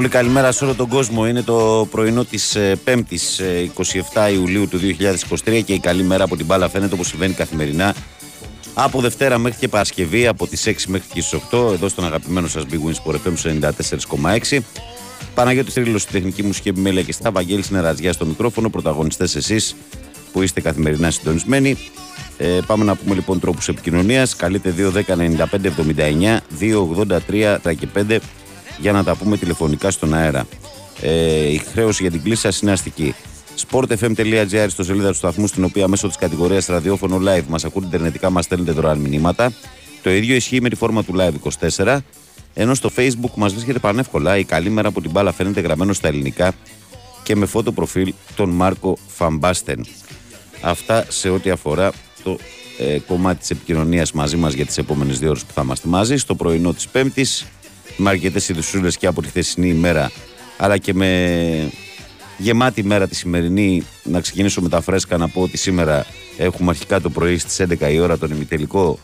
Πολύ πολύ καλημέρα σε όλο τον κόσμο. Είναι το πρωινό της 5η 27 Ιουλίου του 2023 και η καλή μέρα από την μπάλα φαίνεται όπως συμβαίνει καθημερινά. Από Δευτέρα μέχρι και Παρασκευή, από τις 6 μέχρι και στι 8, εδώ στον αγαπημένο σας Big Wins Sport FM 94,6. Παναγιώτης Τρίλο στη τεχνική μουσική επιμέλεια και στα Βαγγέλη Συνεργαζιά στο μικρόφωνο. Πρωταγωνιστές εσείς που είστε καθημερινά συντονισμένοι. Ε, πάμε να πούμε λοιπόν τρόπους επικοινωνίας. Καλείτε 210-95-79, 283 και 5 για να τα πούμε τηλεφωνικά στον αέρα. Ε, η χρέωση για την κλίση σας είναι αστική. sportfm.gr στο σελίδα του σταθμού, στην οποία μέσω της κατηγορίας ραδιόφωνο live μας ακούτε ιντερνετικά, μας στέλνετε δωρεάν μηνύματα. Το ίδιο ισχύει με τη φόρμα του live 24. Ενώ στο facebook μας βρίσκεται πανεύκολα η καλή μέρα από την μπάλα φαίνεται γραμμένο στα ελληνικά και με φώτο προφίλ τον Μάρκο Φαμπάστεν. Αυτά σε ό,τι αφορά το ε, κομμάτι της επικοινωνίας μαζί μας για τις επόμενες δύο ώρες που θα είμαστε μαζί. Στο πρωινό της Πέμπτης, με αρκετέ ειδησούλε και από τη χθεσινή ημέρα, αλλά και με γεμάτη μέρα τη σημερινή. Να ξεκινήσω με τα φρέσκα να πω ότι σήμερα έχουμε αρχικά το πρωί στις 11 η ώρα τον ημιτελικό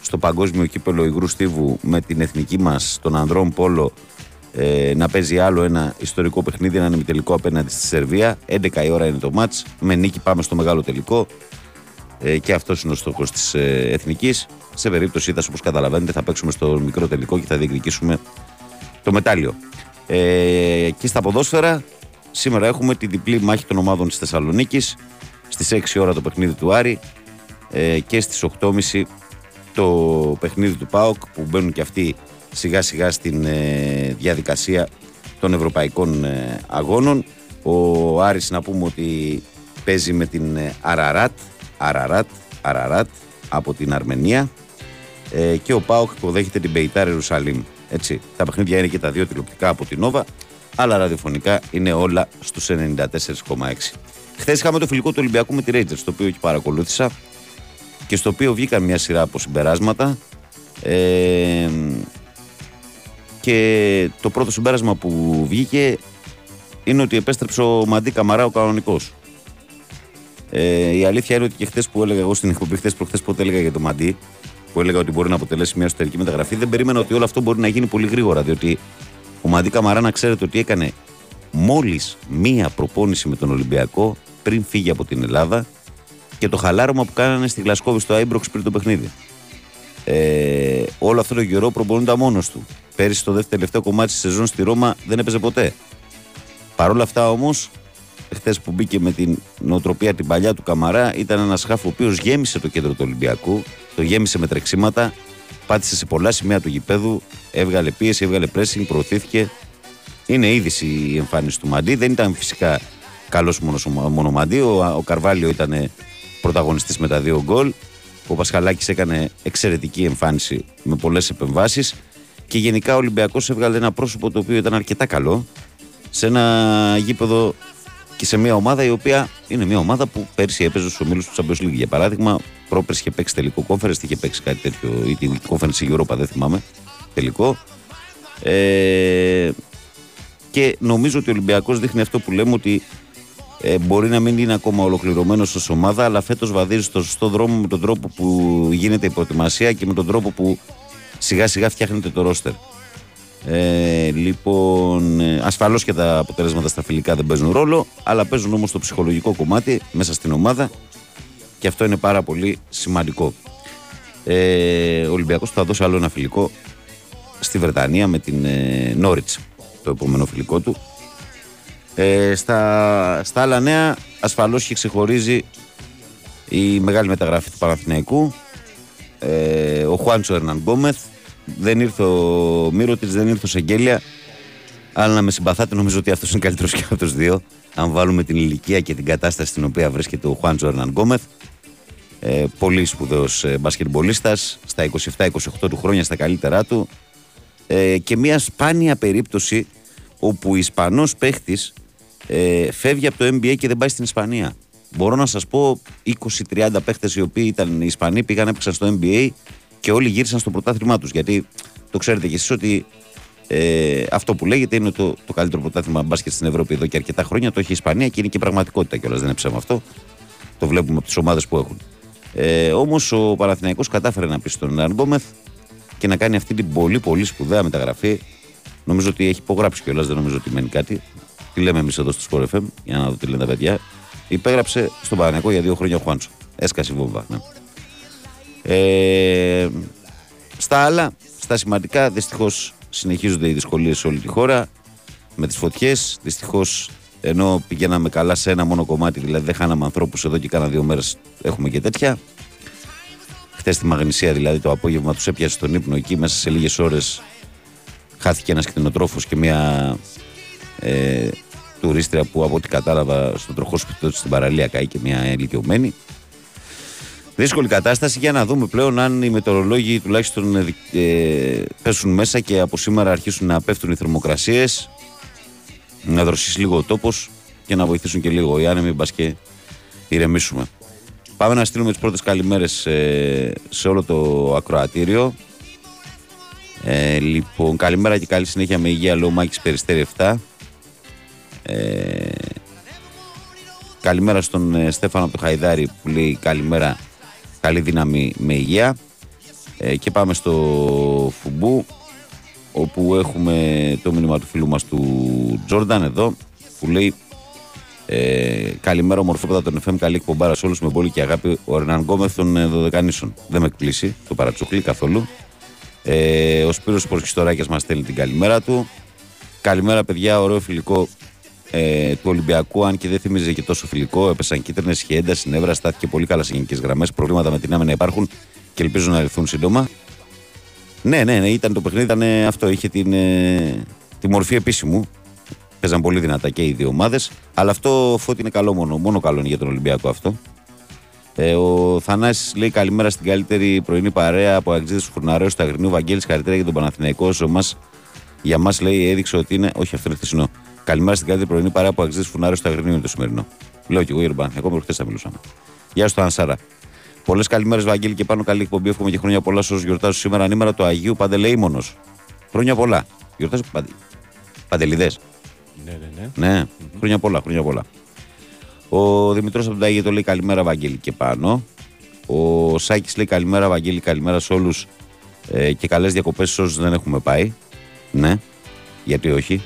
στο Παγκόσμιο Κύπελο Υγρού Στίβου με την εθνική μας, τον ανδρών Πόλο, ε, να παίζει άλλο ένα ιστορικό παιχνίδι, έναν ημιτελικό απέναντι στη Σερβία. 11 η ώρα είναι το μάτς. Με νίκη πάμε στο μεγάλο τελικό. Ε, και αυτός είναι ο στόχος της ε, εθνικής. Σε περίπτωση ήταν όπως καταλαβαίνετε, θα παίξουμε στο μικρό τελικό και θα διεκδικήσουμε το μετάλλιο. Ε, και στα ποδόσφαιρα, σήμερα έχουμε τη διπλή μάχη των ομάδων της Θεσσαλονίκης. Στις 6 ώρα το παιχνίδι του Άρη ε, και στις 8.30 το παιχνίδι του ΠΑΟΚ που μπαίνουν και αυτοί σιγά σιγά στην ε, διαδικασία των ευρωπαϊκών ε, αγώνων. Ο Άρης να πούμε ότι παίζει με την ε, Αραράτ, Αραράτ, Αραράτ από την Αρμενία ε, και ο Πάοκ υποδέχεται την Πεϊτάρ Ιερουσαλήμ. Έτσι, τα παιχνίδια είναι και τα δύο τηλεοπτικά από την Νόβα, αλλά ραδιοφωνικά είναι όλα στους 94,6. Χθες είχαμε το φιλικό του Ολυμπιακού με τη Rangers, το οποίο και παρακολούθησα και στο οποίο βγήκαν μια σειρά από συμπεράσματα. Ε, και το πρώτο συμπέρασμα που βγήκε είναι ότι επέστρεψε ο Μαντί Καμαρά ο κανονικός. Ε, η αλήθεια είναι ότι και χθες που έλεγα εγώ στην εκπομπή, χθες προχθές πότε έλεγα για το Μαντί, που έλεγα ότι μπορεί να αποτελέσει μια εσωτερική μεταγραφή, δεν περίμενα ότι όλο αυτό μπορεί να γίνει πολύ γρήγορα. Διότι ο Μαντί Καμαρά, να ξέρετε ότι έκανε μόλις μία προπόνηση με τον Ολυμπιακό πριν φύγει από την Ελλάδα και το χαλάρωμα που κάνανε στη Γλασκόβη στο Άιμπροξ πριν το παιχνίδι. Ε, όλο αυτό το καιρό προπονούντα μόνος του. Πέρυσι το δεύτερο τελευταίο κομμάτι της σεζόν στη Ρώμα δεν έπαιζε ποτέ. Παρ' όλα αυτά όμως, χθες που μπήκε με την νοοτροπία την παλιά του Καμαρά, ήταν ένας χάφο ο οποίος γέμισε το κέντρο του Ολυμπιακού, το γέμισε με τρεξίματα, πάτησε σε πολλά σημεία του γηπέδου, έβγαλε πίεση, έβγαλε pressing, προωθήθηκε. Είναι είδηση η εμφάνιση του Μαντί. Δεν ήταν φυσικά καλός μόνο, μόνο Μαντί. Ο, ο Καρβάλιο ήταν πρωταγωνιστής με τα δύο γκολ. Ο Πασχαλάκης έκανε εξαιρετική εμφάνιση με πολλές επεμβάσεις και γενικά ο Ολυμπιακός έβγαλε ένα πρόσωπο το οποίο ήταν αρκετά καλό σε ένα γήπεδο και σε μια ομάδα η οποία είναι μια ομάδα που πέρσι έπαιζε στους ομίλους του Champions League. Για παράδειγμα, πρόπερσι είχε παίξει τελικό κόμφερε, είχε παίξει κάτι τέτοιο, ή την κόμφερε Europa, δεν θυμάμαι. Τελικό. Ε, και νομίζω ότι ο Ολυμπιακός δείχνει αυτό που λέμε ότι ε, μπορεί να μην είναι ακόμα ολοκληρωμένος ως ομάδα, αλλά φέτος βαδίζει στο σωστό δρόμο με τον τρόπο που γίνεται η προετοιμασία και με τον τρόπο που σιγά σιγά φτιάχνεται το ρόστερ. Ε, λοιπόν, ε, ασφαλώς και τα αποτελέσματα στα φιλικά δεν παίζουν ρόλο, αλλά παίζουν όμως το ψυχολογικό κομμάτι μέσα στην ομάδα και αυτό είναι πάρα πολύ σημαντικό. Ε, ο Ολυμπιακός θα δώσει άλλο ένα φιλικό στη Βρετανία με την ε, το επόμενο φιλικό του. Ε, στα, στα άλλα νέα, ασφαλώς και ξεχωρίζει η μεγάλη μεταγραφή του Παναθηναϊκού. Ε, ο Χουάντσο Ερναν Γκόμεθ. Δεν ήρθε ο Μύρωτης, δεν ήρθε ο Σεγγέλια. Αλλά να με συμπαθάτε, νομίζω ότι αυτός είναι καλύτερος και από τους δύο. Αν βάλουμε την ηλικία και την κατάσταση στην οποία βρίσκεται ο Χουάντσο Ερναν Γκόμεθ. Ε, πολύ σπουδαίος ε, μπασκετμπολίστας, στα 27-28 του χρόνια, στα καλύτερά του. Ε, και μια σπάνια περίπτωση όπου ο Ισπανός παίχτης ε, φεύγει από το NBA και δεν πάει στην Ισπανία. Μπορώ να σας πω 20-30 παίχτες οι οποίοι ήταν Ισπανοί, πήγαν έπαιξαν στο NBA και όλοι γύρισαν στο πρωτάθλημά τους. Γιατί το ξέρετε κι εσείς ότι ε, αυτό που λέγεται είναι το, το καλύτερο πρωτάθλημα μπάσκετ στην Ευρώπη εδώ και αρκετά χρόνια. Το έχει η Ισπανία και είναι και πραγματικότητα κιόλας. Δεν είναι ψέμα αυτό. Το βλέπουμε από τις ομάδες που έχουν. Ε, Όμως ο Παναθηναϊκός κατάφερε να πει στον Αργκόμεθ και να κάνει αυτή την πολύ πολύ σπουδαία μεταγραφή. Νομίζω ότι έχει υπογράψει κιόλας, δεν νομίζω ότι μένει κάτι τι λέμε εμείς εδώ στο Sport FM, για να δω τι λένε τα παιδιά. Υπέγραψε στον Παναγιακό για δύο χρόνια ο Χουάντσο. Έσκασε βόμβα. Ναι. Ε, στα άλλα, στα σημαντικά, δυστυχώς συνεχίζονται οι δυσκολίες σε όλη τη χώρα με τις φωτιές. Δυστυχώς, ενώ πηγαίναμε καλά σε ένα μόνο κομμάτι, δηλαδή δεν χάναμε ανθρώπους εδώ και κάνα δύο μέρες, έχουμε και τέτοια. Χθες στη Μαγνησία, δηλαδή το απόγευμα, τους έπιασε στον ύπνο εκεί μέσα σε λίγες ώρες. Χάθηκε ένας κτηνοτρόφος και μια ε, τουρίστρια που από ό,τι κατάλαβα στο τροχό σπιτό στην παραλία καεί και μια ηλικιωμένη. Δύσκολη κατάσταση για να δούμε πλέον αν οι μετεωρολόγοι τουλάχιστον ε, πέσουν μέσα και από σήμερα αρχίσουν να πέφτουν οι θερμοκρασίες, να δροσίσει λίγο ο τόπος και να βοηθήσουν και λίγο οι άνεμοι, μπας και ηρεμήσουμε. Πάμε να στείλουμε τις πρώτες καλημέρες ε, σε όλο το ακροατήριο. Ε, λοιπόν, καλημέρα και καλή συνέχεια με υγεία, λέω Μάκης Περιστέρη 7. Ε, καλημέρα στον ε, Στέφανο του Χαϊδάρη που λέει καλημέρα, καλή δύναμη με υγεία. Ε, και πάμε στο Φουμπού όπου έχουμε το μήνυμα του φίλου μας του Τζόρνταν εδώ που λέει ε, καλημέρα ομορφότατα τον FM, καλή εκπομπάρα σε όλους με πόλη και αγάπη ο Ερναν Γκόμεθ των ε, Δωδεκανήσων. Δεν με εκπλήσει, το παρατσουκλεί καθόλου. Ε, ο Σπύρος Πορχιστοράκιας μας στέλνει την καλημέρα του. Καλημέρα παιδιά, ωραίο φιλικό ε, του Ολυμπιακού, αν και δεν θυμίζει και τόσο φιλικό. Έπεσαν κίτρινες, είχε ένταση, νεύρα, στάθηκε πολύ καλά σε γενικές γραμμές. Προβλήματα με την άμυνα υπάρχουν και ελπίζω να λυθούν σύντομα. Ναι, ναι, ναι, ήταν το παιχνίδι, ήταν ε, αυτό. Είχε την, ε, τη μορφή επίσημου. Παίζαν πολύ δυνατά και οι δύο ομάδες. Αλλά αυτό φώτη είναι καλό μόνο. Μόνο καλό είναι για τον Ολυμπιακό αυτό. Ε, ο Θανάσης λέει καλημέρα στην καλύτερη πρωινή παρέα από Αγγλίδες του Φουρναρέου του Αγρινού. Βαγγέλης, χαρακτήρα για τον Παναθηναϊκό. Μας, για μας λέει έδειξε ότι είναι. Όχι, αυτό είναι χθεσινό. Καλημέρα στην καλύτερη πρωινή παρέα από Αγγλίδε του Φουρναρέου του Αγρινού είναι το σημερινό. Λέω και εγώ για τον Παναθηναϊκό, μέχρι χθε θα μιλούσαμε. Γεια σου, Ανσάρα. Πολλές καλημέρες, Βαγγέλη, και πάνω καλή εκπομπή. Εύχομαι και χρόνια πολλά όσους γιορτάζουν σήμερα ανήμερα του Αγίου Παντελεήμονος. Χρόνια πολλά. Γιορτάζουν παντε... Παντελιδέ. Ναι, ναι, ναι. Ναι, χρόνια πολλά, χρόνια πολλά. Ο Δημητρός από τον Τάγιο το λέει καλημέρα, Βαγγέλη και πάνω. Ο Σάκης λέει καλημέρα, Βαγγέλη, καλημέρα σε όλους ε, και καλές διακοπές σε όσους δεν έχουμε πάει. Ναι, γιατί όχι.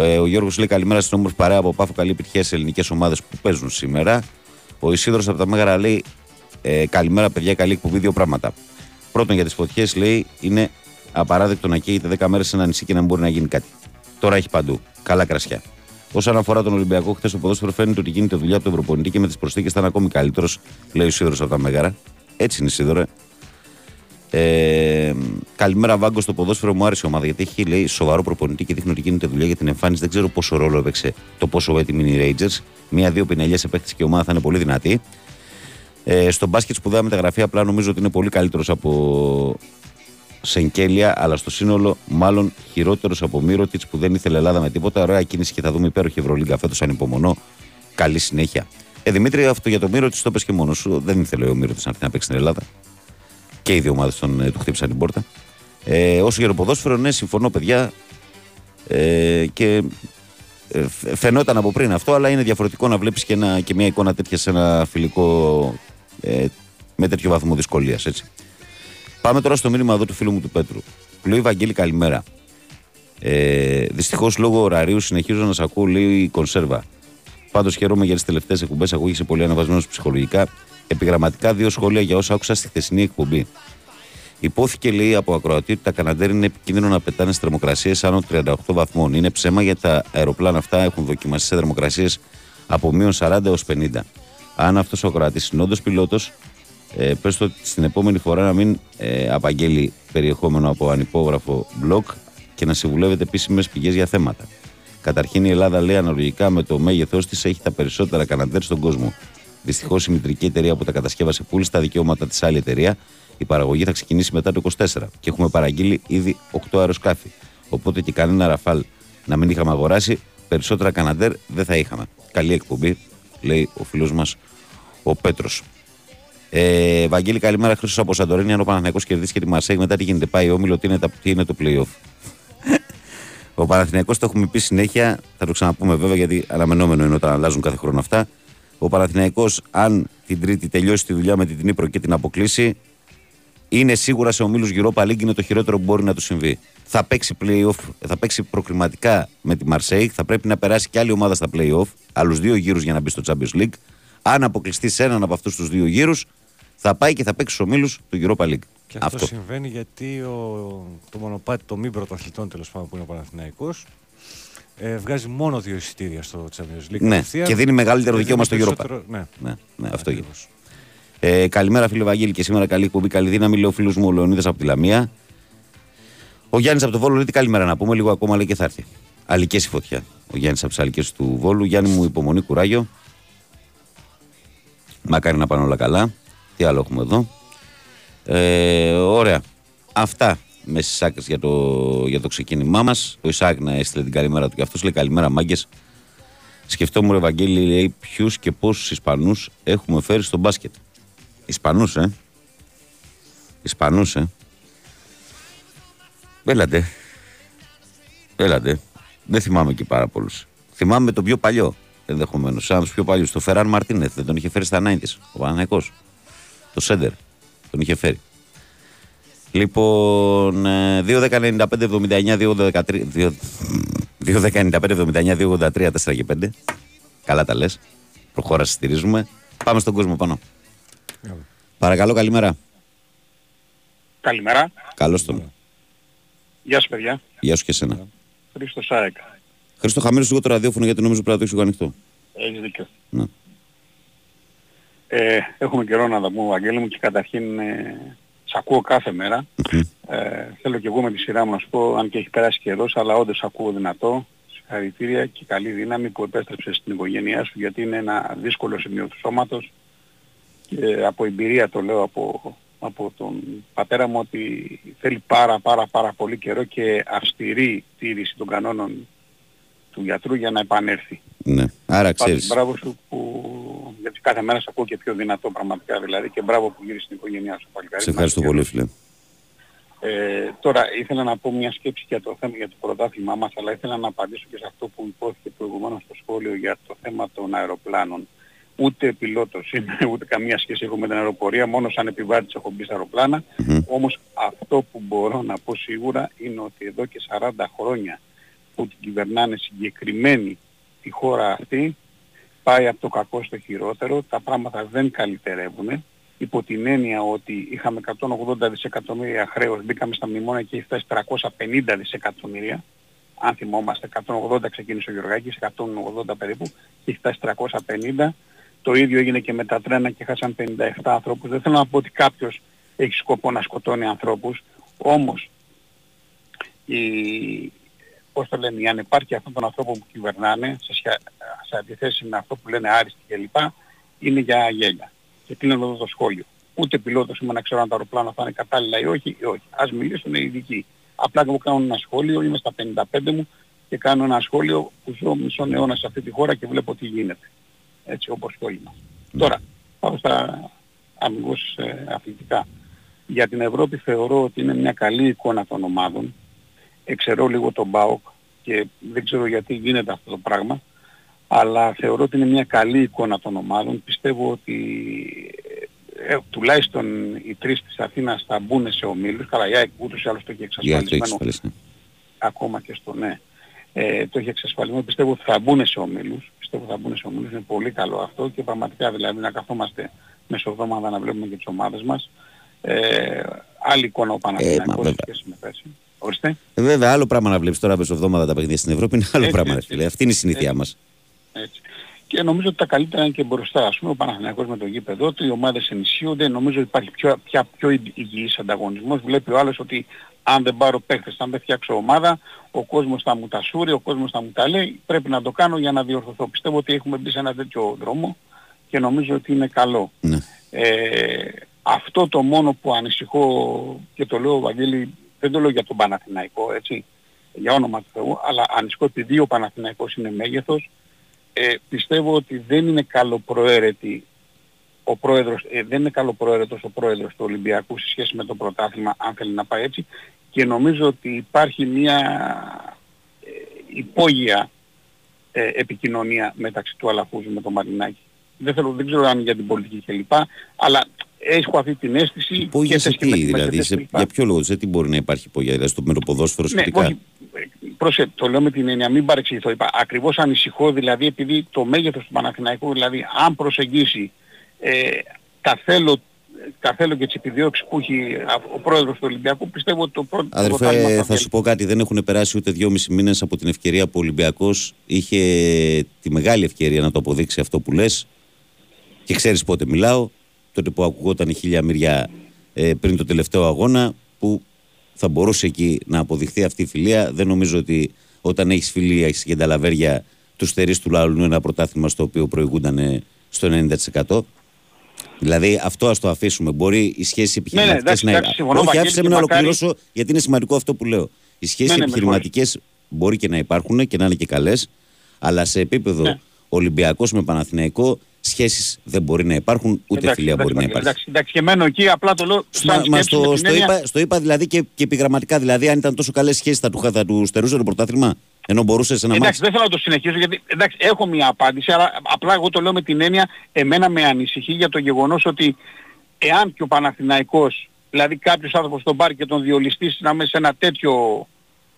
Ε, ο Γιώργος λέει καλημέρα στην όμορφη παρέα από πάφο. Καλή επιτυχία σε ελληνικές ομάδες που παίζουν σήμερα. Ο Ισίδρο από τα Μέγαρα λέει ε, καλημέρα, παιδιά, καλή εκπομπή. Δύο πράγματα. Πρώτον, για τις φωτιές λέει είναι απαράδεκτο να καίγεται 10 μέρες σε ένα νησί και να μην μπορεί να γίνει κάτι. Τώρα έχει παντού. Καλά κρασιά. Όσον αφορά τον Ολυμπιακό, χθες ο ποδόσφαιρο φαίνεται ότι γίνεται δουλειά από τον προπονητή και με τις προσθήκες θα είναι ακόμη καλύτερος, λέει ο Σίδωρο από τα Μέγαρα. Έτσι είναι, Σίδωρο. Ε, καλημέρα, Βάγκο. Στο ποδόσφαιρο μου άρεσε η ομάδα γιατί έχει λέει, σοβαρό προπονητή και δείχνει ότι γίνεται δουλειά για την εμφάνιση. Δεν ξέρω πόσο ρόλο έπαιξε το πόσο έτοιμοι είναι οι Rangers. Μία-δύο πινελιές επέκτηση και η ομάδα θα είναι πολύ δυνατή. Ε, στο μπάσκετ σπουδαία μεταγραφή απλά νομίζω ότι είναι πολύ καλύτερος από Σενκέλια, αλλά στο σύνολο μάλλον χειρότερος από Μύρωτιτς που δεν ήθελε Ελλάδα με τίποτα. Ωραία κίνηση και θα δούμε υπέροχη Ευρωλίγκα φέτος ανυπομονώ. Καλή συνέχεια. Ε, Δημήτρη, αυτό για το Μύρωτιτς το πες και μόνος σου. Δεν ήθελε ο Μύρωτιτς να έρθει να παίξει στην Ελλάδα. Και οι δύο ομάδες ε, του χτύπησαν την πόρτα. Ε, όσο για το ποδόσφαιρο, ναι, συμφωνώ, παιδιά. Ε, και ε, φαινόταν από πριν αυτό, αλλά είναι διαφορετικό να βλέπεις και, ένα, και μια εικόνα τέτοια σε ένα φιλικό ε, με τέτοιο βαθμό δυσκολίας. Πάμε τώρα στο μήνυμα εδώ του φίλου μου του Πέτρου. Λέει Βαγγέλη, καλημέρα. Ε, Δυστυχώς λόγω ωραρίου συνεχίζω να σα ακούω, λέει η κονσέρβα. Πάντως χαίρομαι για τις τελευταίες εκπομπές. Ακούγεσαι πολύ αναβασμένο ψυχολογικά. Επιγραμματικά δύο σχόλια για όσα άκουσα στη χθεσινή εκπομπή. Υπόθηκε, λέει, από ακροατή ότι τα Καναντέρ είναι επικίνδυνο να πετάνε στις θερμοκρασίες άνω 38 βαθμών. Είναι ψέμα γιατί τα αεροπλάνα αυτά έχουν δοκιμαστεί σε θερμοκρασίες από μείον 40 έως 50. Αν αυτός ο ακροατής είναι όντως πιλότος, ε, πες το στην επόμενη φορά να μην ε, απαγγέλει περιεχόμενο από ανυπόγραφο blog και να συμβουλεύεται επίσημες πηγές για θέματα. Καταρχήν η Ελλάδα λέει αναλογικά με το μέγεθός της έχει τα περισσότερα καναντέρ στον κόσμο. Δυστυχώς η μητρική εταιρεία που τα κατασκεύασε πούλησε τα δικαιώματα της άλλη εταιρεία. Η παραγωγή θα ξεκινήσει μετά το 24 και έχουμε παραγγείλει ήδη 8 αεροσκάφη. Οπότε και κανένα ραφάλ να μην είχαμε αγοράσει, περισσότερα καναντέρ δεν θα είχαμε. Καλή εκπομπή, λέει ο φίλος μας ο Πέτρος. Ε, Βαγγέλη, καλημέρα. Χρήσο από Σαντορίνη. Αν ο Παναθηναϊκός κερδίσει και τη Μαρσέη, μετά τι γίνεται, πάει όμιλο, τι είναι, τα, τι είναι το playoff; ο Παναθηναϊκός το έχουμε πει συνέχεια, θα το ξαναπούμε βέβαια γιατί αναμενόμενο είναι όταν αλλάζουν κάθε χρόνο αυτά. Ο Παναθηναϊκός, αν την Τρίτη τελειώσει τη δουλειά με την Τνίπρο και την αποκλείσει, είναι σίγουρα σε ομίλους Europa League είναι το χειρότερο που μπορεί να του συμβεί. Θα παίξει playoff, θα παίξει προκριματικά με τη Μαρσέη, θα πρέπει να περάσει και άλλη ομάδα στα playoff, άλλους δύο γύρους για να μπει στο Champions League. Αν αποκλειστεί σε έναν από αυτούς τους δύο γύρους, θα πάει και θα παίξει στους ομίλους του Europa League. Και αυτό, συμβαίνει γιατί ο, το μονοπάτι των μη πρωταθλητών τέλος πάντων που είναι ο Παναθηναϊκός ε, βγάζει μόνο δύο εισιτήρια στο Champions League. Ναι, και δίνει μεγαλύτερο δικαίωμα στο Europa. Ναι, ναι, ναι αυτό γίνεται. Ε, καλημέρα, φίλε Βαγγέλη, και σήμερα καλή εκπομπή. Καλή δύναμη, λέει ο φίλος μου ο Λεωνίδας από τη Λαμία. Ο Γιάννης από το Βόλο λέει τι καλημέρα να πούμε, λίγο ακόμα λέει και θα έρθει. Αλικές η φωτιά. Ο Γιάννης από τις Αλικές του Βόλου. Γιάννη μου υπομονή, κουράγιο. Μακάρι να πάνε όλα καλά. Τι άλλο έχουμε εδώ. Ε, ωραία. Αυτά με στις άκρες για το, για το ξεκίνημά μας. Ο Ισάκ να έστειλε την καλημέρα του και αυτός λέει καλημέρα, μάγκες. Σκεφτόμουν, Ευαγγέλη, λέει ποιους και πόσους Ισπανούς έχουμε φέρει στο μπάσκετ. Ισπανούς, ε. Ισπανούς, ε. Έλατε. Έλατε. Δεν θυμάμαι και πάρα πολλούς. Θυμάμαι τον πιο παλιό ενδεχομένως. Σαν τους πιο παλιούς. Το Φεράν Μαρτίνεθ δεν τον είχε φέρει στα 90 Ο Παναναναϊκό. Το Σέντερ. Τον είχε φέρει. Λοιπόν, 2-10-95-79-2-13. 2-10-95-79-2-83, 4 και 5. Καλά τα λες. Προχώρα, στηρίζουμε. Πάμε στον κόσμο πάνω. Παρακαλώ, καλημέρα. Καλημέρα. Καλώς τον. Γεια σου παιδιά. Γεια σου και εσένα. Χρήστο Σάεκ. Χρήστο, χαμήλωσε λίγο το ραδιόφωνο γιατί νομίζω πρέπει να το έχεις ανοιχτό. Έχεις δίκιο. Ναι. Ε, έχουμε καιρό να τα πούμε, Βαγγέλη μου, και καταρχήν ε, Σ' ακούω κάθε μέρα. Ε, θέλω και εγώ με τη σειρά μου να σου πω, αν και έχει περάσει καιρός, αλλά όντως σ' ακούω δυνατό. Συγχαρητήρια και καλή δύναμη που επέστρεψες στην οικογένειά σου γιατί είναι ένα δύσκολο σημείο του σώματος και από εμπειρία το λέω από, από τον πατέρα μου ότι θέλει πάρα πάρα πάρα πολύ καιρό και αυστηρή τήρηση των κανόνων του γιατρού για να επανέλθει. Ναι. Άρα Πάντως ξέρεις. μπράβο σου που γιατί κάθε μέρα σε ακούω και πιο δυνατό πραγματικά δηλαδή και μπράβο που γύρισες στην οικογένειά σου παλικάρι. Σε ευχαριστώ πολύ φίλε. Ε, τώρα ήθελα να πω μια σκέψη για το θέμα για το πρωτάθλημά μας αλλά ήθελα να απαντήσω και σε αυτό που υπόθηκε προηγουμένως στο σχόλιο για το θέμα των αεροπλάνων. Ούτε πιλότος είμαι, ούτε καμία σχέση έχω με την αεροπορία, μόνο σαν επιβάτης έχω μπει στα αεροπλάνα. Όμως αυτό που μπορώ να πω σίγουρα είναι ότι εδώ και 40 χρόνια που την κυβερνάνε συγκεκριμένοι τη χώρα αυτή, πάει από το κακό στο χειρότερο, τα πράγματα δεν καλυτερεύουν, υπό την έννοια ότι είχαμε 180 δισεκατομμύρια χρέος, μπήκαμε στα μνημόνια και έχει φτάσει 350 δισεκατομμύρια, αν θυμόμαστε, 180 ξεκίνησε ο Γιωργάκης, 180 περίπου, και έχει φτάσει 350. Το ίδιο έγινε και με τα τρένα και χάσαν 57 ανθρώπους. Δεν θέλω να πω ότι κάποιος έχει σκοπό να σκοτώνει ανθρώπους, όμως η, πώς το λένε, η ανεπάρκεια αυτών των ανθρώπων που κυβερνάνε σε, σχε- σε αντιθέση με αυτό που λένε άριστοι κλπ. είναι για γέλια. Και κλείνω εδώ το σχόλιο. Ούτε πιλότος είμαι να ξέρω αν τα αεροπλάνα θα είναι κατάλληλα ή όχι, ή όχι. Ας μιλήσουν οι ειδικοί. Απλά εγώ κάνω ένα σχόλιο, είμαι στα 55 μου και κάνω ένα σχόλιο που ζω μισό αιώνα σε αυτή τη χώρα και βλέπω τι γίνεται. Έτσι όπως και όλοι μας. Τώρα, πάω στα αμυγός ε, αθλητικά. Για την Ευρώπη θεωρώ ότι είναι μια καλή εικόνα των ομάδων. Εξαιρώ λίγο τον ΠΑΟΚ και δεν ξέρω γιατί γίνεται αυτό το πράγμα. Αλλά θεωρώ ότι είναι μια καλή εικόνα των ομάδων. Πιστεύω ότι ε, ε, τουλάχιστον οι τρεις της Αθήνας θα μπουν σε ομίλους. Καλά, η ΑΕΚ ούτως ή άλλως το έχει Για το έχεις εξασφαλισμένο ασφαλίσει. ναι. ακόμα και στο ναι. Ε, το έχει εξασφαλισμένο. Πιστεύω ότι θα μπουν σε ομίλους. Πιστεύω ότι θα μπουν σε ομίλους. Είναι πολύ καλό αυτό και πραγματικά δηλαδή να καθόμαστε μεσοβδόμαδα να βλέπουμε και τις ομάδες μας. Ε, άλλη εικόνα ο μα Παναθηναϊκός σε βέβαια. σχέση με πέρσι. Ορίστε. Ε, βέβαια, άλλο πράγμα να βλέπεις τώρα μεσοβδόμαδα τα παιχνίδια στην Ευρώπη είναι άλλο Έτσι, πράγμα, ρε έτσι, φίλε. έτσι. Αυτή είναι η συνήθειά Έτσι. μας. Έτσι. Και νομίζω ότι τα καλύτερα είναι και μπροστά. Ας πούμε ο Παναθηναϊκός με το γήπεδο του, οι ομάδες ενισχύονται. Νομίζω ότι υπάρχει πιο, πια πιο υγι- υγιής ανταγωνισμός. Βλέπει ο άλλος ότι αν δεν πάρω παίχτες, αν δεν φτιάξω ομάδα, ο κόσμος θα μου τα σούρει, ο κόσμος θα μου τα λέει. Πρέπει να το κάνω για να διορθωθώ. Πιστεύω ότι έχουμε μπει σε ένα τέτοιο δρόμο και νομίζω ότι είναι καλό. Ναι. Ε, αυτό το μόνο που ανησυχώ και το λέω Βαγγέλη, δεν το λέω για τον Παναθηναϊκό, έτσι, για όνομα του Θεού, αλλά ανησυχώ επειδή ο Παναθηναϊκός είναι μέγεθος, ε, πιστεύω ότι δεν είναι καλοπροαίρετη ο πρόεδρος, ε, δεν είναι καλοπροαίρετος ο πρόεδρος του Ολυμπιακού σε σχέση με το πρωτάθλημα, αν θέλει να πάει έτσι, και νομίζω ότι υπάρχει μια ε, υπόγεια ε, επικοινωνία μεταξύ του Αλαφούζου με τον Μαρινάκη. Δεν, θέλω, δεν ξέρω αν είναι για την πολιτική κλπ. Αλλά έχω αυτή την αίσθηση Υπόγεια και σε και τι, με τις δηλαδή, μελετές σε, κλπ. για ποιο λόγο, σε τι μπορεί να υπάρχει υπόγεια, δηλαδή στο με το ποδόσφαιρο Ναι, σχετικά; όχι, ε, πρόσεχε, το λέω με την έννοια, μην παρεξηγηθώ. Είπα, ακριβώς ανησυχώ δηλαδή επειδή το μέγεθος του Παναθηναϊκού, δηλαδή αν προσεγγίσει ε, τα θέλω τα θέλω και τις επιδιώξεις που έχει α- ο πρόεδρος του Ολυμπιακού, πιστεύω ότι το πρώτο το πρωτάθλημα Αδερφέ, θα βγάλει. σου πω κάτι. Δεν έχουν περάσει ούτε δυόμισι μήνες από την ευκαιρία που ο Ολυμπιακός είχε τη μεγάλη ευκαιρία να το αποδείξει αυτό που λες. Και ξέρεις πότε μιλάω. Τότε που ακουγόταν η χίλια μυριά ε, πριν το τελευταίο αγώνα, που θα μπορούσε εκεί να αποδειχθεί αυτή η φιλία. Δεν νομίζω ότι όταν έχεις φιλία έχεις και τα λαβέρια, τους στερείς του λαού ένα πρωτάθλημα στο οποίο προηγούνταν ε, στο 90%. Δηλαδή αυτό ας το αφήσουμε. Μπορεί η σχέση επιχειρηματικές εντάξει, να εντάξει, συμφωνώ, Όχι, Βαγγέλη, άφησε με και να μακάρι- ολοκληρώσω γιατί είναι σημαντικό αυτό που λέω. Οι σχέσεις Ναι, ναι, με επιχειρηματικές μπορεί και να υπάρχουν και να είναι και καλές, αλλά σε επίπεδο Ναι. Ολυμπιακός με Παναθηναϊκό σχέσεις δεν μπορεί να υπάρχουν, ούτε Εντάξει, φιλία εντάξει, μπορεί να Βαγγέλη, υπάρχει. Εντάξει, εντάξει, και μένω εκεί, απλά το λέω σαν Μα, μα σκέψη στο, με την στο, έννοια- είπα, στο είπα δηλαδή και, και επιγραμματικά. Δηλαδή, αν ήταν τόσο καλές σχέσεις, θα του, θα του στερούσε το πρωτάθλημα. Ενώ μπορούσε σε ένα Εντάξει, μάτι. δεν θέλω να το συνεχίσω γιατί εντάξει, έχω μια απάντηση, αλλά απλά εγώ το λέω με την έννοια, εμένα με ανησυχεί για το γεγονός ότι εάν και ο Παναθηναϊκός, δηλαδή κάποιος άνθρωπος τον πάρει και τον διολυστήσει να μέσα σε ένα τέτοιο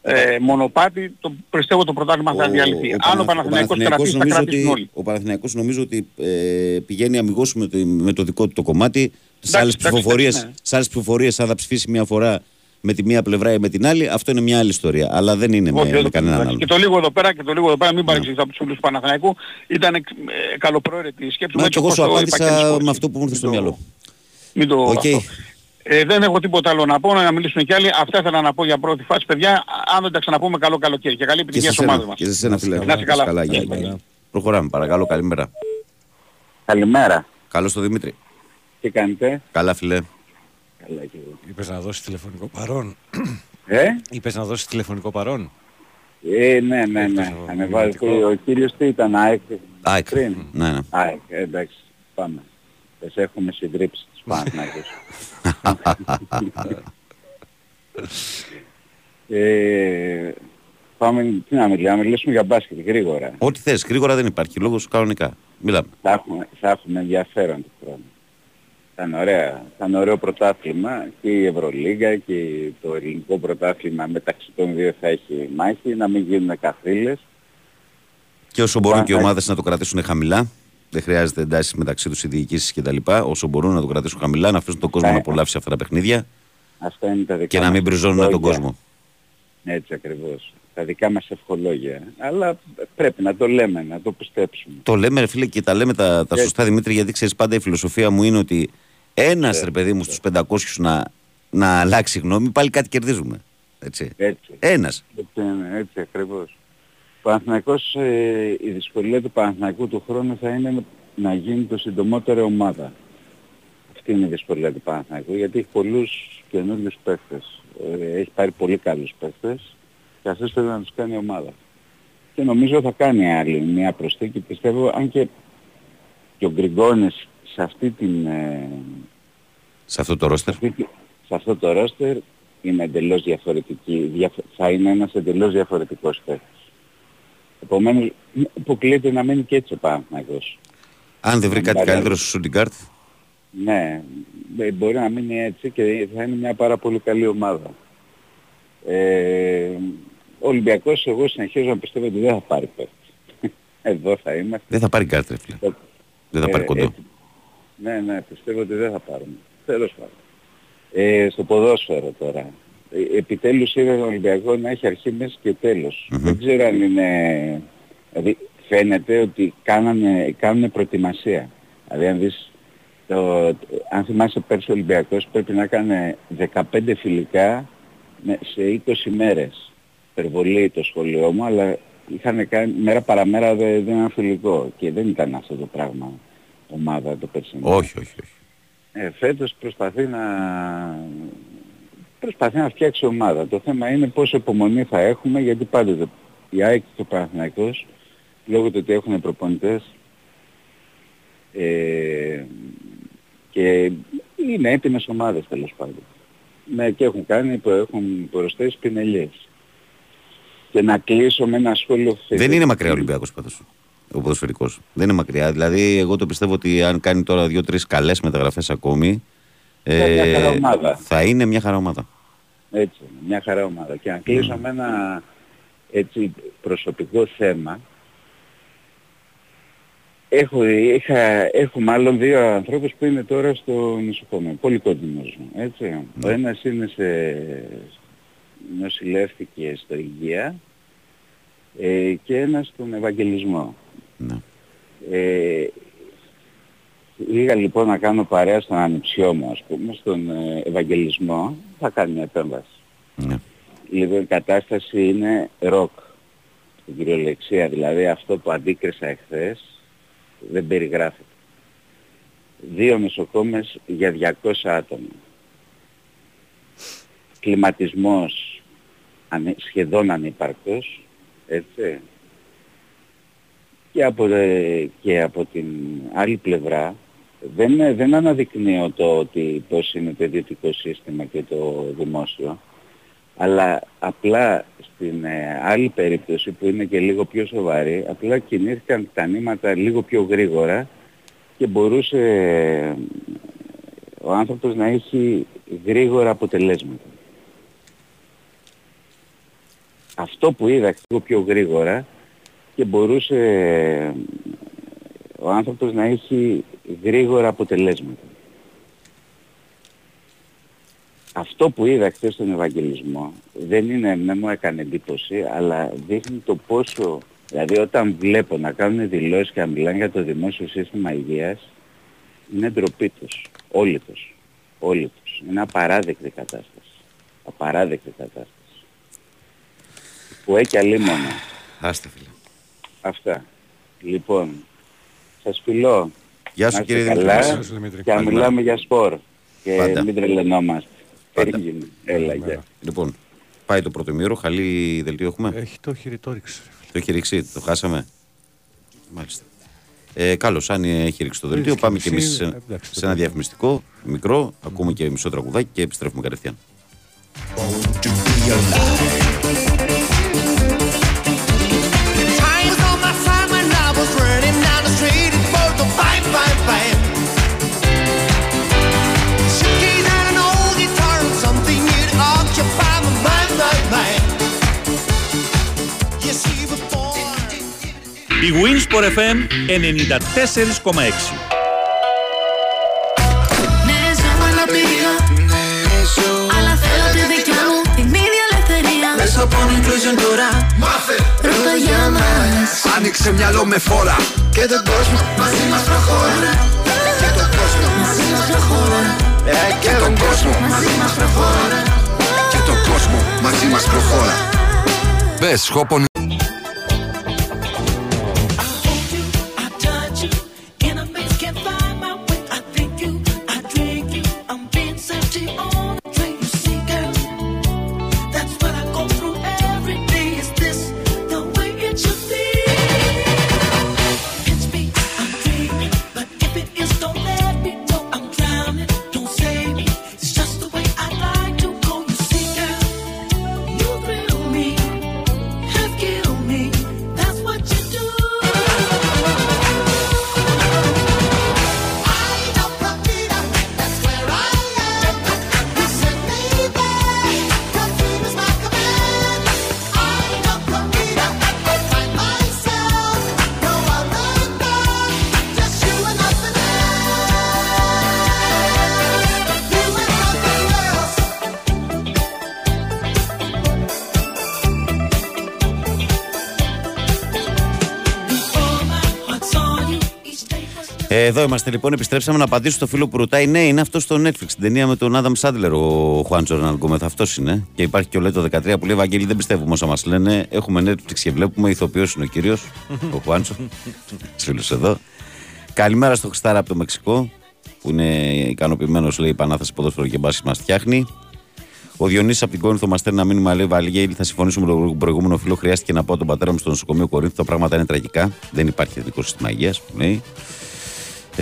ε, μονοπάτι, το, πιστεύω το πρωτάθλημα θα διαλυθεί. Αν ο Παναθηναϊκός κρατήσει, θα νομίζω κρατήσουν ότι, όλοι. ο Παναθηναϊκός νομίζω ότι ε, πηγαίνει αμυγός με, το, με το δικό του το κομμάτι. Σε άλλες εντάξει, ψηφοφορίες, εντάξει, ναι. σε άλλες ψηφοφορίες αν θα ψηφίσει μια φορά με τη μία πλευρά ή με την άλλη, αυτό είναι μια άλλη ιστορία. Αλλά δεν είναι με, Όχι, με εδώ- κανέναν εντάξει. άλλο. Και το λίγο εδώ πέρα και το λίγο εδώ πέρα, μην παρεξηγηθώ από τους φίλους του Παναθηναϊκού, ήταν ε, καλοπροαίρετη η σκέψη μου. Μας έτσι και εγώ όπως σου το είπα απάντησα και στις με χώρες. αυτό που μου ήρθε στο Μην το- μυαλό. Μην το... Οκ. Αυτό. Ε, δεν έχω τίποτα άλλο να πω, να μιλήσουν κι άλλοι. Αυτά ήθελα να πω για πρώτη φάση. Παιδιά, αν δεν τα ξαναπούμε, καλό καλοκαίρι και καλή Και επιτυχία σε στις ομάδες σένα, μας. και σε σένα φίλε. Να είσαι καλά. Καλά, γεια, Να είσαι γεια. καλά. Προχωράμε παρακαλώ, καλημέρα. Καλημέρα. Καλώς το Δημήτρη. Τι κάνετε; Καλά φίλε. Καλά και εγώ. Είπες να δώσεις τηλεφωνικό παρόν. Ε, Είπες να δώσεις τηλεφωνικό παρόν. ε ναι, ναι, Έχεις ναι. το Ανεβάζει μηνυματικό. ο κύριος τι ήταν, ΑΕΚ. ΑΕΚ. Πριν. Ναι, ναι. ΑΕΚ, ε, εντάξει, πάμε. Τις έχουμε συντρίψεις τους Παναθηναϊκούς. ε, πάμε, τι να μιλάμε, να μιλήσουμε για μπάσκετ γρήγορα. Ό,τι θες, γρήγορα δεν υπάρχει, λόγος κανονικά. Μιλάμε. Θα έχουμε, θα έχουμε ενδιαφέρον του χρόνου. Θα είναι, ωραία, θα είναι ωραίο πρωτάθλημα και η Ευρωλίγα και το ελληνικό πρωτάθλημα μεταξύ των δύο θα έχει μάχη, να μην γίνουν καθήλες. Και όσο μπορούν και οι Πάμε. ομάδες να το κρατήσουν χαμηλά, δεν χρειάζεται εντάσεις μεταξύ τους οι διοικήσεις κτλ. Όσο μπορούν να το κρατήσουν χαμηλά, να αφήσουν τον κόσμο Ναι. να απολαύσει αυτά τα παιχνίδια Αυτά είναι τα δικά και να μας μην μπριζώνουν τον ευχολόγια. κόσμο. Έτσι ακριβώς. Τα δικά μας ευχολόγια. Αλλά πρέπει να το λέμε, να το πιστέψουμε. Το λέμε, ρε φίλε, και τα λέμε τα, τα Έτσι. σωστά, Δημήτρη, γιατί ξέρεις πάντα η φιλοσοφία μου είναι ότι ένας Ναι. ρε παιδί μου στους 500 να, να αλλάξει γνώμη, πάλι κάτι κερδίζουμε. Έτσι. Έτσι. Ένας. Έτσι, είναι, έτσι ακριβώς. Ο Παναθηναϊκός, ε, η δυσκολία του Παναθηναϊκού του χρόνου θα είναι να γίνει το συντομότερο ομάδα. Αυτή είναι η δυσκολία του Παναθηναϊκού γιατί έχει πολλούς καινούριους παίχτες. Ε, έχει πάρει πολύ καλούς παίχτες και αυτούς θέλει να τους κάνει ομάδα. Και νομίζω θα κάνει άλλη μια προσθήκη πιστεύω αν και, και ο Γκριγκόνης σε αυτή την ε, Σε αυτό το ρόστερ. αυτή τη- σε αυτό το ρόστερ είναι εντελώς διαφορετική, διαφ- θα είναι ένας εντελώς διαφορετικός παίκτης. Επομένως, αποκλείεται να μείνει και έτσι ο Παναθηναϊκός. Αν δεν βρει κάτι Μπαρέλ. καλύτερο στο Σουντιγκάρτ, Ναι, ε, μπορεί να μείνει έτσι και θα είναι μια πάρα πολύ καλή ομάδα. Ε, ο Ολυμπιακός εγώ συνεχίζω να πιστεύω ότι δεν θα πάρει παίκτη. Εδώ θα είμαστε. δεν θα πάρει κάρτα, ρε φίλε. Δεν θα πάρει Ε, κοντό. έτσι. Ναι, ναι, πιστεύω ότι δεν θα πάρουμε. Τέλος πάντων. Ε, στο ποδόσφαιρο τώρα. Ε, επιτέλους είδα τον Ολυμπιακός να έχει αρχή, μέση και τελος Μμμ. Δεν ξέρω αν είναι... Δηλαδή φαίνεται ότι κάνανε, κάνουν προετοιμασία. Δηλαδή αν δεις... Το, αν θυμάσαι πέρσι ο Ολυμπιακός πρέπει να κάνει 15 φιλικά με- σε 20 μέρες. Υπερβολή το σχολείο μου, αλλά είχαν κάνει μέρα παραμέρα δεν δεν ένα φιλικό και δεν ήταν αυτό το πράγμα ομάδα το περσινό. Όχι, όχι, όχι. Ε, φέτος προσπαθεί να... προσπαθεί να φτιάξει ομάδα. Το θέμα είναι πόσο υπομονή θα έχουμε γιατί πάντοτε η ΑΕΚ και ο Παναθηναϊκός λόγω του ότι έχουν προπονητές ε, και είναι έτοιμες ομάδες τέλος πάντων. Ναι, και έχουν κάνει, που έχουν προσθέσει πινελιές. Και να κλείσω με ένα σχόλιο Δεν είναι μακριά ο Ολυμπιακός πάντως. Ο ποδοσφαιρικός. Δεν είναι μακριά. Δηλαδή, εγώ το πιστεύω ότι αν κάνει τώρα δύο-τρεις καλές μεταγραφές ακόμη. Θα είναι μια χαρά ομάδα. θα είναι μια χαρά ομάδα. Έτσι, είναι, μια χαρά ομάδα. Και να κλείσω με ένα έτσι προσωπικό θέμα. Έχω, είχα, έχω μάλλον δύο ανθρώπους που είναι τώρα στο νοσοκομείο. Πολύ κοντινός μου, έτσι. Ο ένας είναι σε... νοσηλεύτηκε στο Υγεία ε, και ένας στον Ευαγγελισμό. Ναι. Ε, Λίγα λοιπόν να κάνω παρέα στον ανιψιό μου, ας πούμε, στον ε, Ευαγγελισμό, θα κάνει μια επέμβαση. ναι. Λοιπόν, η κατάσταση είναι ροκ. Στην κυριολεξία, δηλαδή αυτό που αντίκρισα εχθές δεν περιγράφεται. Δύο νοσοκόμες για 200 άτομα. Κλιματισμός ανε- σχεδόν ανύπαρκτος, έτσι. Και από, ε, και από την άλλη πλευρά δεν, ε, δεν αναδεικνύω το ότι πώς είναι το ιδιωτικό σύστημα και το δημόσιο, αλλά απλά στην ε, άλλη περίπτωση που είναι και λίγο πιο σοβαρή, απλά κινήθηκαν τα νήματα λίγο πιο γρήγορα και μπορούσε ε, ο άνθρωπος να έχει γρήγορα αποτελέσματα. Αυτό που είδα λίγο πιο γρήγορα και μπορούσε ε, ο άνθρωπος να έχει γρήγορα αποτελέσματα. Αυτό που είδα χθες στον Ευαγγελισμό δεν είναι, δεν μου έκανε εντύπωση, αλλά δείχνει το πόσο, δηλαδή όταν βλέπω να κάνουν δηλώσεις και να μιλάνε για το δημόσιο σύστημα υγείας, είναι ντροπή τους. Όλοι τους. Όλοι τους. Είναι απαράδεκτη κατάσταση. Απαράδεκτη κατάσταση. Που έχει αλίμονα. Άστε φίλε. Αυτά. Λοιπόν, σας φιλώ. Γεια σου Να είστε κύριε καλά Δημητρή. Γεια σου, Δημήτρη. Και να Καλημέρα. μιλάμε για σπορ. Και Πάντα. μην τρελαινόμαστε. Πάντα. Έγινε. Έλα, γεια. Λοιπόν, πάει το πρώτο μήρο. Χαλή δελτίο έχουμε; Έχει το χειριτό ρίξει. Το έχει ρίξει, το χάσαμε; Μάλιστα. Ε, Καλώς, αν έχει ρίξει το δελτίο, Ρίξει πάμε και κι εμείς μισή, σε, εντάξει, το σε ένα πάμε. διαφημιστικό μικρό. Ακούμε και μισό τραγουδάκι και επιστρέφουμε κατευθείαν. Η Winsport FM 94,6. Ναι, ζω αναπηρία. Αλλά θέλω τη δικιά μου την ίδια ελευθερία. Μέσα από inclusion τώρα. Ρώτα για μας. Άνοιξε μυαλό με φόρα. Και τον κόσμο μαζί μας προχώρα. Και τον κόσμο. Μαζί μας προχώρα. Ε, Και τον κόσμο. Μαζί μας προχώρα. Και τον κόσμο μαζί μας προχώρα. Μπες εδώ είμαστε λοιπόν. Επιστρέψαμε να απαντήσουμε στο φίλο που ρωτάει. Ναι, είναι αυτό στο Netflix. Την ταινία με τον Άδαμ Σάντλερ, ο Χουάντσο Ρενάλ Γκόμεθ. Αυτός είναι. Και υπάρχει και ο Λέτο 13 που λέει: Βαγγέλη, δεν πιστεύουμε όσα μας λένε. Έχουμε Netflix και βλέπουμε. Ηθοποιός είναι ο κύριος, ο Χουάντσο. Φίλος εδώ. Καλημέρα στο Χριστάρα από το Μεξικό, που είναι ικανοποιημένος, λέει: Η Πανάθαση ποδόσφαιρο και μπάσκετ μας φτιάχνει. Ο Διονύσης από την Κόρινθο μας στέλνει ένα μήνυμα, λέει: Βαλγέλη, θα συμφωνήσουμε με τον προηγούμενο φίλο. Χρειάστηκε να πάω τον πατέρα μου στο νοσοκομείο Κορίνθου. Τα πράγματα είναι τραγικά. Δεν υπάρχει εθνικό σύστημα υγείας, που λέει.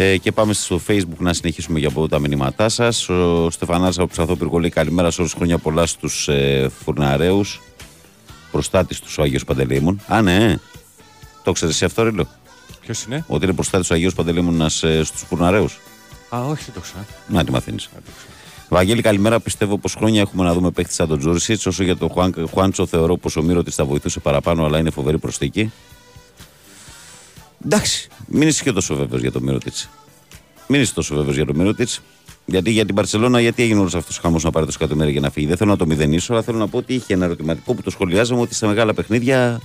Ε, και πάμε στο facebook να συνεχίσουμε για από τα μηνύματά σας. Ο Στεφανάς από Ψαθόπυργο λέει καλημέρα σε όλους χρόνια πολλά στους ε, φουρναρέους. Προστάτης τους ο Αγίο Παντελήμων. Α, ναι. Το ξέρεις εσύ αυτό, Ρίλο; Ποιος είναι; Ότι είναι προστάτης του Αγίου Παντελήμων ε, στους φουρναρέους. Α, όχι, δεν το ξέρω. Να τη μαθαίνεις. Βαγγέλη, καλημέρα. Πιστεύω πως χρόνια έχουμε να δούμε παίχτη σαν τον Τζούρισιτ. Όσο για τον Χουάν, Χουάντσο, θεωρώ πως ο Μύρο θα βοηθούσε παραπάνω, αλλά είναι φοβερή προσθήκη. Εντάξει, μην είσαι και τόσο βέβαιος για τον Μύρο Μην είσαι τόσο βέβαιος για τον Μύρο Γιατί για την Παρσελώνα, γιατί έγινε όλος αυτός ο χαμός να πάρει το εκατομμύρια για να φύγει. Δεν θέλω να το μηδενίσω, αλλά θέλω να πω ότι είχε ένα ερωτηματικό που το σχολιάζαμε ότι στα μεγάλα παιχνίδια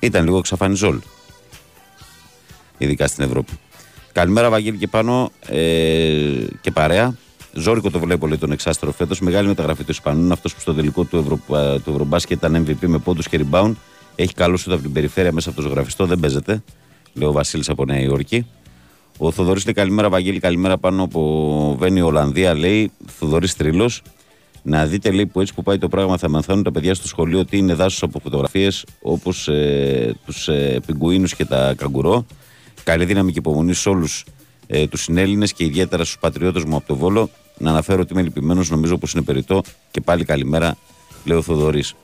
ήταν λίγο εξαφανιζόλ. Ειδικά στην Ευρώπη. Καλημέρα, Βαγγέλη και πάνω ε, και παρέα. Ζόρικο το βλέπω, λέει τον εξάστερο φέτος. Μεγάλη μεταγραφή του Ισπανού. Είναι αυτός που στο τελικό του, Ευρω... του Ευρωμπάσκετ ήταν MVP με πόντους και rebound. Έχει καλό σου από την περιφέρεια μέσα από το ζωγραφιστό. Δεν παίζεται. Λέει ο Βασίλης από Νέα Υόρκη. Ο Θοδωρής λέει καλημέρα, Βαγγέλη, καλημέρα πάνω από Βέννη Ολλανδία. Λέει Θοδωρής Τρίλος. Να δείτε λέει που έτσι που πάει το πράγμα θα μαθαίνουν τα παιδιά στο σχολείο ότι είναι δάσος από φωτογραφίες όπως ε, τους ε, πιγκουίνους και τα καγκουρό. Καλή δύναμη και υπομονή σε όλους ε, τους συνέλληνες και ιδιαίτερα στους πατριώτες μου από το Βόλο. Να αναφέρω ότι είμαι λυπημένος, νομίζω πως είναι περιττό. Και πάλι καλημέρα, λέει ο Θοδωρής.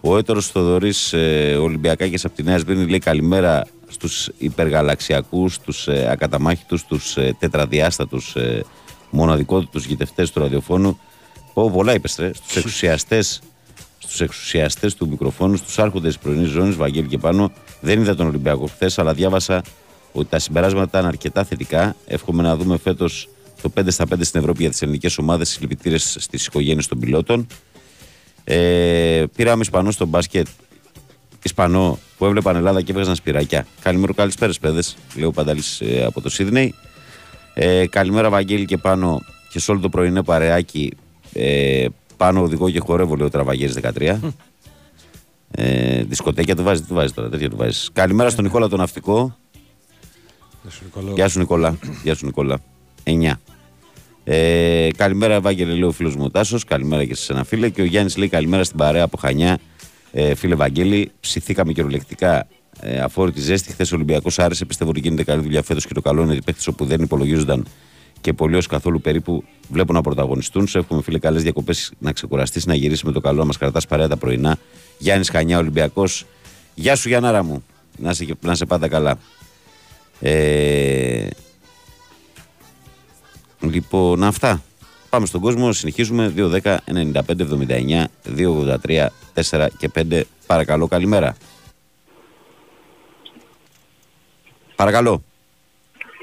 Ο έτερος Θοδωρής ε, Ολυμπιακάκης από τη Νέα Σμύρνη λέει καλημέρα στους υπεργαλαξιακούς, στους ε, ακαταμάχητους, στους ε, τετραδιάστατους, ε, μοναδικότητου γητευτές του ραδιοφώνου. Πω, πολλά είπες, στους εξουσιαστές στους εξουσιαστές του μικροφόνου, στους άρχοντες της πρωινής ζώνη, Βαγγέλη και πάνω. Δεν είδα τον Ολυμπιακό χθες, αλλά διάβασα ότι τα συμπεράσματα ήταν αρκετά θετικά. Εύχομαι να δούμε φέτος το 5 στα 5 στην Ευρώπη για τις ελληνικές ομάδες. Συλληπιτήρες στις οικογένειες των πιλότων. Ε, πήραμε Ισπανό στο μπάσκετ. Ισπανό που έβλεπαν Ελλάδα και έβγαζαν σπυράκια. Καλημέρα, καλησπέρα, παιδες. Λέω Πανταλή ε, από το Σίδνεϊ. Ε, καλημέρα, Βαγγέλη και πάνω. και σε όλο το πρωινό παρεάκι ε, πάνω οδηγώ και χορεύω, λέει ο Τραβαγέρης 13. Ε, δισκοτέκια του βάζεις, τι του βάζεις τώρα, τέτοια του βάζεις. Καλημέρα στον Νικόλα τον Ναυτικό. Γεια σου, Νικολό. Γεια σου Νικόλα. Γεια σου Νικόλα. 9. Ε, καλημέρα, Ευάγγελε, λέει ο φίλος μου ο Τάσος. Καλημέρα και σε ένα φίλε. Και ο Γιάννης λέει καλημέρα στην παρέα από Χανιά. Ε, φίλε Βαγγέλη, ψηθήκαμε κυριολεκτικά ε, αφόρητη ζέστη. Χθες ο Ολυμπιακός άρεσε. Πιστεύω ότι γίνεται καλή δουλειά φέτος και το καλό είναι ότι οι παίχτε όπου δεν υπολογίζονταν και πολλοί ως καθόλου περίπου βλέπουν να πρωταγωνιστούν. Σε εύχομαι φίλε καλές διακοπές να ξεκουραστείς, να γυρίσεις με το καλό, να μας κρατάς παρέα τα πρωινά. Γιάννης Χανιά Ολυμπιακός. Γεια σου Γιάνναρα μου. Να σε, να σε πάντα καλά. Ε, Λοιπόν, αυτά. Πάμε στον κόσμο, συνεχίζουμε. 2, 10, 95, 79, 2, 83, 4 και 5. Παρακαλώ, καλημέρα. Παρακαλώ.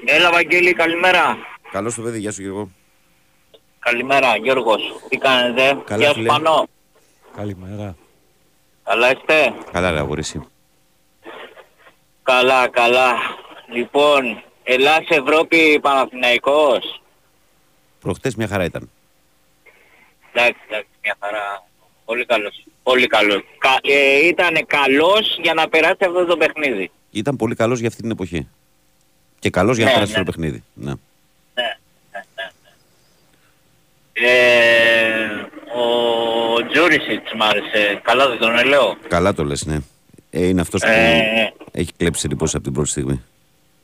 Έλα Βαγγέλη, καλημέρα. Καλώς το παιδί, γεια σου Γιώργο. Καλημέρα Γιώργος. Τι κάνετε; Καλά, Γεια σου φίλε. Πανώ. Καλημέρα. Καλά είστε; Καλά, ρε αγορίση. Καλά, καλά. Λοιπόν, Ελλάς Ευρώπη Παναθηναϊκός. Προχτές μια χαρά ήταν. Εντάξει, εντάξει, μια χαρά. Πολύ καλός. Πολύ καλός. Κα, ε, ήταν καλός για να περάσει αυτό το παιχνίδι. Ήταν πολύ καλός για αυτή την εποχή. Και καλός για να Ναι, περάσει ναι. το παιχνίδι. Ναι. Ε, ο Τζούρισιτς μ' άρεσε. Καλά δεν τον λέω. Καλά το λες, ναι. Ε, είναι αυτός που Ε, έχει κλέψει εντυπώσεις από την πρώτη στιγμή.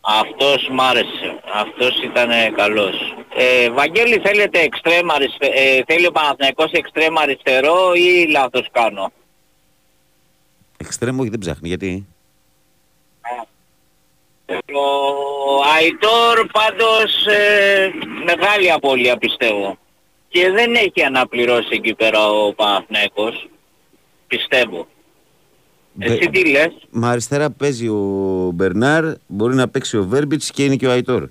Αυτός μ' άρεσε. Αυτός ήταν καλός. Ε, Βαγγέλη θέλετε εξτρέμ αριστε... ε, θέλει ο Παναθηναϊκός εξτρέμ αριστερό ή λάθος κάνω; Εξτρέμο όχι δεν ψάχνει, γιατί; Ο Αϊτόρ πάντως ε, μεγάλη απώλεια πιστεύω. Και δεν έχει αναπληρώσει εκεί πέρα ο Παναθηναϊκός. Πιστεύω. Εσύ τι λες; Μα αριστερά παίζει ο Μπερνάρ, μπορεί να παίξει ο Βέρμπιτς και είναι και ο Αϊτόρ.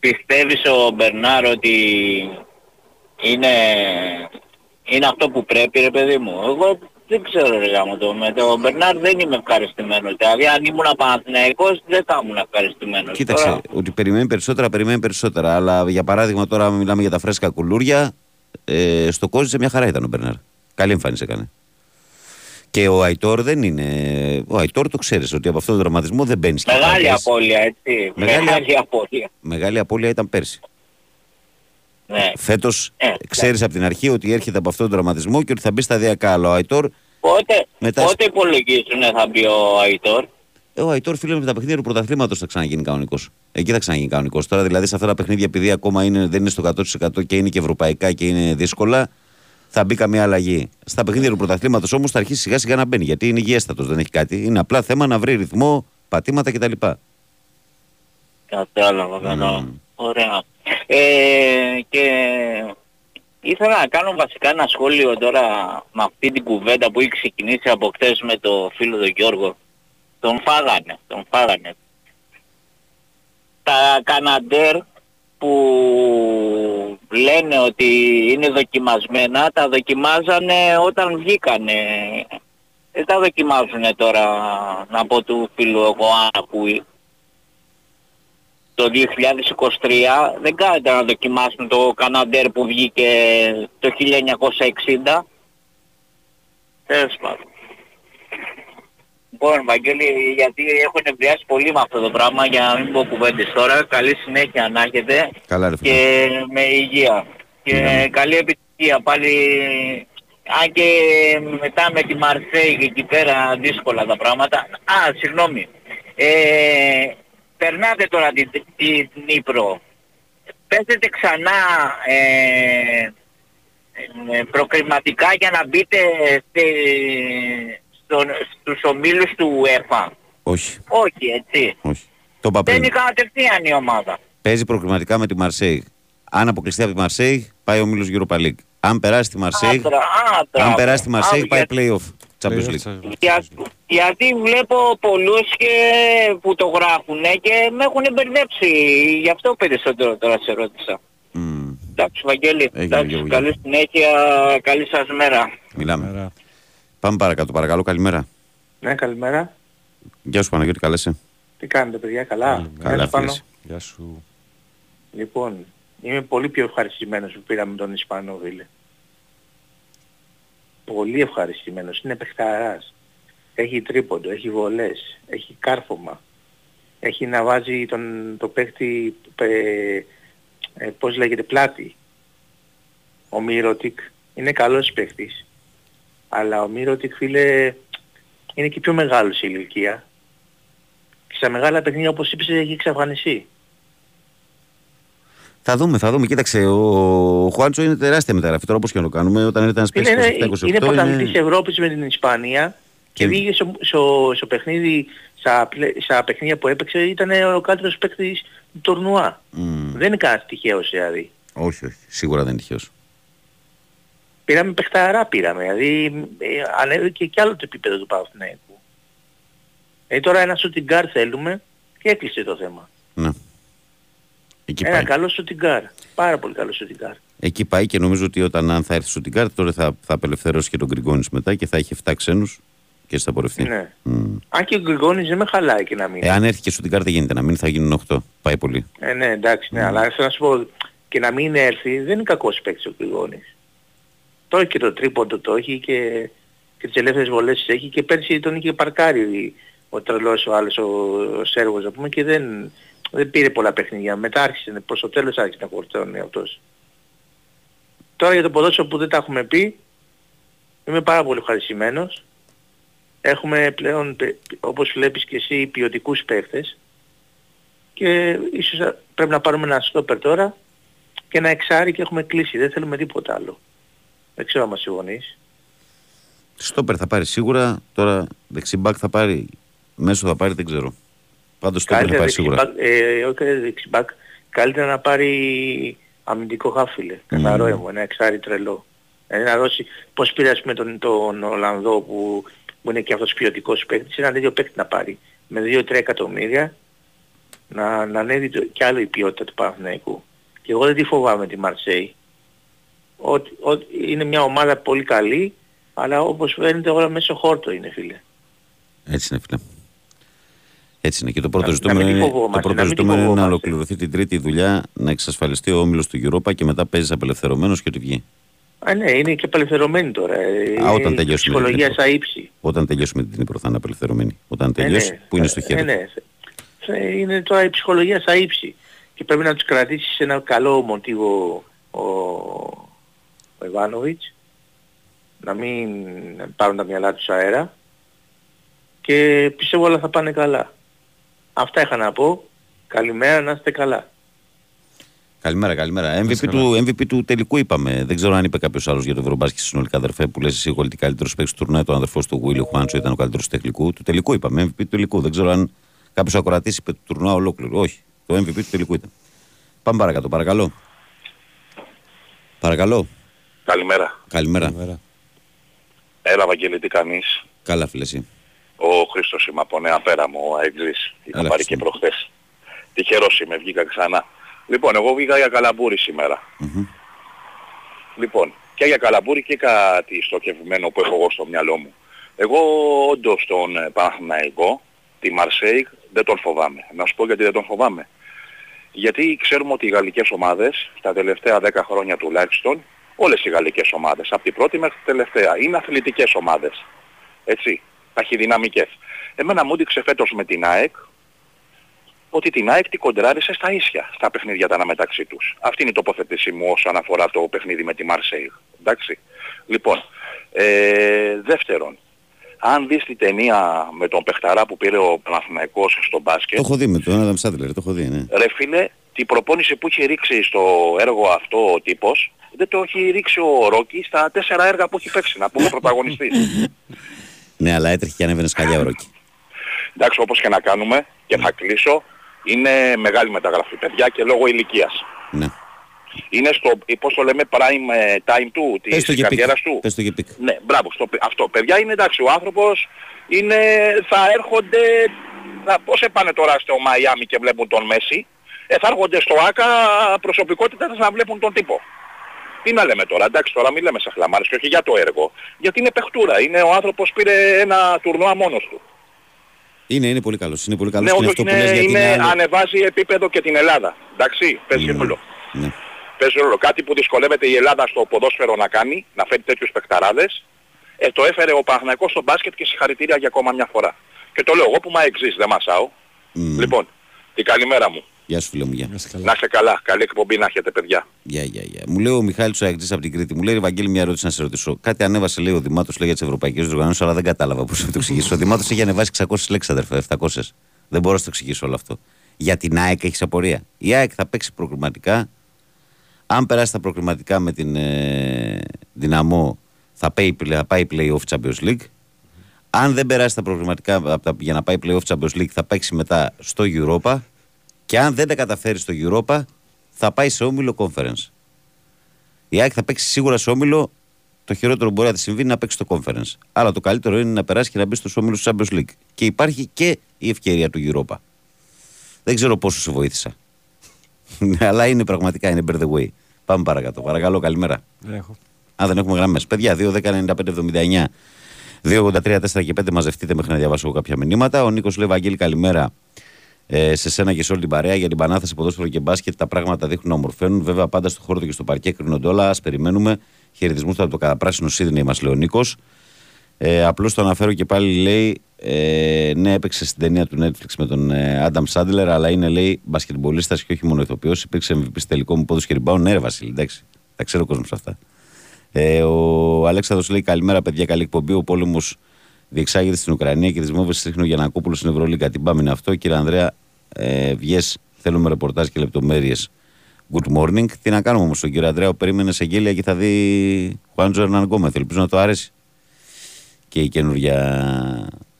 Πιστεύεις ο Μπερνάρ ότι είναι, είναι αυτό που πρέπει ρε παιδί μου; Εγώ δεν ξέρω ρε γάμο το. Με τον Μπερνάρ δεν είμαι ευχαριστημένος. Δηλαδή αν ήμουν Παναθηναϊκός δεν θα ήμουν ευχαριστημένος. Κοίταξε, Τώρα, ότι περιμένει περισσότερα, περιμένει περισσότερα. Αλλά για παράδειγμα, τώρα, άμα μιλάμε για τα φρέσκα κουλούρια, ε, στο Κόζιτσε μια χαρά ήταν ο Μπερνάρ. Καλή εμφάνιση έκανε. Και ο Αϊτόρ δεν είναι. Ο Αϊτόρ το ξέρεις ότι από αυτόν τον δραματισμό δεν μπαίνεις και μεγάλη παγιές. απώλεια έτσι. Μεγάλη- Μεγάλη, απώλεια. Μεγάλη απώλεια ήταν πέρσι. Ναι. Φέτος Ε, ξέρεις από την αρχή ότι έρχεται από αυτόν τον δραματισμό και ότι θα μπει σταδιακά. Αλλά ο Αϊτόρ, Πότε, Μετά- πότε υπολογίζουν θα μπει ο Αϊτόρ; ε, ο Αϊτόρ φίλε με τα παιχνίδια του πρωταθλήματος θα ξαναγίνει κανονικός. Εκεί θα ξαναγίνει κανονικός. Τώρα δηλαδή σε αυτά τα παιχνίδια, επειδή ακόμα είναι, δεν είναι στο 100% και είναι και ευρωπαϊκά και είναι δύσκολα, θα μπει καμία αλλαγή. Στα παιχνίδια του πρωταθλήματος όμως θα αρχίσει σιγά σιγά να μπαίνει. Γιατί είναι υγιέστατος, δεν έχει κάτι. Είναι απλά θέμα να βρει ρυθμό, πατήματα κτλ. Κατάλαβα, κατάλαβα. Mm. Ωραία. Ε, και ήθελα να κάνω βασικά ένα σχόλιο τώρα με αυτή την κουβέντα που έχει ξεκινήσει από χθες με το φίλο τον Γιώργο. Τον φάγανε, τον φάγανε. Τα Καναντέρ που λένε ότι είναι δοκιμασμένα, τα δοκιμάζανε όταν βγήκανε. Δεν τα δοκιμάζουν τώρα, να πω του φίλου εγώ που το 2023 δεν κάνετε να δοκιμάσουν το Καναντέρ που βγήκε το 1960. Τέλος πάντων. Λοιπόν, Βαγγέλη, γιατί έχω νευριάσει πολύ με αυτό το πράγμα για να μην πω κουβέντες τώρα. Καλή συνέχεια να έχετε Καλά, ρε φίλε. και με υγεία. Και καλή επιτυχία πάλι. Αν και μετά με τη Μαρσέη και εκεί πέρα δύσκολα τα πράγματα. Α, συγγνώμη. Ε, περνάτε τώρα την, την Νύπρο. Παίζετε ξανά ε, ε, προκριματικά για να μπείτε στε, στον, στους ομίλους του ΕΦΑ. Όχι, Όχι, έτσι. όχι. Το είπα πριν. Δεν είναι κατευθείαν η ομάδα. Παίζει προκριματικά με τη Μαρσέη. Αν αποκλειστεί από τη Μαρσέη, πάει ο Μίλο Europa League. Αν περάσει τη Μαρσέη, Άντρα, άντρα. αν περάσει τη Μαρσέη, Α, πάει για- playoff. Champions League. Για, γιατί βλέπω πολλούς και που το γράφουν και με έχουν μπερδέψει. Γι' αυτό περισσότερο τώρα σε ρώτησα. Μμμ. Εντάξει, Βαγγέλη. Έγινε, Εντάξει, Γιώργο. καλή συνέχεια. Καλή σας μέρα. Μιλάμε. Μέρα. Πάμε παρακάτω, παρακαλώ. Καλημέρα. Ναι, καλημέρα. Γεια σου Παναγιώτη, καλέσαι. Τι κάνετε παιδιά, καλά; Καλημέρα. Γεια Καλά, σου, Πάνο. φίλες. Γεια σου. Λοιπόν, Είμαι πολύ πιο ευχαριστημένος που πήραμε τον Ισπανό φίλε. Πολύ ευχαριστημένος. Είναι παιχταράς. Έχει τρίποντο, έχει βολές, έχει κάρφωμα. Έχει να βάζει τον, το παίχτη, ε, ε, πώς λέγεται, πλάτη. Ο Μύρωτικ είναι καλός παίχτης. Αλλά ο Μύρωτικ φίλε είναι και πιο μεγάλος σε ηλικία. Και στα μεγάλα παιχνίδια όπως είπες έχει εξαφανιστεί. Θα δούμε, θα δούμε. Κοίταξε, ο, ο Χουάντσο είναι τεράστια μεταγραφή. Τώρα όπως και να το κάνουμε, όταν έρθει ένας Είναι, παίκτης είναι, 27-28 είναι πρωταθλητής Ευρώπης με την Ισπανία και Και- βγήκε στο, στο, στο παιχνίδι, στα, πλε- στα παιχνίδια που έπαιξε ήταν ο καλύτερος παίκτης του τουρνουά. Μμ, Δεν είναι κανένας τυχαίος δηλαδή. όχι, όχι. Σίγουρα δεν είναι τυχαίος. Πήραμε παιχταρά πήραμε, δηλαδή ε, ανέβηκε και άλλο το επίπεδο του Παναθηναϊκού. Ε, τώρα ένα σουτιγκάρ θέλουμε και έκλεισε το θέμα. Ναι. Εκεί ένα πάει. καλό σουτιγκάρ. Πάρα πολύ καλό σουτιγκάρ. Εκεί πάει και νομίζω ότι όταν αν θα έρθει στο Τιγκάρ, τώρα θα, θα απελευθερώσει και τον Γκριγκόνης μετά και θα έχει 7 ξένους και θα πορευτεί. Ναι. Μμ. Αν και ο Γκριγκόνης δεν με χαλάει και να μην. Εάν έρθει και στο Τιγκάρ δεν γίνεται να μείνει, θα γίνουν 8. Πάει πολύ. Ε, ναι, εντάξει, ναι, αλλά θέλω να σου πω και να μην έρθει δεν είναι κακός παίκτης ο Γκριγόνης. Το έχει και το τρίποντο το έχει και, και τις ελεύθερες βολές τις έχει και πέρσι τον είχε παρκάρει ο τρελός ο άλλος ο, ο Σέργος να πούμε και δεν, δεν πήρε πολλά παιχνίδια. Μετά άρχισε, προς το τέλος άρχισε να φορτώνει αυτός. Τώρα για το ποδόσφαιρο που δεν τα έχουμε πει, είμαι πάρα πολύ ευχαριστημένος. Έχουμε πλέον, πε- όπως βλέπεις και εσύ, ποιοτικούς παίχτες και ίσως α- πρέπει να πάρουμε ένα στόπερ τώρα και ένα εξάρι και έχουμε κλείσει. Δεν θέλουμε τίποτα άλλο. Δεν ξέρω αν μας συμφωνείς. Στόπερ θα πάρει σίγουρα. Τώρα δεξιμπάκ θα πάρει. Μέσο θα πάρει, δεν ξέρω. Πάντως στόπερ θα Καλύτερα πάρει σίγουρα. δεξιμπακ, ε, όχι δεξιμπακ, καλύτερα να πάρει αμυντικό χάφιλε. Καθαρό Μμμ. έμμο, ένα εξάρι τρελό. Ε, να δώσει, πώς πήρε ας πούμε τον, τον Ολλανδό που, που είναι και αυτός ποιοτικός παίκτης, ένα τέτοιο παίκτη να πάρει με 2-3 εκατομμύρια να, να ανέβει το, κι άλλο η ποιότητα του Παναθηναϊκού. Και εγώ δεν τη φοβάμαι τη Μαρσέη. Ότι, ότι είναι μια ομάδα πολύ καλή, αλλά όπως φαίνεται όλα μέσω χόρτο είναι φίλε. Έτσι είναι, φίλε. Έτσι είναι. Και το πρώτο Να- ζητούμενο να μην τη είναι, φοβόμαστε, το πρώτο να μην τη ζητούμενο είναι να φοβόμαστε. ολοκληρωθεί την τρίτη δουλειά, να εξασφαλιστεί ο όμιλος του Europa και μετά παίζεις απελευθερωμένος και ότι βγει. Α, ναι, είναι και απελευθερωμένη τώρα. Ε, Α, όταν είναι τελειώσουμε Ψυχολογία την στα ύψη. Όταν τελειώσουμε την Νύπρο θα είναι απελευθερωμένη. Όταν Ε, τελειώσει, ναι. που είναι στο Ε, χέρι. ναι. Ε, Είναι τώρα η ψυχολογία στα ύψη. Και πρέπει να τους κρατήσεις σε ένα καλό μοτίβο ο, ο Ιβάνοβιτς. Να μην πάρουν τα μυαλά τους αέρα. Και πιστεύω όλα θα πάνε καλά. Αυτά είχα να πω. Καλημέρα, να είστε καλά. Καλημέρα, καλημέρα. MVP είσαι του, MVP του τελικού είπαμε. Δεν ξέρω αν είπε κάποιος άλλος για το Ευρωμπάσκετ συνολικά αδερφέ που λες εσύ ότι καλύτερος παίκτης του τουρνουά, το αδερφός του Βίλιο Χουάντσο ήταν ο καλύτερος του τελικού. Του τελικού είπαμε. MVP του τελικού. Δεν ξέρω αν κάποιος ακροατής είπε του τουρνουά ολόκληρο. Όχι. Το MVP του τελικού ήταν. Πάμε παρακάτω, παρακαλώ. Παρακαλώ. Καλημέρα. Καλημέρα. Καλημέρα. Έλα, Βαγγέλη, τι κάνεις; Καλά, φίλε. εσύ. Ο Χρήστος είμαι από Νέα Πέρα μου, ο Αεξής. Είχα Έλα, πάρει Χριστέ και μου. προχθές. Τυχερός είμαι, βγήκα ξανά. Λοιπόν, εγώ βγήκα για καλαμπούρι σήμερα. Μμμ. Λοιπόν, και για καλαμπούρι και κάτι στοχευμένο που έχω εγώ στο μυαλό μου. Εγώ όντως τον ε, Παναθηναϊκό, τη Μαρσέικ, δεν τον φοβάμαι. Να σου πω γιατί δεν τον φοβάμαι. Γιατί ξέρουμε ότι οι γαλλικές ομάδες, τα τελευταία 10 χρόνια τουλάχιστον, όλες οι γαλλικές ομάδες, από την πρώτη μέχρι την τελευταία, είναι αθλητικές ομάδες. Έτσι, ταχυδυναμικές. Εμένα μου έδειξε φέτος με την ΑΕΚ ότι την ΑΕΚ την κοντράρισε στα ίσια στα παιχνίδια τα αναμεταξύ τους. Αυτή είναι η τοποθέτησή μου όσον αφορά το παιχνίδι με τη Μαρσέιγ. Εντάξει. Λοιπόν, ε, δεύτερον, αν δεις την ταινία με τον παιχταρά που πήρε ο Παναθηναϊκός στο μπάσκετ, Το έχω δει με τον Άνταμ Σάντλερ, το έχω δει, ναι. ρε φίλε, την προπόνηση που έχει ρίξει στο έργο αυτό ο τύπος, δεν το έχει ρίξει ο Ρόκι στα τέσσερα έργα που έχει παίξει, να πούμε πρωταγωνιστής. Ναι, αλλά έτρεχε και ανέβαινε σκαλιά ο Ρόκι. Εντάξει, όπως και να κάνουμε, και θα κλείσω, είναι μεγάλη μεταγραφή, παιδιά, και λόγω ηλικίας. Ναι. Είναι στο, πώς το λέμε, prime ε, time του, Πες το της και πικ. καριέρας του. Πες το και peak. Ναι, μπράβο, στο, αυτό. Παιδιά είναι εντάξει, ο άνθρωπος είναι, θα έρχονται, θα, πώς πάνε τώρα στο Μαϊάμι και βλέπουν τον Μέσι, ε, θα έρχονται στο ΟΑΚΑ προσωπικότητες να βλέπουν τον τύπο. Τι να λέμε τώρα, εντάξει τώρα μην λέμε σαχλαμάρες και όχι για το έργο. Γιατί είναι παιχτούρα, είναι ο άνθρωπος πήρε ένα τουρνουά μόνος του. Είναι, είναι πολύ καλός. Είναι πολύ καλός Ναι, και όχι, είναι αυτό όχι, που είναι, λες γιατί είναι, είναι άλλο. ανεβάζει επίπεδο και την Ελλάδα. Εντάξει, παίζει Ναι. ρόλο. Ναι. Παίζει ρόλο. Κάτι που δυσκολεύεται η Ελλάδα στο ποδόσφαιρο να κάνει, να φέρει τέτοιους παικταράδες, ε, το έφερε ο Παναθηναϊκός στο μπάσκετ και συγχαρητήρια για ακόμα μια φορά. Και το λέω εγώ που μα εξής, δεν μασάω. Λοιπόν, την καλημέρα μου. Γεια σου φίλε μου, γεια. Να είστε καλά. Καλή εκπομπή να έχετε παιδιά. Γεια, γεια, γεια. Μου λέει ο Μιχάλης ο Αγγλής από την Κρήτη, μου λέει Ευαγγέλη μια ερώτηση να σε ρωτήσω. Κάτι ανέβασε λέει ο Δημάτος λέει για τις ευρωπαϊκές διοργανώσει, αλλά δεν κατάλαβα πώς να το εξηγήσω. Ο Δημάτος έχει ανεβάσει 600 λέξεις, αδερφέ, 700. Δεν μπορώ να το εξηγήσω όλο αυτό. Για την ΑΕΚ έχεις απορία. Η ΑΕΚ θα παίξει προκριματικά. Αν περάσει τα προκριματικά με την ε, δυναμό, θα πάει, θα πάει play-off Champions League. Αν δεν περάσει τα προκριματικά απ' τα- για να πάει play-off Champions League, θα παίξει μετά στο Europa. Και αν δεν τα καταφέρει στο Europa, θα πάει σε όμιλο conference. Η ΑΕΚ θα παίξει σίγουρα σε όμιλο. Το χειρότερο που μπορεί να τη συμβεί είναι να παίξει στο conference. Αλλά το καλύτερο είναι να περάσει και να μπει στο όμιλο του Champions League. Και υπάρχει και η ευκαιρία του Europa. Δεν ξέρω πόσο σε βοήθησα. Ναι, Αλλά είναι πραγματικά είναι bear the way. Πάμε παρακάτω. Παρακαλώ, καλημέρα. Δεν έχω. Α, δεν έχουμε γραμμές. Παιδιά, 2, 10, 95, 79. 2, 83, 4 και 5 μαζευτείτε μέχρι να διαβάσω εγώ κάποια μηνύματα. Ο Νίκος λέει: Βαγγέλη, καλημέρα ε, σε σένα και σε όλη την παρέα για την πανάθεση ποδόσφαιρο και μπάσκετ. Τα πράγματα δείχνουν να ομορφαίνουν. Βέβαια, πάντα στο χώρο του και στο παρκέ κρίνονται όλα. Α περιμένουμε. Χαιρετισμούς από το καταπράσινο Σίδνεϊ, μας λέει ο Νίκος. Ε, Απλώς το αναφέρω και πάλι λέει: ε, Ναι, έπαιξε στην ταινία του Netflix με τον ε, Άνταμ Σάντλερ, αλλά είναι λέει μπασκετμπολίστας και όχι μόνο ηθοποιός. Υπήρξε MVP στη τελικό μου πόδος και rebound. Ναι, ρε Βασίλη, εντάξει. Τα ξέρω ο κόσμος αυτά. Ε, ο Αλέξανδρος λέει: Καλημέρα, παιδιά. Καλή εκπομπή. Ο πόλεμος διεξάγεται στην Ουκρανία και τη μόβε ρίχνει ο Γιανακόπουλο στην Ευρωλίγκα. Την πάμε είναι αυτό. Κύριε Ανδρέα, ε, βγες, θέλουμε ρεπορτάζ και λεπτομέρειες. Good morning. Τι να κάνουμε όμως τον κύριο Ανδρέα, περίμενε σε γέλια και θα δει Χουάντζο Ερναν Γκόμεθ. Ελπίζω να το άρεσει και η καινούργια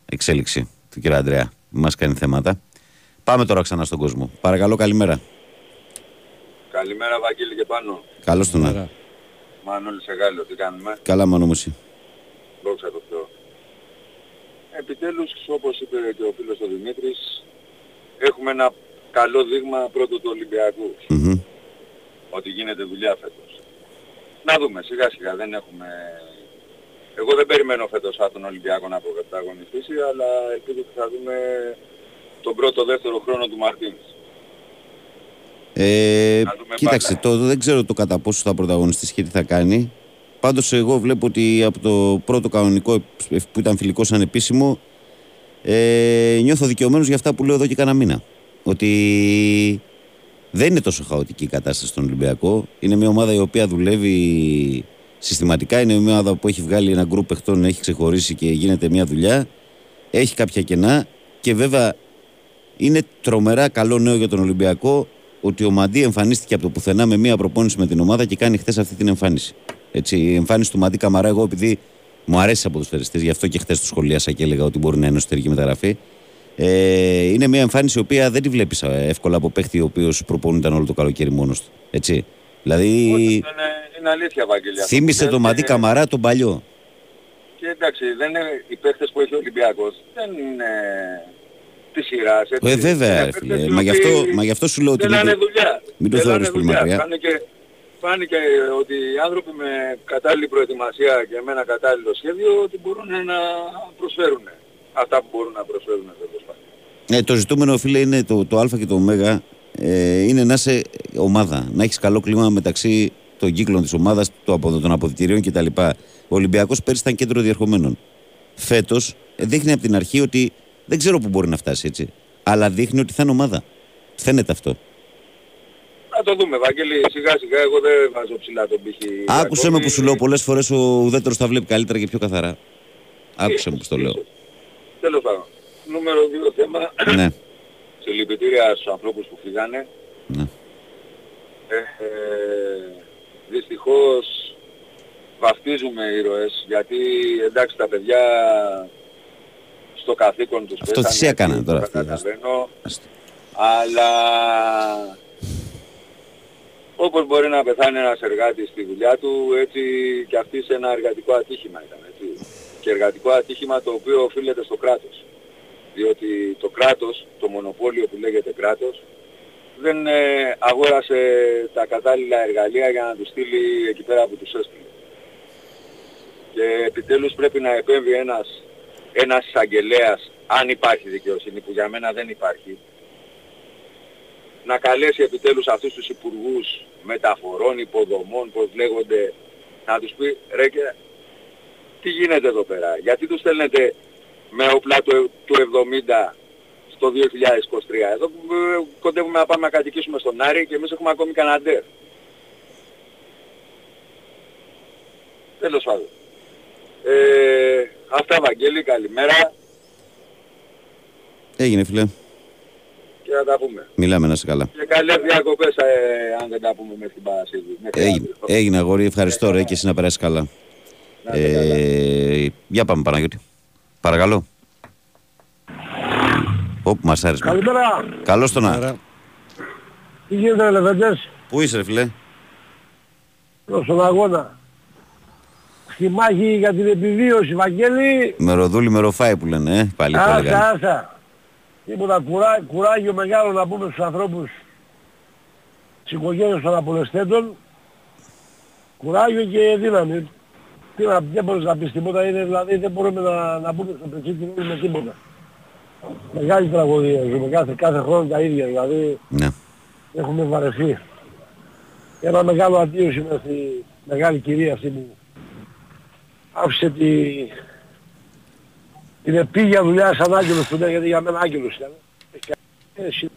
εξέλιξη του κύριου Ανδρέα. Μας κάνει θέματα. Πάμε τώρα ξανά στον κόσμο. Παρακαλώ, καλημέρα. Καλημέρα Βαγγέλη και πάνω. Καλώς τον να. Μανώλη Σεγάλιο, τι κάνουμε; Καλά, μάνο μου εσύ. Δόξα τω Θεώ. Επιτέλους, όπως είπε και ο φίλος ο Δημήτρης, έχουμε ένα καλό δείγμα πρώτο του Ολυμπιακού. Μμμ. Ότι γίνεται δουλειά φέτος. Να δούμε, σιγά σιγά δεν έχουμε... Εγώ δεν περιμένω φέτος από τον Ολυμπιακό να πρωταγωνιστήσει, αλλά ελπίζω ότι θα δούμε τον πρώτο δεύτερο χρόνο του Μαρτίνς. Ε, δούμε κοίταξε, το, δεν ξέρω το κατά πόσο θα πρωταγωνιστήσει και τι θα κάνει. Πάντως, εγώ βλέπω ότι από το πρώτο κανονικό που ήταν φιλικό σαν επίσημο, ε, νιώθω δικαιωμένος για αυτά που λέω εδώ και κάνα μήνα. Ότι δεν είναι τόσο χαοτική η κατάσταση στον Ολυμπιακό. Είναι μια ομάδα η οποία δουλεύει συστηματικά. Είναι μια ομάδα που έχει βγάλει ένα γκρουπ παιχτών, έχει ξεχωρίσει και γίνεται μια δουλειά. Έχει κάποια κενά και βέβαια είναι τρομερά καλό νέο για τον Ολυμπιακό ότι ο Μαντί εμφανίστηκε από το πουθενά με μία προπόνηση με την ομάδα και κάνει χθες αυτή την εμφάνιση. Έτσι, η εμφάνιση του Μαντί Καμαρά, εγώ επειδή μου αρέσει από τους φεριστές, γι' αυτό και χθες το σχολίασα και έλεγα ότι μπορεί να είναι εσωτερική μεταγραφή. Ε, είναι μια εμφάνιση η οποία δεν τη βλέπεις εύκολα από παίχτη ο οποίος προπονούνταν όλο το καλοκαίρι μόνος του. Έτσι. Δηλαδή, Είναι, είναι αλήθεια Βαγγέλη. αυτό που θύμισε λες τον Μαντί και- Καμαρά τον παλιό. Και εντάξει, δεν είναι, οι παίχτες που έχει ο Ολυμπιακός δεν είναι της σειράς. έτσι. Ε, βέβαια, Είναι ρε παίχτες φίλε. οι Μα γι' οποίοι αυτό, μα γι' αυτό σου λέω ότι. θέλανε μην το- δουλειά. Μην το Θέλανε θεωρείς πολύ δουλειά. μακριά. Φάνηκε, φάνηκε ότι οι άνθρωποι με κατάλληλη προετοιμασία και με ένα κατάλληλο σχέδιο ότι μπορούν να προσφέρουν αυτά που μπορούν να προσφέρουν τέλος πάντων. Ε, το ζητούμενο, φίλε, είναι το, το Α και το Ω. Ε, είναι να είσαι ομάδα. Να έχεις καλό κλίμα μεταξύ των κύκλων της ομάδας, των αποδητηρίων κτλ. Ο Ολυμπιακός πέρυσι ήταν κέντρο διερχομένων. Φέτος δείχνει από την αρχή ότι δεν ξέρω πού μπορεί να φτάσει έτσι. Αλλά δείχνει ότι θα είναι ομάδα. Φαίνεται αυτό. Να το δούμε, Βαγγέλη, σιγά σιγά εγώ δεν βάζω ψηλά τον πύχη. Άκουσε με ακόμη. που σου λέω πολλές φορές ο ουδέτερος τα βλέπει καλύτερα και πιο καθαρά. Άκουσε με που στο λέω. Τέλος πάντων. Νούμερο 2 θέμα. ναι, Συλληπιτήρια στους ανθρώπους που φύγανε. ναι. Ε, ε, δυστυχώς βαφτίζουμε ήρωες γιατί εντάξει τα παιδιά στο καθήκον τους Αυτό πέσανε, θυσία κάνανε το τώρα αυτοί. καταλαβαίνω, αλλά όπως μπορεί να πεθάνει ένας εργάτης στη δουλειά του έτσι και αυτή σε ένα εργατικό ατύχημα ήταν έτσι. Και εργατικό ατύχημα το οποίο οφείλεται στο κράτος. Διότι το κράτος, το μονοπόλιο που λέγεται κράτος, δεν ε, αγόρασε τα κατάλληλα εργαλεία για να τους στείλει εκεί πέρα που τους έστειλε. Και επιτέλους πρέπει να επέμβει ένας, ένας εισαγγελέας, αν υπάρχει δικαιοσύνη, που για μένα δεν υπάρχει, να καλέσει επιτέλους αυτούς τους υπουργούς μεταφορών, υποδομών, πώς λέγονται, να τους πει ρε και τι γίνεται εδώ πέρα, γιατί τους στέλνετε με όπλα του, του 70 στο 2023. Εδώ που ε, κοντεύουμε να πάμε να κατοικήσουμε στον Άρη και εμείς έχουμε ακόμη καναντέρ. Τέλος πάντων. Ε, αυτά Βαγγέλη, καλημέρα Έγινε φίλε. Και να τα πούμε. Μιλάμε να σε καλά. Και καλές διακοπές ε, αν δεν τα πούμε μέχρι την Παρασκευή. Μέχρι Έγινε, έγινε αγόρι, ευχαριστώ ρε και εσύ να περάσεις καλά. Ε, για πάμε Παναγιώτη. Παρακαλώ. Όπου μας άρεσε. Καλημέρα. Καλώς τον να. Τι γίνεται Λεβέντες, Πού είσαι ρε φίλε. στον αγώνα. Στη μάχη για την επιβίωση, Βαγγέλη. Μεροδούλη, μεροφάι που λένε, ε. Πάλι που Άστα, έλεγαν. άστα. Τίποτα κουρά, κουράγιο μεγάλο να πούμε στους ανθρώπους της οικογένειας των απολεσθέντων. Κουράγιο και δύναμη. Τι να, δεν μπορείς να πεις τίποτα, είναι δηλαδή δεν μπορούμε να, να μπούμε στο πετσί κοινό με τίποτα. Μεγάλη τραγωδία ζούμε κάθε, κάθε χρόνο τα ίδια, δηλαδή Ναι. έχουμε βαρεθεί. Ένα μεγάλο αντίο σήμερα στη μεγάλη κυρία αυτή που άφησε τη, την επίγεια δουλειά σαν άγγελος που λέγεται για μένα άγγελος ήταν. Και εσύ,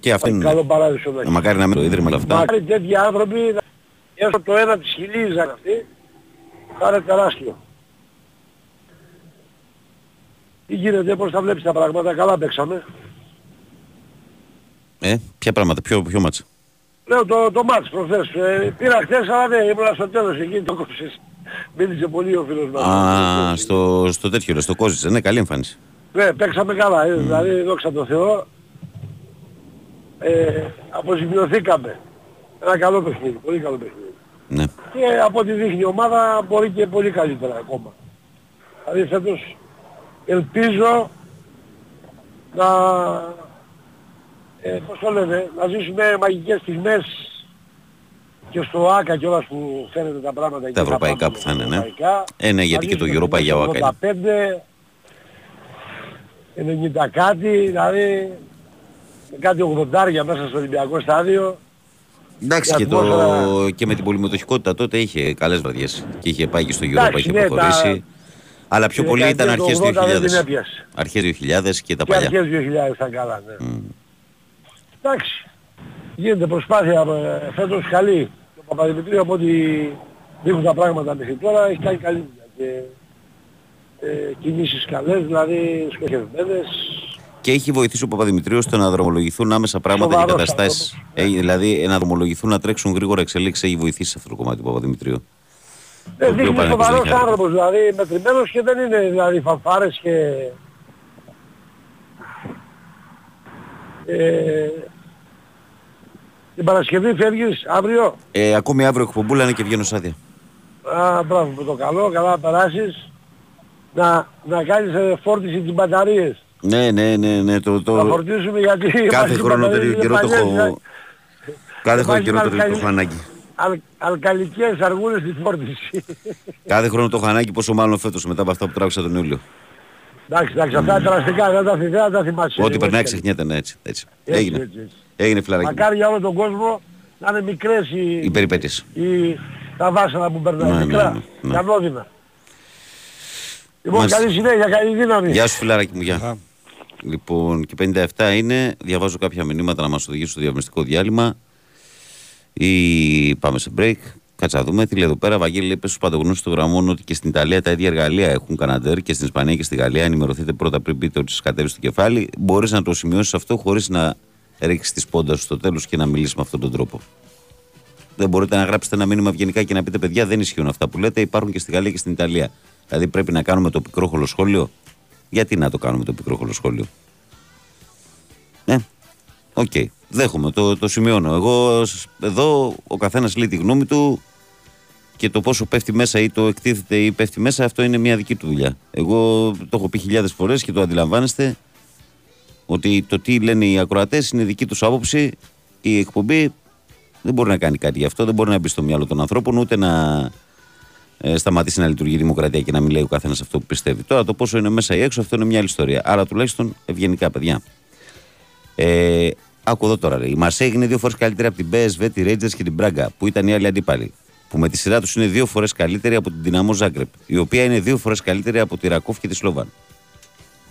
Και αυτό είναι. καλό παράδεισο να έχει. Μακάρι να μην το ίδρυμα όλα αυτά. Μακάρι τέτοιοι άνθρωποι, να- έστω το ένα της χιλής να είναι αυτοί, θα είναι τεράστιο. Τι γίνεται, πώς τα βλέπεις τα πράγματα, καλά παίξαμε. Ε, ποια πράγματα, ποιο, ποιο μάτσα. Λέω το, το μάτς προχθές. Ε, πήρα χθες, αλλά ναι, ήμουν στο τέλος εκεί, το κόψες. Μίλησε πολύ ο φίλος μας. Α, στο, στο τέτοιο, ρε, στο Κόζιτσε. Ναι, καλή εμφάνιση. Ναι, παίξαμε καλά, ε, δηλαδή δόξα τω Θεώ. Ε, αποζημιωθήκαμε. Ένα καλό παιχνίδι, πολύ καλό παιχνίδι. Ναι. Και από ό,τι δείχνει η ομάδα μπορεί και πολύ καλύτερα ακόμα. Δηλαδή φέτος ελπίζω να, ε, πώς το λένε, να ζήσουμε μαγικές στιγμές και στο ΆΚΑ κιόλας που φαίνεται τα πράγματα εκεί Τα θα ευρωπαϊκά πάμε που θα είναι, ναι. ευρωπαϊκά. Ε, ναι, γιατί Να και το ζήσουμε Europa για το ΟΑΚΑ είναι. 85, 90 κάτι, δηλαδή με κάτι 80 μέσα στο Ολυμπιακό στάδιο. Εντάξει Η και, το, ατμόσφαιρα- και με την πολυμετοχικότητα τότε είχε καλές βραδιές. Και είχε πάει και στο Europa, Εντάξει, είχε ναι, προχωρήσει. τα- Αλλά πιο τη πολύ ήταν δεκαετία του αρχές 80 δεν την 2000. έπιασε. Αρχές 2000 και τα Και παλιά. αρχές 2000 ήταν καλά, ναι. Εντάξει. Γίνεται προσπάθεια ε, φέτος καλή. Το Παπαδημητρίου από ό,τι δείχνουν τα πράγματα μέχρι τώρα έχει κάνει καλή δουλειά. Και ε, κινήσεις καλές, δηλαδή σκοχευμένες. Και έχει βοηθήσει ο Παπαδημητρίου ώστε να δρομολογηθούν άμεσα πράγματα και Σοβαρός καταστάσεις. Δηλαδή να δρομολογηθούν, να τρέξουν γρήγορα εξελίξεις. Έχει βοηθήσει σε αυτό το κομμάτι του Παπαδημητρίου. Ε, οποίο δείχνει Παναγιώτης σοβαρός δεν χαίρεται. άνθρωπος, δηλαδή μετρημένος και δεν είναι δηλαδή φανφάρες και... Ε, την Παρασκευή φεύγεις αύριο; Ε, ακόμη αύριο εκπομπούλα είναι και βγαίνω σ' άδεια. Α, μπράβο με το καλό, καλά να περάσεις. Να, να κάνεις ε, φόρτιση τις μπαταρίες. Ναι, ναι, ναι, ναι. Το, Να το... φορτίσουμε γιατί... Κάθε είμαστε χρόνο μπαταρίες τέτοιο καιρό το παλιές, έχω. Κάθε χρόνο Υπάρχει καιρό το αλκαλι- το έχω ανάγκη. Αλ, αλκαλικές αργούνες στη φόρτιση. Κάθε χρόνο το έχω ανάγκη, πόσο μάλλον φέτος μετά από αυτά που τράβηξα τον Ιούλιο. Εντάξει, εντάξει, αυτά είναι περαστικά, δεν τα, θυ- δεν τα θυμάσαι. Ό,τι περνάει Έτσι, ξεχνιέται, ναι, έτσι. έτσι. έτσι, Έγινε. έτσι, έτσι. Έγινε φιλαράκι. μου. Μακάρι για όλο τον κόσμο να είναι μικρές οι, Οι περιπέτειες. οι, τα βάσανα που περνάνε. Ναι, ναι, μικρά, ναι, ναι. και ανώδυνα. Λοιπόν, Μάλιστα. καλή συνέχεια, καλή δύναμη. Γεια σου φιλαράκι μου, γεια. Λοιπόν, και 57 είναι. Διαβάζω κάποια μηνύματα να μας οδηγήσουν στο διαβαστικό διάλειμμα. Ή πάμε σε break. Κάτσε να δούμε. Τι λέει εδώ πέρα. Βαγγέλη λέει: Πες στους παντογνώστου των γραμμών ότι και στην Ιταλία τα ίδια εργαλεία έχουν καναντέρ και στην Ισπανία και στη Γαλλία. Ενημερωθείτε πρώτα πριν πείτε ότι σας κατέβει στο κεφάλι. Μπορείς να το σημειώσεις αυτό χωρίς να ρίξεις τη σπόντα σου στο τέλος και να μιλήσεις με αυτόν τον τρόπο. Δεν μπορείτε να γράψετε ένα μήνυμα ευγενικά και να πείτε: Παιδιά, δεν ισχύουν αυτά που λέτε. Υπάρχουν και στη Γαλλία και στην Ιταλία. Δηλαδή πρέπει να κάνουμε το πικρόχολο σχόλιο. Γιατί να το κάνουμε το πικρόχολο σχόλιο. Ναι, οκ. Δέχομαι, το, το σημειώνω. Εγώ σ- εδώ ο καθένας λέει τη γνώμη του και το πόσο πέφτει μέσα ή το εκτίθεται ή πέφτει μέσα, αυτό είναι μια δική του δουλειά. Εγώ το έχω πει χιλιάδες φορές και το αντιλαμβάνεστε ότι το τι λένε οι ακροατές είναι δική τους άποψη. Η εκπομπή δεν μπορεί να κάνει κάτι γι' αυτό, δεν μπορεί να μπει στο μυαλό των ανθρώπων ούτε να ε, σταματήσει να λειτουργεί η δημοκρατία και να μην λέει ο καθένας αυτό που πιστεύει. Τώρα το πόσο είναι μέσα ή έξω, αυτό είναι μια άλλη ιστορία. Άρα τουλάχιστον ευγενικά, παιδιά. Ε, Άκου εδώ τώρα. Λέει. Η Μαρσέγ είναι δύο φορές καλύτερη από την PSV, τη Rangers και την Μπράγκα, που ήταν οι άλλοι αντίπαλοι. Που με τη σειρά τους είναι δύο φορές καλύτερη από την Δυναμό Ζάγκρεπ, η οποία είναι δύο φορές καλύτερη από τη Ρακόφ και τη Σλόβαν.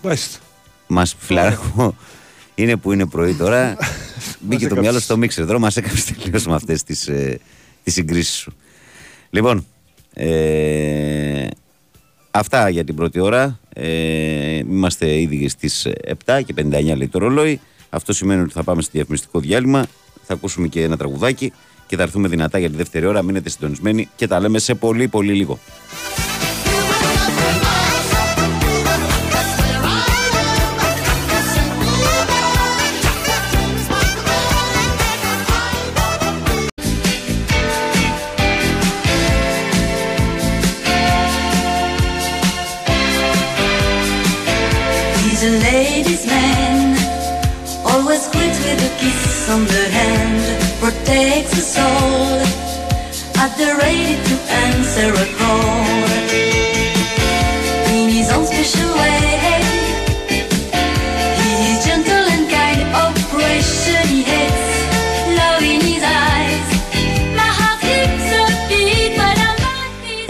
Μάλιστα. Μας φιλαράκο είναι που είναι πρωί τώρα. Μπήκε το έκαψες. μυαλό στο μίξερ τώρα, μας έκαψες τελείως με αυτές τις ε, τις συγκρίσεις σου. Λοιπόν, ε, αυτά για την πρώτη ώρα. Ε, είμαστε ήδη στις 7 και 59 λέει το ρολόι. Αυτό σημαίνει ότι θα πάμε στο διαφημιστικό διάλειμμα. Θα ακούσουμε και ένα τραγουδάκι και θα έρθουμε δυνατά για τη δεύτερη ώρα. Μείνετε συντονισμένοι και τα λέμε σε πολύ πολύ λίγο. other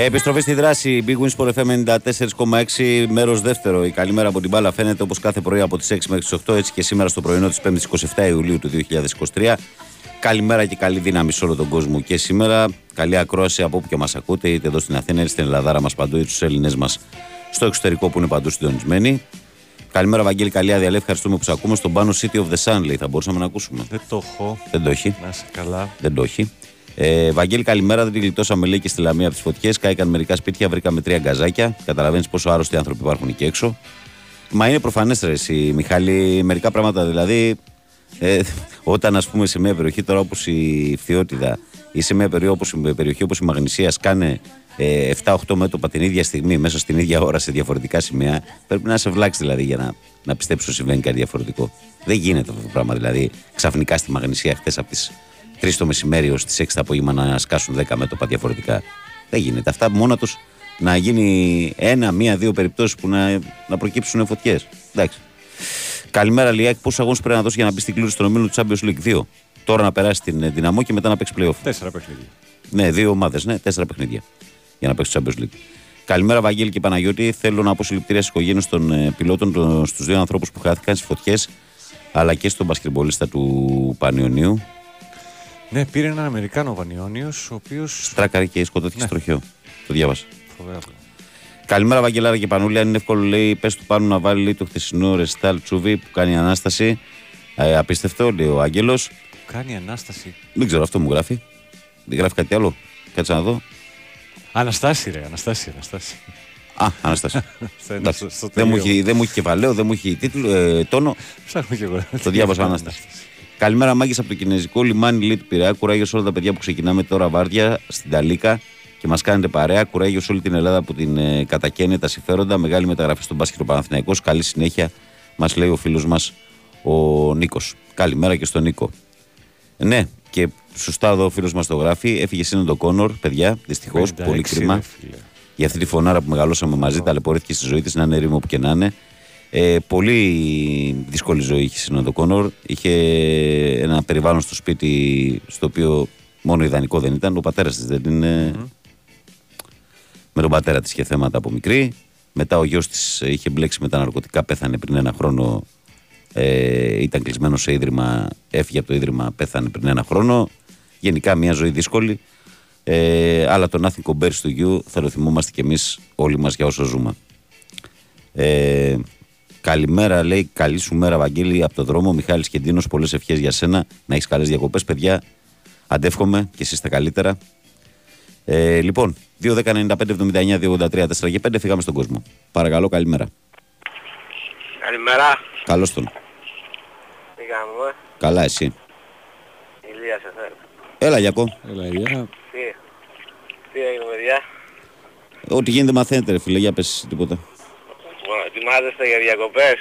Επιστροφή στη δράση. Big Wins Sport FM 94,6 μέρος δεύτερο. Η καλημέρα από την μπάλα φαίνεται όπως κάθε πρωί από τις 6 μέχρι τις 8, έτσι και σήμερα στο πρωινό της 5η 27 Ιουλίου του 2023. Καλημέρα και καλή δύναμη σε όλο τον κόσμο και σήμερα. Καλή ακρόαση από όπου και μας ακούτε, είτε εδώ στην Αθήνα, είτε στην Ελλάδα μας παντού, είτε στους Έλληνες μας στο εξωτερικό που είναι παντού συντονισμένοι. Καλημέρα, Βαγγέλη, καλή άδεια. Λέει, Ευχαριστούμε που σα ακούμε. Στον πάνω City of the Sun, λέει, θα μπορούσαμε να ακούσουμε. Δεν το έχω. Δεν το έχει. Να είσαι καλά. Δεν το έχει. Ε, Βαγγέλη, καλημέρα. Δεν τη γλιτώσαμε λέει και στη Λαμία από τις φωτιές. Κάηκαν μερικά σπίτια, βρήκαμε τρία γκαζάκια. Καταλαβαίνεις πόσο άρρωστοι άνθρωποι υπάρχουν εκεί έξω. Μα είναι προφανές, ρε, εσύ, Μιχάλη, μερικά πράγματα δηλαδή. Ε, όταν ας πούμε σε μια περιοχή τώρα όπως η Φθιώτιδα ή σε μια περιοχή όπως, περιοχή όπως η Μαγνησίας σκάνε ε, 7-8 μέτωπα την ίδια στιγμή μέσα στην ίδια ώρα σε διαφορετικά σημεία, πρέπει να σε βλάξεις δηλαδή για να, να πιστέψεις ότι συμβαίνει κάτι διαφορετικό. Δεν γίνεται αυτό το πράγμα. Δηλαδή, ξαφνικά στη Μαγνησία χθες από τις 3 το μεσημέρι έω τις 6 το απόγευμα να σκάσουν 10 μέτωπα διαφορετικά. Δεν γίνεται. Αυτά μόνα τους να γίνει ένα, μία, δύο περιπτώσεις που να, να προκύψουν φωτιές. Εντάξει. Καλημέρα, Λιάκη. Πόσους αγώνες πρέπει να δώσει για να μπει στην κλήρωση των ομίλων του Champions League; 2. Τώρα να περάσει την ε, δυναμό και μετά να παίξει playoff. Τέσσερα παιχνίδια. Ναι, δύο ομάδες, ναι, τέσσερα παιχνίδια για να παίξει το Champions League. Καλημέρα, Βαγγέλη και Παναγιώτη. Θέλω να πω συλληπιτήρια στις οικογένειες των ε, πιλότων, στους δύο ανθρώπους που χάθηκαν στις φωτιές, αλλά και στον μπασκετμπολίστα του Πανιωνίου. Ναι, πήρε έναν Αμερικάνο Βανιόνιος, ο οποίο. Στράκαρη και σκοτώθηκε Ναι. στο τροχείο. Το διάβασα. Φοβερά. Καλημέρα, Βαγγελάρα και Πανούλη. Αν είναι εύκολο, λέει, πες του πάνω να βάλει λέει, το χτεσινό ρεστάλ τσούβι που κάνει ανάσταση. Ε, απίστευτο, λέει ο Άγγελος. Κάνει ανάσταση. Δεν ξέρω, αυτό μου γράφει. Δεν γράφει κάτι άλλο. Κάτσε να δω. Αναστάση, ρε, Αναστάση, Αναστάση. Α, Αναστάση. Στο- Εντάξει. στο- στο δεν, μου τελείωμα. έχει, δεν μου έχει κεφαλαίο, δεν μου έχει τίτλο, ε, τόνο. Ψάχνω κι εγώ. Το διάβασα Ανάσταση. Καλημέρα, Μάγκη από το Κινέζικο λιμάνι Λίτ Πειραιά. Κουράγιος σε όλα τα παιδιά που ξεκινάμε τώρα βάρδια στην Ταλίκα και μας κάνετε παρέα. Κουράγιος σε όλη την Ελλάδα που την ε, κατακαίνε τα συμφέροντα. Μεγάλη μεταγραφή στον μπάσκετ ο Παναθηναϊκός. Καλή συνέχεια, μας λέει ο φίλος μας ο Νίκος. Καλημέρα και στον Νίκο. Ναι, και σωστά εδώ ο φίλος μας το γράφει. Έφυγε σύνοντο Κόνορ, παιδιά, δυστυχώς. 56, Πολύ κρίμα. ρε φίλε. Για αυτή τη φωνάρα που μεγαλώσαμε μαζί, ταλαιπωρήθηκε στη ζωή της, να είναι ρήμο που και να είναι. Ε, πολύ δύσκολη ζωή είχε η Σύνοδο Κόνορ. Είχε ένα περιβάλλον στο σπίτι στο οποίο μόνο ιδανικό δεν ήταν. Ο πατέρας της δεν είναι. Με τον πατέρα της είχε θέματα από μικρή. Μετά ο γιος της είχε μπλέξει με τα ναρκωτικά, πέθανε πριν ένα χρόνο. Ε, ήταν κλεισμένος σε ίδρυμα, έφυγε από το ίδρυμα, πέθανε πριν ένα χρόνο. Γενικά μια ζωή δύσκολη. Ε, αλλά το Nothing Compares to You θα το θυμόμαστε κι εμείς όλοι μας για όσο ζούμε. Ε, καλημέρα, λέει. Καλή σου μέρα, Βαγγέλη, από το δρόμο. Μιχάλης Κεντίνο, πολλές ευχές για σένα. Να έχεις καλές διακοπές, παιδιά. Αντεύχομαι και εσεί τα καλύτερα. Ε, λοιπόν, 2-10-95-79-283-4 και 5 φύγαμε στον κόσμο. Παρακαλώ, καλημέρα. Καλημέρα. Καλώς τον. Τι κάνουμε. Καλά, εσύ. Ηλία σε θέλω. Έλα, Γιακό. Έλα, Ηλία. Τι, τι έγινε παιδιά; Ό,τι γίνεται μαθαίνετε, ρε φίλε, για πες τίποτα. Λοιπόν, ετοιμάζεστε για διακοπές;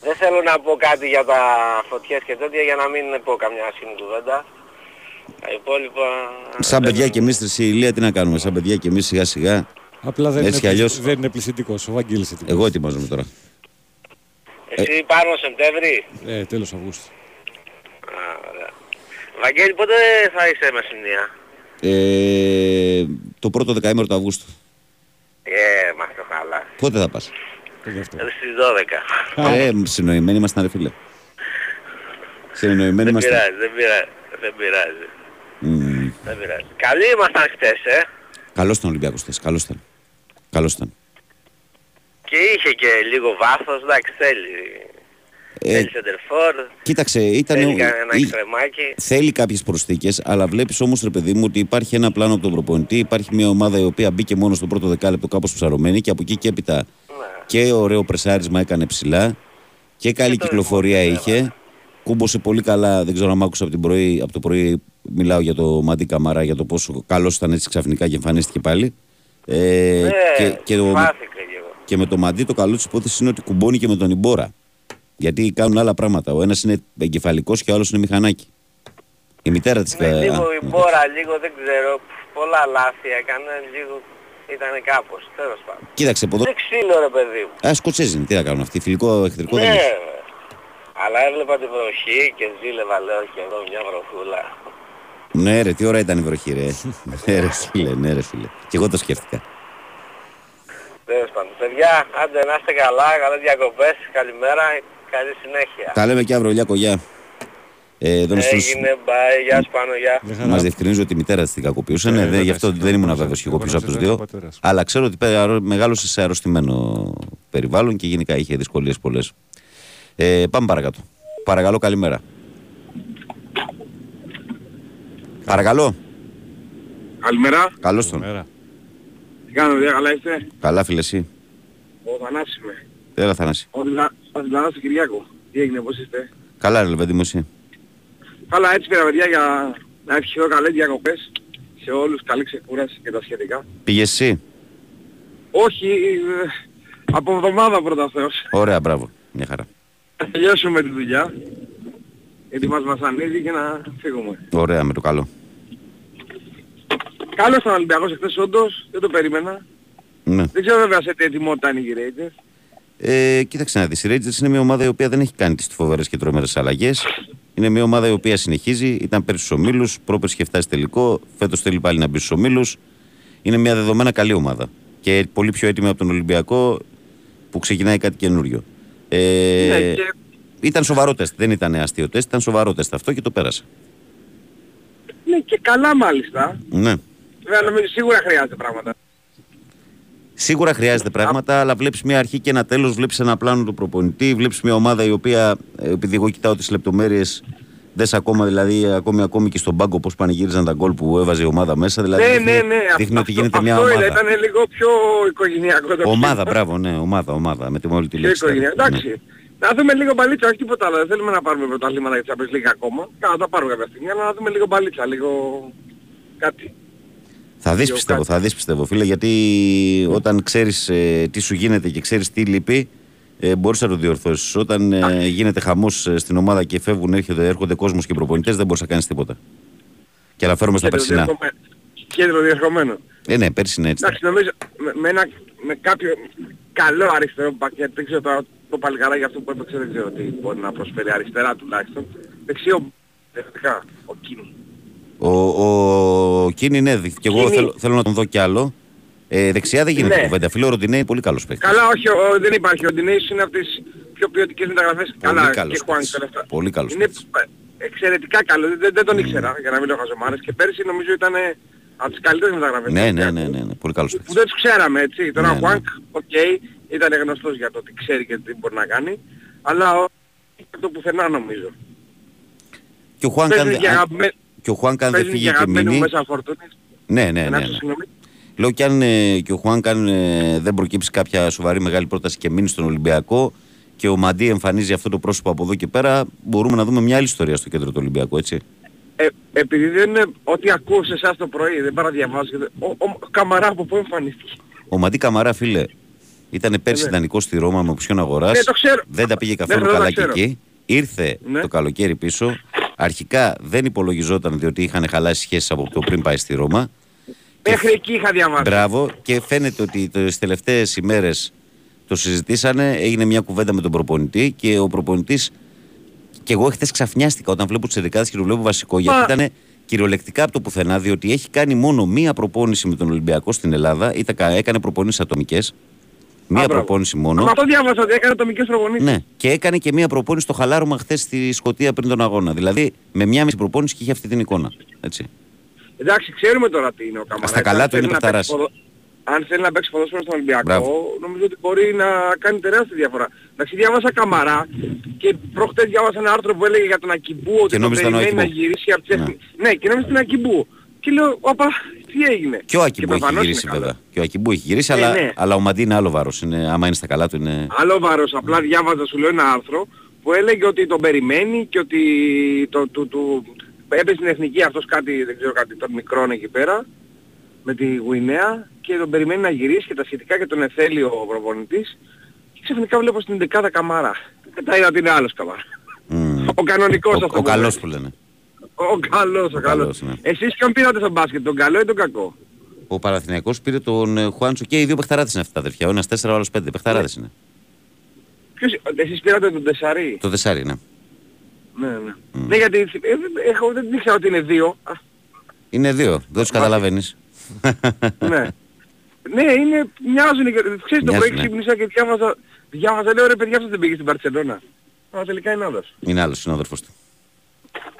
Δεν θέλω να πω κάτι για τα φωτιές και τέτοια για να μην πω καμιά άσχημη κουβέντα. Τα υπόλοιπα... Σαν παιδιά και εμείς, η Ηλία, τι να κάνουμε. Σαν παιδιά και εμείς σιγά σιγά. Απλά δεν, Έτσι κι είναι, αλλιώς. πλησ- δεν είναι πλησιντικός. Ο Βαγγέλης ετοιμάζεται. Εγώ ετοιμάζομαι τώρα. Εσύ πάνω Σεπτέμβρη; Ε, τέλος Αυγούστου. Βαγγέλη, πότε θα είσαι με σημεία; Ε, το πρώτο δεκαήμερο του Αυγούστου. Ε, μας το χαλάς. Πότε θα πας; Ε, Στις 12. Ε, συνοημένοι ήμασταν ρε φίλε. Συνοημένοι Δεν ήμασταν. πειράζει, δεν πειράζει. Δεν πειράζει. Μμμ. Δεν πειράζει. Καλή ήμασταν χτες, ε. Καλός ήταν ο Ολυμπιακός χθες, καλός ήταν. Καλός ήταν. Και είχε και λίγο βάθος, εντάξει, θέλει. Ε, θέλει σεντερφόρ, κοίταξε, ήταν... θέλει κανένα ή- εξτρεμάκι. Θέλει κάποιες προσθήκες, αλλά βλέπεις όμως ρε παιδί μου ότι υπάρχει ένα πλάνο από τον προπονητή, υπάρχει μια ομάδα η οποία μπήκε μόνο στο πρώτο δεκάλεπτο κάπως ψαρωμένη και από εκεί και έπειτα και ωραίο πρεσάρισμα έκανε ψηλά και καλή κυκλοφορία είχε. Κούμποσε πολύ καλά, δεν ξέρω αν μ' άκουσα από, την πρωί, από το πρωί μιλάω για το Μαντί Καμαρά, για το πόσο καλός ήταν έτσι ξαφνικά και εμφανίστηκε πάλι. Ε, Ναι, και, και, το, φάθηκα λίγο. και με το Μαντί το καλό της υπόθεσης είναι ότι κουμπώνει και με τον Ιμπόρα. Γιατί κάνουν άλλα πράγματα. Ο ένας είναι εγκεφαλικός και ο άλλος είναι μηχανάκι. Η μητέρα της... Ναι, κα- λίγο α, η μπόρα, λίγο δεν ξέρω, πολλά λάθη έκανε, λίγο ήταν κάπως, τέλος πάντων. Κοίταξε από εδώ. Δεν ξύλο ρε παιδί μου. Α, Σκοτσέζοι είναι, τι να κάνουν αυτοί. Φιλικό, εχθρικό Ναι, δεν έχεις. ρε. αλλά έβλεπα την βροχή και ζήλευα λέω και εδώ μια βροχούλα. Ναι, ρε, τι ώρα ήταν η βροχή, ρε. ναι, ρε, φίλε, ναι, ρε, φίλε. Και εγώ το σκέφτηκα. Τέλος πάντων. Παιδιά, άντε να είστε καλά, καλές διακοπές, καλημέρα, καλή συνέχεια. Τα λέμε και αύριο, Λιάκο, γεια. Ε, εδώ είναι στους- Έγινε, bye, γεια σου πάνω, γεια. Μας διευκρινίζω ότι η μητέρα της την κακοποιούσε. Ε, Ναι, βέβαια, δε, γι' αυτό εσύ, δεν ήμουν όπως- βέβαιος και εγώ όπως πίσω από τους ήταν ο δύο. πατέρας. Αλλά ξέρω ότι πε- μεγάλωσε σε αρρωστημένο περιβάλλον και γενικά είχε δυσκολίες πολλές. Ε, πάμε παρακάτω. Παρακαλώ, καλημέρα. Παρακαλώ. Καλημέρα. Καλώς τον. Τι κάνετε, παιδιά, καλά είστε; Καλά, φίλε, εσύ. Ο Θανάσης είμαι. Έλα, Θανάση. Ο Δηλα- ο Δηλανάς του Κυριάκου. Τι έγινε, πώς είστε; Καλά, ρε, παιδί μου, εσύ. Καλά, έτσι πήρα, παιδιά, για να ευχηθώ καλές διακοπές σε όλους, καλή ξεκούραση και τα σχετικά. Πήγες εσύ; Όχι, ε, από εβδομάδα πρώτα Θεός. Ωραία, μπράβο. Μια χαρά. Θα τελειώσουμε τη δουλειά. Γιατί μας βασανίζει και να φύγουμε. Ωραία, με το καλό. Καλός ήταν ο Ολυμπιακός εχθές όντως, δεν το περίμενα. Ναι. Δεν ξέρω βέβαια σε τι ετοιμότητα είναι οι Rangers. Ε, κοίταξε να δεις, η Rangers είναι μια ομάδα η οποία δεν έχει κάνει τις φοβερές και τρομερές αλλαγές. Είναι μια ομάδα η οποία συνεχίζει, ήταν πέρσι στους ομίλους, πρόπερσι είχε φτάσει τελικό, φέτος θέλει πάλι να μπει στους ομίλους. Είναι μια δεδομένα καλή ομάδα και πολύ πιο έτοιμη από τον Ολυμπιακό που ξεκινάει κάτι καινούριο. Ε, Ναι, και- Ήταν σοβαρό τεστ, δεν ήταν αστείο τεστ, ήταν σοβαρό τεστ αυτό και το πέρασε. Ναι, και καλά μάλιστα. Ναι. Βέβαια νομίζω σίγουρα χρειάζεται πράγματα. Σίγουρα χρειάζεται πράγματα, αλλά βλέπεις μια αρχή και ένα τέλος. Βλέπεις ένα πλάνο του προπονητή. Βλέπεις μια ομάδα η οποία, ε, επειδή εγώ κοιτάω τις λεπτομέρειες, δες ακόμα δηλαδή ακόμη, ακόμη και στον πάγκο πώς πανηγύριζαν τα γκολ που έβαζε η ομάδα μέσα. Δηλαδή ναι, δείχνει, ναι, ναι. δείχνει αυτό, ότι γίνεται μια αυτό ομάδα. ήταν λίγο πιο οικογενειακό το Ομάδα, κλίμα. μπράβο, ναι, ομάδα, ομάδα. Με τη όλη τη Πιο λέξη. οικογενειακό. Ναι. Εντάξει. Να δούμε λίγο μπαλίτσα, όχι τίποτα άλλο. Δεν θέλουμε να πάρουμε πρωταθλήματα για Champions League ακόμα. Κάνα τα πάρουμε κάποια στιγμή, αλλά να δούμε λίγο μπαλίτσα, λίγο κάτι. Θα δεις Λίγο πιστεύω, κάτι. θα δεις πιστεύω, φίλε, γιατί όταν ξέρεις τι σου γίνεται και ξέρεις τι λείπει, ε, μπορείς να το διορθώσεις. Όταν ε, γίνεται χαμός στην ομάδα και φεύγουν, έρχονται, έρχονται κόσμος και προπονητές, δεν μπορείς να κάνεις τίποτα. Και αναφέρομαι στα Κέντρο περσινά. διερχομένος. Κέντρο διερχομένος. Ε, ναι, πέρσι είναι έτσι. Εντάξει, νομίζω με, με, ένα, με κάποιο καλό αριστερό μπακ, γιατί δεν ξέρω τώρα το παλικαρά για αυτό που έπαιξε, δεν ξέρω τι μπορεί να προσφέρει αριστερά τουλάχιστον. Δεξιό, δευτικά, ο Κίνης. Ο, ο Κίνη, ναι, και εγώ Κίνη. θέλω, θέλω να τον δω κι άλλο. Ε, δεξιά δεν γίνεται Ναι. κουβέντα. Φίλο ο Ροντινέ είναι πολύ καλός παίκτης. Καλά, όχι, ο, δεν υπάρχει. Ο Ντινέης είναι από τις πιο ποιοτικές μεταγραφές. Καλά, καλός και Χουάνκ παίκτης. τελευταία. Πολύ καλός Είναι εξαιρετικά καλό. Δεν, δεν τον ήξερα, για να μην λέω χαζομάρες. Και πέρσι νομίζω ήταν από τις καλύτερες μεταγραφές. Ναι, ναι, ναι, ναι, ναι, πολύ καλός παίκτης. Που δεν τους ξέραμε, έτσι. Τώρα Ναι, ο ναι. Χουάνκ, οκ, ήταν γνωστός για το τι ξέρει και τι μπορεί να κάνει. Αλλά ο, το πουθενά νομίζω. Και ο Χουάνκ, αν, Παίζουν και αν- αγαπημέ- και ο Χουάνκ αν δεν παίζουν φύγει και και αγαπημένοι μου μείνει. μέσα φορτούνης. Ναι, ναι, ναι. Να ναι. σου συγγνώμη. Λέω και αν ε, και ο Χουάνκ αν ε, δεν προκύψει κάποια σοβαρή μεγάλη πρόταση και μείνει στον Ολυμπιακό και ο Μαντί εμφανίζει αυτό το πρόσωπο από εδώ και πέρα, μπορούμε να δούμε μια άλλη ιστορία στο κέντρο του Ολυμπιακού, έτσι. Ε, επειδή δεν είναι ό,τι ακούω σε εσάς το πρωί, δεν παραδιαβάζω. και δεν- Ο, ο, ο Καμαρά από πού εμφανίστηκε; Ο Μαντί Καμαρά, φίλε, ήταν πέρσι ναι. ιδανικός στη Ρώμα με οπισιόν αγοράς. Ναι, το ξέρω. Δεν τα πήγε Ναι, καθόλου ναι, καλά το και ξέρω. εκεί. Ήρθε Ναι. το καλοκαίρι πίσω. Αρχικά δεν υπολογιζόταν διότι είχαν χαλάσει σχέσεις από το πριν πάει στη Ρώμα. Μέχρι εκεί είχα διαβάσει. Μπράβο. Και φαίνεται ότι τις τελευταίες ημέρες το συζητήσανε. Έγινε μια κουβέντα με τον προπονητή και ο προπονητής Και εγώ χθε ξαφνιάστηκα όταν βλέπω του Ερικάδε και το βλέπω βασικό. Γιατί ήταν κυριολεκτικά από το πουθενά, διότι έχει κάνει μόνο μία προπόνηση με τον Ολυμπιακό στην Ελλάδα. Ήταν, κα- έκανε προπόνησει ατομικές. Μία μπράβο. προπόνηση μόνο. Μα αυτό διάβασα ότι έκανε ατομικές προπονήσεις. Ναι, και έκανε και μία προπόνηση στο χαλάρωμα χθες στη Σκωτία πριν τον αγώνα. Δηλαδή με μία μισή προπόνηση και είχε αυτή την εικόνα. Έτσι. Εντάξει, ξέρουμε τώρα τι είναι ο Καμαράς. Στα καλά Αν του είναι θέλει να παιχταράς. παίξει ποδο- Αν θέλει να παίξει ποδόσφαιρο στον Ολυμπιακό, Μπράβο. νομίζω ότι μπορεί να κάνει τεράστια διαφορά. Εντάξει, διάβασα Καμαρά και προχτές διάβασα ένα άρθρο που έλεγε για τον Ακιμπού ότι τον νόμιζα ήταν ο περιμένει να Ακιμπού. γυρίσει από τις Ναι. εθνικές. Ναι, και νόμιζα τον Ακιμπού. Και λέω, όπα, τι έγινε; Και ο Ακιμπού έχει προφανώς γυρίσει είναι καλό. βέβαια. Και ο Ακιμπού έχει γυρίσει, Ε, αλλά, ναι. αλλά ο Μαντί είναι άλλο βάρος. Άμα είναι στα καλά του είναι. Άλλο βάρος, απλά διάβαζα σου λέω ένα άρθρο που έλεγε ότι τον περιμένει και ότι το, του, του, έπαιζε στην εθνική αυτός κάτι, δεν ξέρω κάτι, των μικρών εκεί πέρα με τη Γουινέα και τον περιμένει να γυρίσει και τα σχετικά και τον εθέλει ο προπονητής και ξαφνικά βλέπω στην 11 καμάρα. Μετά είδα ότι είναι άλλος καμάρα. Ο κανονικός Ο, αυτό ο που καλός λέμε. που λένε. Ο καλός, ο καλός. καλός, ναι. Εσείς ποιον πήρατε στο μπάσκετ, τον καλό ή τον κακό; Ο Παραθυνιακός πήρε τον ε, Χουάντσο και οι δύο παιχταράδες είναι αυτά τα αδερφιά. Ο ένας 4, ο άλλος 5. Παιχταράδες είναι. Ποιος, εσείς πήρατε τον Τεσσαρή; Το δεσάρι, ναι. Ναι, ναι. Ναι, γιατί ε, δεν- έχω, δεν ήξερα ότι είναι δύο. Α, Είναι δύο. Δεν τους καταλαβαίνεις. ναι. ναι, είναι, μοιάζουν. και- Ξέρεις, το Μοιάζουν, πρωί ναι. ξύπνησα και διάβαζα, διάβαζα, λέω ρε παιδιά αυτός δεν πήγε στην Παρσελώνα. Αλλά τελικά είναι άλλος. Είναι άλλος συνάδελφος του.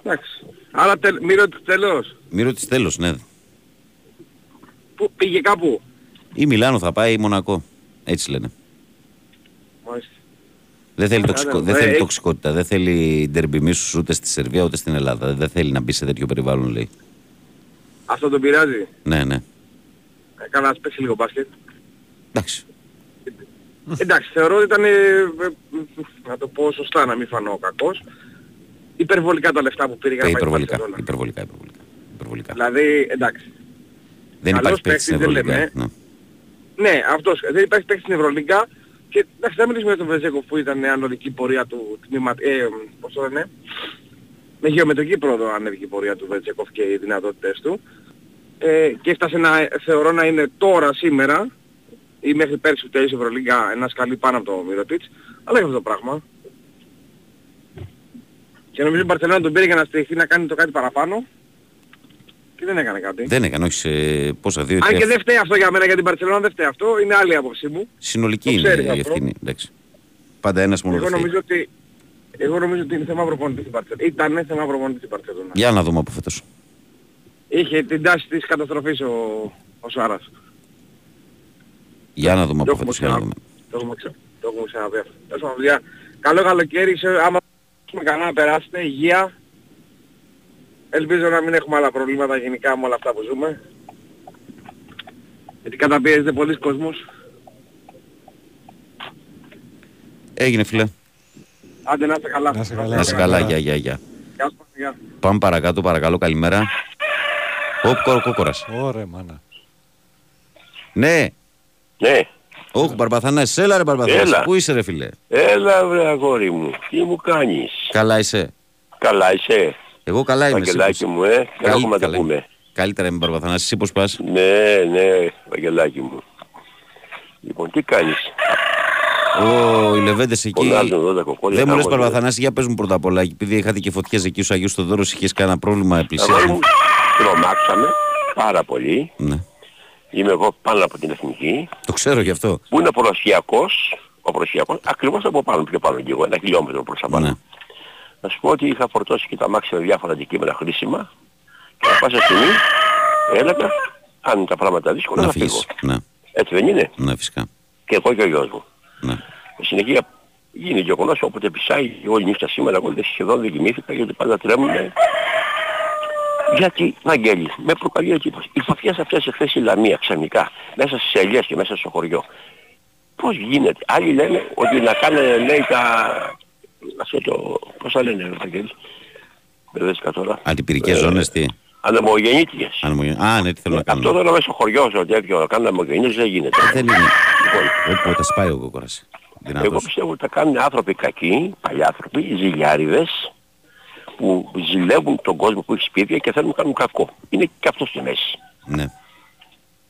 Εντάξει. Άρα τελ, μη ρωτήσεις τέλος. Μη ρωτήσει τέλος, ναι. Πού πήγε κάπου; Ή Μιλάνο θα πάει ή Μονακό. Έτσι λένε. Μάλιστα. Δεν θέλει, Άρα, τοξικο, ε, δεν θέλει έχει- τοξικότητα. Δεν θέλει ντερμπι μίσους ούτε στη Σερβία ούτε στην Ελλάδα. Δεν θέλει να μπει σε τέτοιο περιβάλλον, λέει. Αυτό τον πειράζει. Ναι, ναι. Έκανα να παίξει λίγο μπάσκετ. Εντάξει. Εντάξει, θεωρώ ότι ήταν, ε, ε, να το πω σωστά, να μην φανώ κακός. Υπερβολικά τα λεφτά που πήρε για Ε, να πάει στην υπερβολικά, Μπαρσελόνα. υπερβολικά, υπερβολικά, υπερβολικά. Δηλαδή, εντάξει. Δεν καλός υπάρχει παίκτης στην παίκτης δεν Ευρωλίγα. λέμε. Ναι. Ναι, αυτός. Δεν υπάρχει παίκτης στην Ευρωλίγκα. Και εντάξει, θα μιλήσουμε για τον Βεζέκοφ που ήταν ανωδική πορεία του τμήμα, ε, πώς το λένε, με γεωμετρική πρόοδο ανέβηκε η πορεία του Βεζέκοφ και οι δυνατότητες του. Ε, και έφτασε να, θεωρώ να είναι τώρα, σήμερα, ή μέχρι πέρσι που τέλειωσε η Ευρωλίγκα, ένας σκαλί πάνω από το Μυρωτίτς. Αλλά έχει αυτό το πράγμα. Και νομίζω η Μπαρσελόνα τον πήρε για να στηριχθεί να κάνει το κάτι παραπάνω. Και δεν έκανε κάτι. Δεν έκανε, όχι σε πόσα, δύο ή Αν τρία. και δεν φταίει αυτό για μένα για την Παρσελόνα, δεν φταίει αυτό. Είναι άλλη άποψή μου. Συνολική Το είναι ξέρεις η αυτό. ευθύνη. Εντάξει. Πάντα ένας μόνο Εγώ δεν φταίει. νομίζω ότι εγώ νομίζω ότι είναι θέμα προπονητής στην Παρσελόνα. Ήταν θέμα προπονητής στην Παρσελόνα. Για να δούμε από φέτος. Είχε την τάση της καταστροφής ο, ο Σάρας. Για να δούμε Το από έχουμε φέτος. για να ξανα- δούμε. Το έχουμε, ξα... το έχουμε ξαναπεί αυτό. Τέλος πάντων, παιδιά, καλό καλοκαίρι. Σε, άμα έχουμε κανένα να περάσετε, υγεία. Ελπίζω να μην έχουμε άλλα προβλήματα γενικά με όλα αυτά που ζούμε. Γιατί καταπιέζεται πολλοί κόσμος. Έγινε φίλε. Άντε να είστε καλά. Να είστε καλά. Να είσαι καλά. Γεια, γεια, γεια. Γεια σας, παιδιά. Πάμε παρακάτω, παρακαλώ, καλημέρα. Οπ, κο- κόκορας. Ωραία, μάνα. Ναι. Ναι. Όχι, Μπαρμπαθανάς, έλα ρε Μπαρμπαθανάς. Έλα. Πού είσαι ρε φίλε; Έλα βρε αγόρι μου, τι μου κάνεις; Καλά είσαι; Καλά είσαι. Εγώ καλά είμαι. εσύ Βαγγελάκι πώς- μου, ε. Καλά Καλή- έχουμε να τα καλά είμαι. πούμε. Καλύτερα είμαι Μπαρμπαθανάς. Εσύ πώς πας; Ναι, ναι, Βαγγελάκι μου. Λοιπόν, τι κάνεις; Ο, οι Λεβέντες εκεί. Φωνάζουν εδώ τα κοκόρια. Δεν μου λες κάμω, Παρβαθανάση, για πες μου πρώτα απ' όλα, επειδή είχατε και φωτιές εκεί στους Αγίους Θοδόρους, είχες κανένα πρόβλημα Αγόρι πλησίασμα; μου, τρομάξαμε πάρα πολύ. Ναι. Είμαι εγώ πάνω από την εθνική. Το ξέρω γι' αυτό. Που είναι προσιακός, ο προσιακός, ακριβώς από πάνω, πιο πάνω και εγώ, ένα χιλιόμετρο προς τα πάνω. Ναι. Να σου πω ότι είχα φορτώσει και τα μάξια με διάφορα αντικείμενα χρήσιμα και να πάσα στιγμή έλεγα, αν τα πράγματα δύσκολα, Να να φύγω. φύγεις. Ναι, Έτσι δεν είναι; ναι, φυσικά. Και εγώ και ο γιος μου. Ναι. Στη συνεχεία γίνει γεγονός όποτε πισάει όλη νύχτα σήμερα εγώ δεν σχεδόν δεν κοιμήθηκα γιατί πάντα τρέμουνε. Γιατί, Βαγγέλη, με προκαλεί εντύπωση. Οι φωτιές αυτές εχθές η Λαμία ξαφνικά, μέσα στις ελιές και μέσα στο χωριό. Πώς γίνεται; Άλλοι λένε ότι να κάνουν, λέει, τα... Αυτό το... Πώς θα λένε, Βαγγέλη; Μπερδέστηκα τώρα. Αντιπυρικές Ε, ζώνες, τι; Ανεμογεννήτριες. Ανεμογεν- Α, ναι, τι θέλω να Αυτό κάνω. τώρα μέσα στο χωριό σου τέτοιο, να κάνουν ανεμογεννήτριες δεν γίνεται. Δεν είναι. Λοιπόν, Όποτε σπάει ο κόκορας. εγώ Δυνατός. πιστεύω ότι τα κάνουν άνθρωποι κακοί, παλιάνθρωποι, ζηλιάριδες, που ζηλεύουν τον κόσμο που έχει σπίτια και θέλουν να κάνουν κακό. Είναι και αυτός στη μέση. Ναι.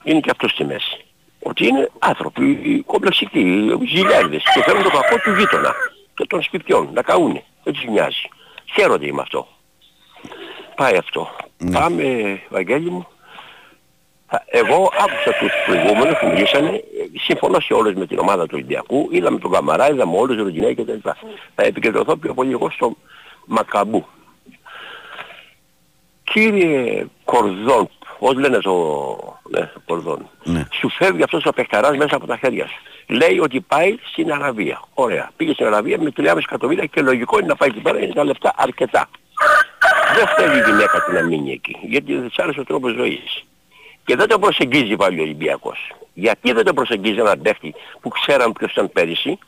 Είναι και αυτός στη μέση. Ότι είναι άνθρωποι κομπλεξικοί, ζηλιάριδες και θέλουν το κακό του γείτονα και των σπιτιών να καούνε. Δεν τους νοιάζει. Χαίρονται με αυτό. Πάει αυτό. Πάμε, Βαγγέλη μου. Θα- Εγώ άκουσα τους προηγούμενους που μιλήσανε, ε, συμφωνώ σε όλες με την ομάδα του Ολυμπιακού, είδαμε τον Καμαρά, είδαμε όλους, τον Ροντινέη και τα λοιπά. Θα επικεντρωθώ πιο πολύ εγώ στο Μακαμπού. Κύριε Κορδόν, πώς λένε το... Ναι, Κορδόν. Ναι. Σου φεύγει αυτός ο παιχταράς μέσα από τα χέρια σου. Λέει ότι πάει στην Αραβία. Ωραία. Πήγε στην Αραβία με 3,5 εκατομμύρια και λογικό είναι να πάει εκεί πέρα, είναι τα λεφτά αρκετά. Δεν θέλει η γυναίκα του να μείνει εκεί, γιατί δεν της άρεσε ο τρόπος ζωής. Και δεν τον προσεγγίζει πάλι ο Ολυμπιακός. Γιατί δεν τον προσεγγίζει έναν παίχτη που ξέραν ποιος ήταν πέρυσι,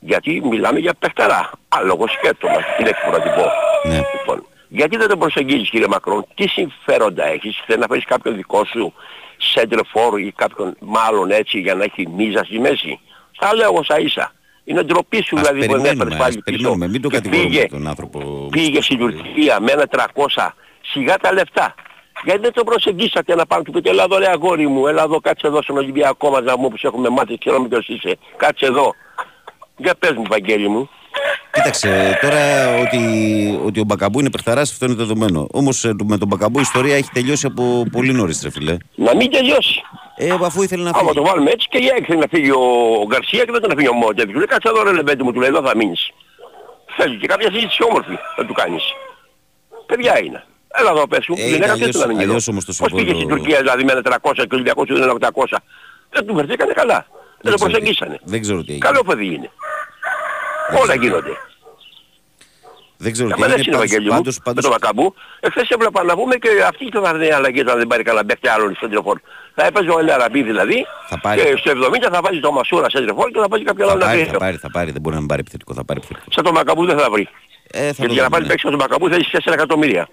γιατί μιλάμε για παιχταρά. Άλογο σκέπτομα, τι λέξη μπορώ να την πω; Ναι. Λοιπόν, γιατί δεν τον προσεγγίζεις κύριε Μακρόν, τι συμφέροντα έχεις, θέλεις να φέρεις κάποιον δικό σου σέντρεφόρ ή κάποιον μάλλον έτσι για να έχει μίζα στη μέση; Θα λέω όσα ίσα. Είναι ντροπή σου Ας δηλαδή που δεν περιμένουμε, έφερες ας πάλι πίσω. περιμένουμε. Μην το και κατηγορούμε πήγε, τον άνθρωπο. πήγε στην Τουρκία με ένα 300 σιγά τα λεφτά. Γιατί δεν τον προσεγγίσατε να πάμε και πείτε έλα εδώ ρε αγόρι μου, έλα εδώ κάτσε εδώ στον Ολυμπιακό μας να μου όπως έχουμε μάθει ξέρουμε ποιος είσαι. Κάτσε εδώ. Για πες μου Βαγγέλη μου. Κοίταξε, τώρα ότι, ότι ο Μπακαμπού είναι παιχταράς αυτό είναι δεδομένο. Όμως ε, με τον Μπακαμπού η ιστορία έχει τελειώσει από πολύ νωρίς ρε φίλε. Να μην τελειώσει. Ε, αφού ήθελε να Άμα φύγει. το βάλουμε έτσι και για έξι να φύγει ο, ο Γκαρσία και δεν τον αφήνει ο Μόντεβ. Του λέει κάτσε εδώ ρε λεβέντη μου, του λέει εδώ θα μείνεις. Θέλει και κάποια συζήτηση όμορφη να του κάνεις. Παιδιά είναι. Έλα εδώ πες σου, Ε, δεν είναι έκανες αλλιώς- να μείνει εδώ. αλλιώς όμως το Πώς πήγε στην συμβόλαιο- Τουρκία δηλαδή με ένα 300 και ο Ολυμπιακός του είναι 800. Δεν του βρεθήκανε καλά. Δεν το ξέρω τι- προσεγγίσανε. Δεν ξέρω τι έγινε. Καλό παιδί είναι. Όλα γίνονται. Δεν ξέρω τι Εμένα έγινε. έτσι είναι Βαγγέλη μου, Πάντως, με πάντως, τον Μακαμπού. Εχθές έβλεπα να πούμε και αυτή ήταν η αλλαγή όταν δεν πάρει καλά παίχτη άλλον στον τηλεφόρο. Θα έπαιζε ο Ελαραμπή δηλαδή Θα πάρει. και στο 70 θα βάζει το Μασούρα σε τηλεφόρο και θα βάζει κάποιο θα άλλο να πάρει, πει. θα πάρει, θα πάρει. Δεν μπορεί να μην πάρει επιθετικό. Θα πάρει επιθετικό. Σαν τον Μακαμπού δεν θα βρει. Ε, θα Γιατί το για να δούμε, πάρει ναι. παίξει στον Μακαμπού θέλει 4 εκατομμύρια.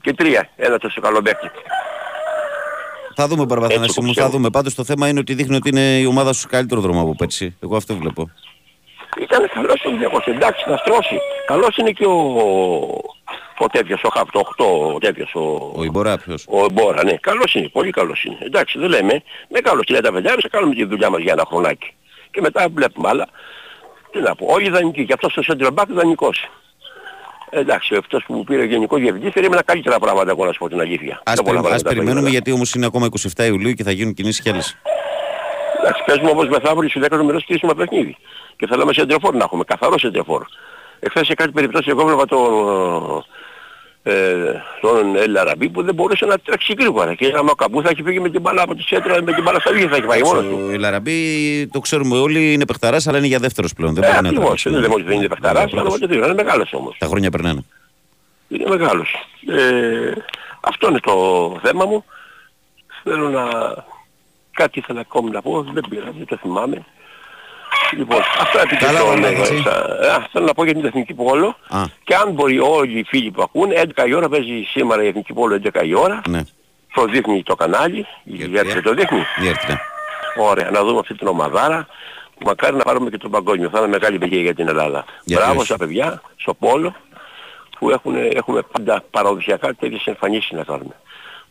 Και 3 ένα τόσο καλό παίκτη. Θα δούμε Παρβαθανάση Έτσι, μου, πιστεύω. θα δούμε. Πάντως το θέμα είναι ότι δείχνει ότι είναι η ομάδα σου σε καλύτερο δρόμο από πέρσι. Εγώ αυτό βλέπω. Ήταν καλός ο Ολυμπιακός, εντάξει να στρώσει. Καλός είναι και ο... Ο τέτοιος, ο Χαπ, το 8, ο τέτοιος, ο... Ο Ιμπορά ποιος; Ο Μπόρα, ναι. Καλός είναι, πολύ καλός είναι. Εντάξει, δεν λέμε. Με καλός και τα παιδιά, θα κάνουμε τη δουλειά μας για ένα χρονάκι. Και μετά βλέπουμε, αλλά τι να πω, όλοι δανεικοί. Και αυτός ο Σέντρεμπακ δανεικός. Εντάξει, αυτός που μου πήρε γενικός διευθυντής περίμενα καλύτερα πράγματα εγώ να σου πω την αλήθεια. Ας, Πιο πολλά περι- ας πράγματα περιμένουμε περίμενα. γιατί όμως είναι ακόμα 27 Ιουλίου και θα γίνουν κινήσεις κι άλλες. Εντάξει, παίζουμε όμως μεθαύριο στις 10 το μερός κλείσουμε παιχνίδι. Και θέλαμε σεντρεφόρ να έχουμε, καθαρό σεντρεφόρ. Εχθές σε κάτι περιπτώσει εγώ έβλεπα τον, ε, τον El Arabi που δεν μπορούσε να τρέξει γρήγορα. Και άμα ο Καμπού θα έχει φύγει με την μπάλα από τη σέντρα, με την μπάλα στα λίγα θα έχει πάει μόνος του. Ο Ελαραμπή το ξέρουμε όλοι είναι παιχταράς αλλά είναι για δεύτερος πλέον. Δεν Ε, μπορεί να ακριβώς, τραβήξει. δεν είναι- δεν είναι παιχταράς, αλλά Ακριβώς. ούτε δύο, είναι μεγάλος όμως. Τα χρόνια περνάνε. Είναι μεγάλος. Ε, αυτό είναι το θέμα μου. Θέλω να... Κάτι ήθελα ακόμη να πω, δεν πήρα, δεν το θυμάμαι. Λοιπόν, αυτά Καλά, επικεντρώνω Βαρνάκη, εδώ. έτσι. Σα- Α, Θέλω να πω για την Εθνική Πόλο. Α, Και αν μπορεί όλοι οι φίλοι που ακούνε, 11 η ώρα παίζει σήμερα η Εθνική Πόλο 11 η ώρα. ναι. Το δείχνει το κανάλι, η Γέρτσε το δείχνει. Διέρτητα. Ωραία, να δούμε αυτή την ομαδάρα. Μακάρι να πάρουμε και τον παγκόσμιο. Θα είναι μεγάλη επιτυχία για την Ελλάδα. Γιατί Μπράβο όχι. στα παιδιά, στο πόλο, που έχουν, έχουμε πάντα παραδοσιακά τέτοιες εμφανίσεις να κάνουμε.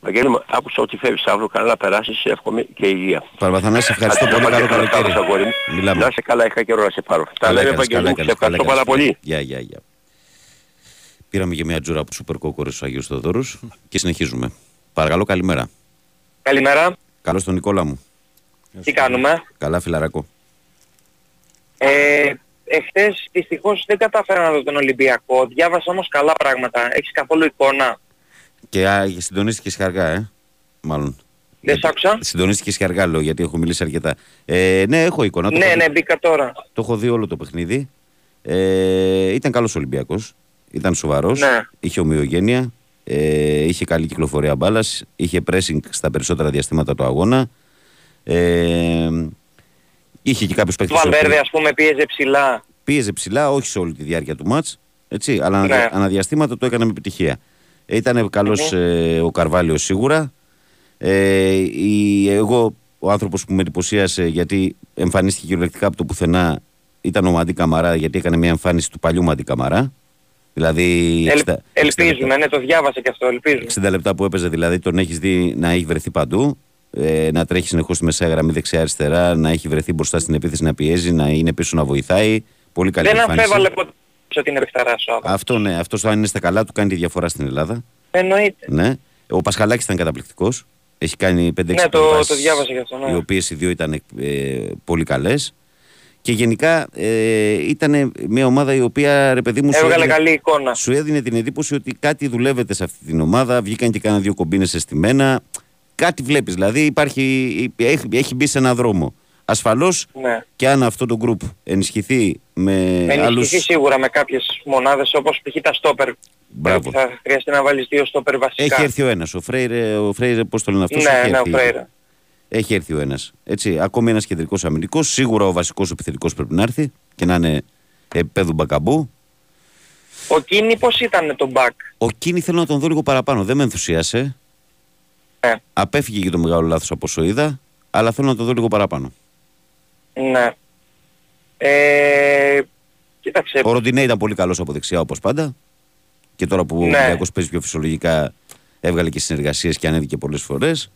Βαγγέλη μου, άκουσα ότι φεύγεις αύριο, καλά να περάσεις, σε εύχομαι και υγεία. Παρβαθανάση, ευχαριστώ Άντε, πολύ. να Καλό πάτε καλά, καλοκαίρι. αγόρι μου. Μιλάμε. Να είσαι καλά, είχα καιρό να σε πάρω. Τα λέμε, έκανες, Βαγγέλη μου, έκανες, σε ευχαριστώ καλά πάρα έκανες. πολύ. Γεια, γεια, γεια. Πήραμε και μια τζούρα από σούπερ κόκορες στους Αγίους Θεοδόρους και συνεχίζουμε. Παρακαλώ, καλημέρα. Καλημέρα. Καλώς τον Νικόλα μου. Τι κάνουμε; Καλά, φιλαράκο. Ε, εχθές δυστυχώς δεν κατάφερα να δω τον Ολυμπιακό. Διάβασα όμως καλά πράγματα. Έχεις καθόλου εικόνα; Και α, συντονίστηκες αργά, ε. Μάλλον. Δεν σ' άκουσα. Συντονίστηκες αργά, λέω, γιατί έχω μιλήσει αρκετά. Ε, ναι, έχω εικόνα. το Ναι, έχω δει. ναι, μπήκα τώρα. Το έχω δει όλο το παιχνίδι. Ε, ήταν καλός Ολυμπιακός. Ήταν σοβαρός. Ναι. Είχε ομοιογένεια. Ε, είχε καλή κυκλοφορία μπάλας. Είχε pressing στα περισσότερα διαστήματα του αγώνα. Ε, είχε και κάποιους Του παίκτες... Βαλβέρδε ας πούμε πίεζε ψηλά. Πίεζε ψηλά, όχι σε όλη τη διάρκεια του μάτς. Έτσι, αλλά Ναι. αναδια- αναδιαστήματα το έκανε με επιτυχία. Ε, ήταν καλός ε, ο Καρβάλιο σίγουρα. Ε, η, εγώ, ο άνθρωπος που με εντυπωσίασε γιατί εμφανίστηκε κυριολεκτικά από το πουθενά ήταν ο Μαντί Καμαρά γιατί έκανε μια εμφάνιση του παλιού Μαντί Καμαρά. Δηλαδή Ελ, 60 ελπίζουμε, ναι, το διάβασα και αυτό, ελπίζουμε. 60 λεπτά που έπαιζε δηλαδή τον έχεις δει να έχει βρεθεί παντού. Ε, να τρέχει συνεχώς στη μεσαία γραμμή δεξιά-αριστερά, να έχει βρεθεί μπροστά στην επίθεση να πιέζει, να είναι πίσω να βοηθάει. Πολύ καλή Δεν εμφάνιση. αμφέβαλε, ποτέ, ότι είναι παιχταράς ο Άβανος. Αυτό ναι, αυτό αν είναι στα καλά του κάνει τη διαφορά στην Ελλάδα. Εννοείται. Ναι. Ο Πασχαλάκης ήταν καταπληκτικός. Έχει κάνει 5-6 Ναι, το, παρεμβάσεις, το διάβασα γι' αυτό. Ναι. οι οποίες οι δύο ήταν ε, πολύ καλές. Και γενικά ε, ήταν μια ομάδα η οποία, ρε παιδί μου, σου Έβγαλε έδινε, καλή εικόνα. σου έδινε την εντύπωση ότι κάτι δουλεύεται σε αυτή την ομάδα. Βγήκαν και κάναν δύο κομπίνες αισθημένα. Κάτι βλέπεις, δηλαδή υπάρχει, έχει, έχει μπει σε έναν δρόμο. Ασφαλώς Ναι. και αν αυτό το γκρουπ ενισχυθεί με Με άλλους... ενισχυθεί σίγουρα με κάποιες μονάδες όπως π.χ. τα στόπερ. Μπράβο. Θα χρειαστεί να βάλεις δύο στόπερ βασικά. Έχει έρθει ο ένας, ο Φρέιρε, ο Φρέιρε πώς το λένε αυτός, Ναι, έχει ναι, ο έρθει. Φρέιρε. Έχει έρθει ο ένας. Έτσι, ακόμη ένας κεντρικός αμυντικός, σίγουρα ο βασικός επιθετικός πρέπει να έρθει και να είναι επίπεδου μπακαμπού. Ο Κίνη πώς ήταν το back. Ο Κίνη θέλω να τον δω λίγο παραπάνω, δεν με ενθουσίασε. Ναι. Απέφυγε και το μεγάλο λάθος από όσο είδα, αλλά θέλω να τον δω λίγο παραπάνω. Ναι. Ε, κοίταξε. Ο Ροντινέ ήταν πολύ καλός από δεξιά όπως πάντα. Και τώρα που ο Ναι. Ολυμπιακός παίζει πιο φυσιολογικά έβγαλε και συνεργασίες και ανέβηκε πολλές φορές.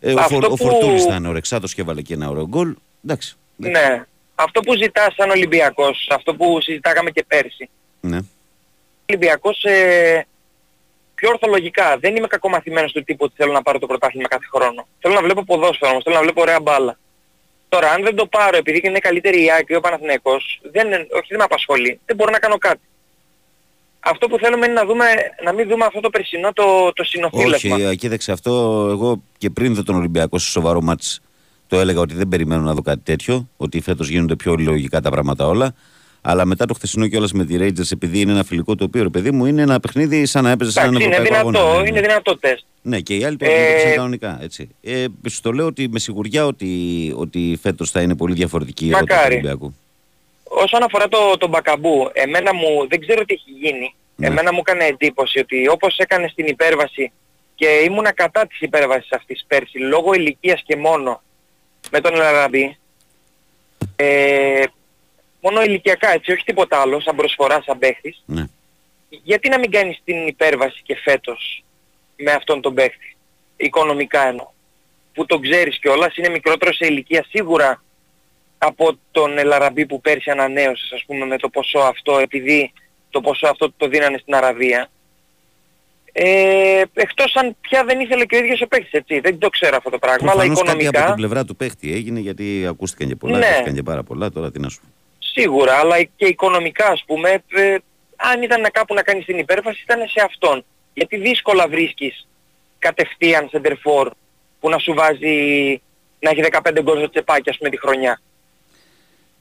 Ε, ο, Αυτό Φορ, ο που- Φορτούνης ήταν ορεξάτος και έβαλε και ένα ωραίο γκολ. Εντάξει. Ναι. Αυτό που ζητάς σαν Ολυμπιακός, αυτό που συζητάγαμε και πέρσι. Ναι. Ο Ολυμπιακός ε, πιο ορθολογικά. Δεν είμαι κακομαθημένος του τύπου ότι θέλω να πάρω το πρωτάθλημα κάθε χρόνο. Θέλω να βλέπω ποδόσφαιρο όμως, θέλω να βλέπω ωραία μπάλα. Τώρα αν δεν το πάρω επειδή είναι καλύτερη η ΑΕΚ ή ο Παναθηναϊκός, δεν, όχι δεν με απασχολεί. Δεν μπορώ να κάνω κάτι. Αυτό που θέλουμε είναι να, δούμε, να μην δούμε αυτό το περσινό το, το συνοθήλευμα. Όχι, ε, κοίταξε αυτό. Εγώ και πριν δω τον Ολυμπιακό σε σοβαρό μάτς το έλεγα ότι δεν περιμένω να δω κάτι τέτοιο. Ότι φέτος γίνονται πιο λογικά τα πράγματα όλα. Αλλά μετά το χθεσινό κιόλας με τη Rangers, επειδή είναι ένα φιλικό το οποίο ρε παιδί μου είναι ένα παιχνίδι σαν να έπαιζε σε έναν Εντάξει, είναι ευρωπαϊκό δυνατό, αγώνα. Ναι, είναι ναι. δυνατό τεστ. Ναι, και οι άλλοι το Ε, αντιμετώπισαν κανονικά. Έτσι. Ε, σου το λέω ότι με σιγουριά ότι, ότι φέτος θα είναι πολύ διαφορετική η ερώτηση του Μακάρι. Ολυμπιακού. Όσον αφορά το, τον Μπακαμπού, εμένα μου, δεν ξέρω τι έχει γίνει. Ναι. Εμένα μου έκανε εντύπωση ότι όπως έκανε στην υπέρβαση και ήμουνα κατά της υπέρβασης αυτής πέρσι, λόγω ηλικίας και μόνο με τον Λαραμπή, ε, μόνο ηλικιακά έτσι, όχι τίποτα άλλο, σαν προσφορά, σαν παίχτης, Ναι. γιατί να μην κάνεις την υπέρβαση και φέτος με αυτόν τον παίχτη, οικονομικά εννοώ, που τον ξέρεις κιόλας, είναι μικρότερο σε ηλικία σίγουρα από τον Ελαραμπή που πέρσι ανανέωσες ας πούμε με το ποσό αυτό επειδή το ποσό αυτό το δίνανε στην Αραβία. Ε, εκτός αν πια δεν ήθελε και ο ίδιος ο παίκτης έτσι, δεν το ξέρω αυτό το πράγμα, αλλά Προφανώς κάτι από οικονομικά την πλευρά του παίχτη έγινε γιατί ακούστηκαν και πολλά, Ναι. ακούστηκαν και πάρα πολλά. Τώρα τι να σου πω. Σίγουρα, αλλά και οικονομικά ας πούμε, ε, αν ήταν να κάπου να κάνεις την υπέρβαση ήταν σε αυτόν. Γιατί δύσκολα βρίσκεις κατευθείαν σεντερφόρ που να σου βάζει να έχει 15 γκολ στο τσεπάκι ας πούμε τη χρονιά.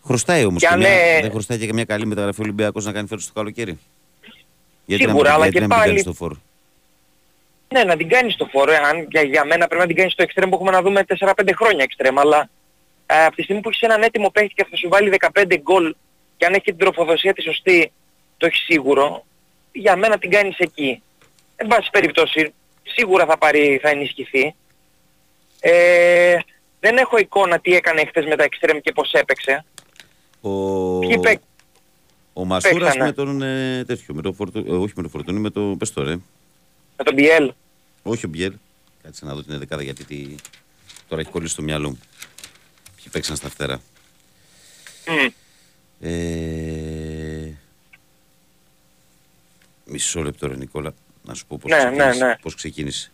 Χρωστάει όμως. Και αν, ε, Δεν χρωστάει και μια καλή μεταγραφή Ολυμπιακός να κάνει φέτος το καλοκαίρι. Σίγουρα, να, μην- αλλά γιατί και να μην πάλι- κάνεις το φόρ. Ναι, να την κάνεις το φόρο. Αν για, για μένα πρέπει να την κάνεις στο εξτρέμ που έχουμε να δούμε 4-5 χρόνια εξτρέμ. Αλλά ε, από τη στιγμή που έχεις έναν έτοιμο παίχτη και θα σου βάλει 15 γκολ και αν έχει την τροφοδοσία τη σωστή, το έχεις σίγουρο, για μένα την κάνεις εκεί. Εν πάση περιπτώσει, σίγουρα θα, πάρει, θα ενισχυθεί. Ε, δεν έχω εικόνα τι έκανε χθες με τα εξτρέμ και πώς έπαιξε. Ο, Ποιοι παί- ο Μασούρας παίξανε; με τον ε, τέτοιο, με το φορτου, ε, όχι με το Φορτούνι, με το πες τώρα, ε. Με τον Μπιέλ. Όχι ο Μπιέλ. Κάτσε να δω την δεκάδα γιατί τι... τώρα έχει κολλήσει στο μυαλό μου. Ποιοι παίξαν στα φτερά. Μμ. Ε... Μισό λεπτό ρε Νικόλα, να σου πω πώς, Ναι, ξεκίνησε, ναι, ναι. πώς ξεκίνησε.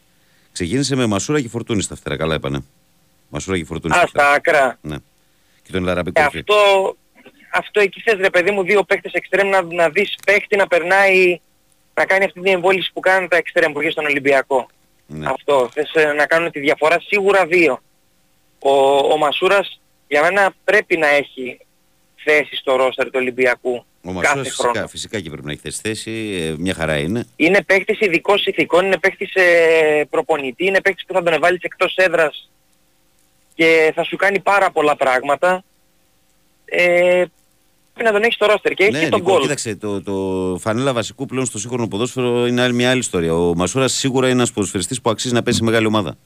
Ξεκίνησε με Μασούρα και Φορτούνη στα φτερά, καλά είπανε. Μασούρα και Φορτούνη Α, στα φτερά. στα άκρα. Ναι. Και τον Λαραμπή Ε, κορυφή. αυτό, αυτό εκεί θες ρε παιδί μου δύο παίχτες εξτρέμ να, να δεις παίχτη να περνάει να κάνει αυτή την εμβόλυση που κάνουν τα εξτρέμ που είχε στον Ολυμπιακό. Ναι. Αυτό. Θες ε, να κάνουν τη διαφορά σίγουρα δύο. Ο, ο Μασούρας για μένα πρέπει να έχει θέση στο ρόστερ του Ολυμπιακού Ο κάθε Μασούρας χρόνο. φυσικά, φυσικά και πρέπει να έχει θέση θέση, ε, μια χαρά είναι. Είναι παίχτης ειδικός ηθικών, είναι παίχτης ε, προπονητή, είναι παίχτης που θα τον βάλεις εκτός έδρας και θα σου κάνει πάρα πολλά πράγματα. Ε, πρέπει να τον έχεις στο ρόστερ και έχει ναι, και τον Νικό, γκολ. κοίταξε, το, το φανέλα βασικού πλέον στο σύγχρονο ποδόσφαιρο είναι άλλη, μια άλλη ιστορία. Ο Μασούρας σίγουρα είναι ένας ποδοσφαιριστής που αξίζει να πέσει σε μεγάλη ομάδα.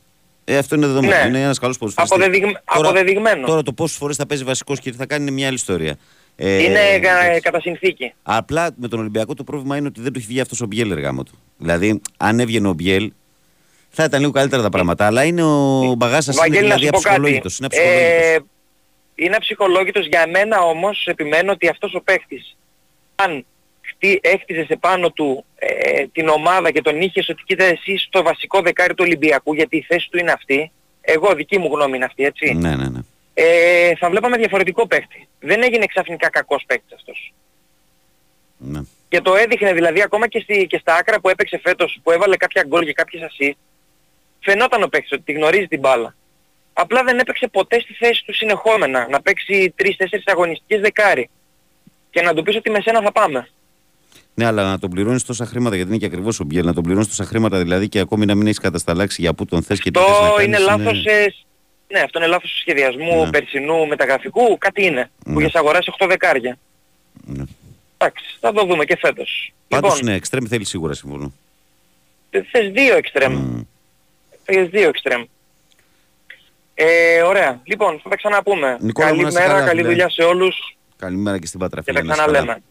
Ε, αυτό είναι δεδομένο. Ναι. Είναι ένας καλός ποδοσφαιριστής. Αποδεδειγ- αποδεδειγμένο. Τώρα το πόσες φορές θα παίζει βασικός και τι θα κάνει είναι μια άλλη ιστορία. Ε, είναι κα- κατά συνθήκη. Απλά με τον Ολυμπιακό το πρόβλημα είναι ότι δεν του έχει βγει αυτός ο Μπιέλ εργάμο του. Δηλαδή, αν έβγαινε ο Μπιέλ, θα ήταν λίγο καλύτερα τα πράγματα. Αλλά είναι ο Μπαγάσας είναι Βαγγέλη, να δηλαδή σου πω κάτι. αψυχολόγητος. Είναι αψυχολόγητος. Ε, είναι αψυχολόγητος για μένα όμως, επιμένω ότι αυτός ο παίχτης, αν χτί, έκτιζες επάνω του ε, την ομάδα και τον είχες ότι κοίτα εσύ στο βασικό δεκάρι του Ολυμπιακού γιατί η θέση του είναι αυτή, εγώ δική μου γνώμη είναι αυτή έτσι, Ναι, ναι, ναι. ε, θα βλέπαμε διαφορετικό παίκτη. Δεν έγινε ξαφνικά κακός παίκτης αυτός. Ναι. Και το έδειχνε δηλαδή ακόμα και, στη, και στα άκρα που έπαιξε φέτος, που έβαλε κάποια γκολ και κάποιες assist, φαινόταν ο παίκτης ότι τη γνωρίζει την μπάλα. Απλά δεν έπαιξε ποτέ στη θέση του συνεχόμενα, να παίξει 3-4 αγωνιστικές δεκάρι. Και να του πεις ότι με σένα θα πάμε. Ναι, αλλά να τον πληρώνεις τόσα χρήματα, γιατί είναι και ακριβώς ο Μπιέλ, να τον πληρώνεις τόσα χρήματα δηλαδή και ακόμη να μην έχεις κατασταλάξει για πού τον θες και τι θες να Αυτό κάνεις, είναι λάθος, ε, ναι, αυτό είναι λάθος σχεδιασμού Ναι. περσινού μεταγραφικού, κάτι είναι. Που Ναι. έχεις αγοράσει 8 δεκάρια. Ναι. Εντάξει, θα το δούμε και φέτος. Πάντως λοιπόν, ναι, εξτρέμ θέλει σίγουρα συμφωνώ. θε- θες δύο εξτρέμ. Θες δύο εξτρέμ. Ε, ωραία. Λοιπόν, θα τα ξαναπούμε. Νικόλα μου, να είσαι καλή μέρα, καλά, καλή φίλε. δουλειά σε όλους Καλημέρα και στην Πάτρα, και φίλε. τα να είσαι καλά. ξαναλέμε.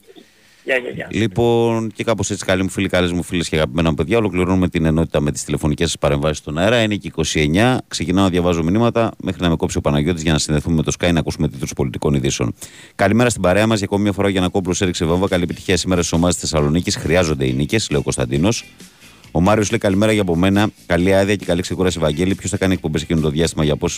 Γεια, γεια, γεια. Λοιπόν, και κάπως έτσι, καλοί μου φίλοι, καλές μου φίλες και αγαπημένα μου παιδιά, ολοκληρώνουμε την ενότητα με τις τηλεφωνικές σας παρεμβάσεις στον αέρα. Είναι και 29. Ξεκινάω να διαβάζω μηνύματα μέχρι να με κόψει ο Παναγιώτης για να συνδεθούμε με το Sky να ακούσουμε τίτλους πολιτικών ειδήσεων. Καλημέρα στην παρέα μας. Για ακόμη μια φορά για να κόμπλος έριξε βόμβα. Καλή επιτυχία σήμερα στις ομάδες Θεσσαλονίκης. Χρειάζονται οι νίκες, λέει ο Κωνσταντίνος. Ο Μάριος λέει καλημέρα για από μένα. Καλή άδεια και καλή ξεκούραση, Ευαγγέλη. Ποιος θα κάνει εκπομπές εκείνο το διάστημα για πώ.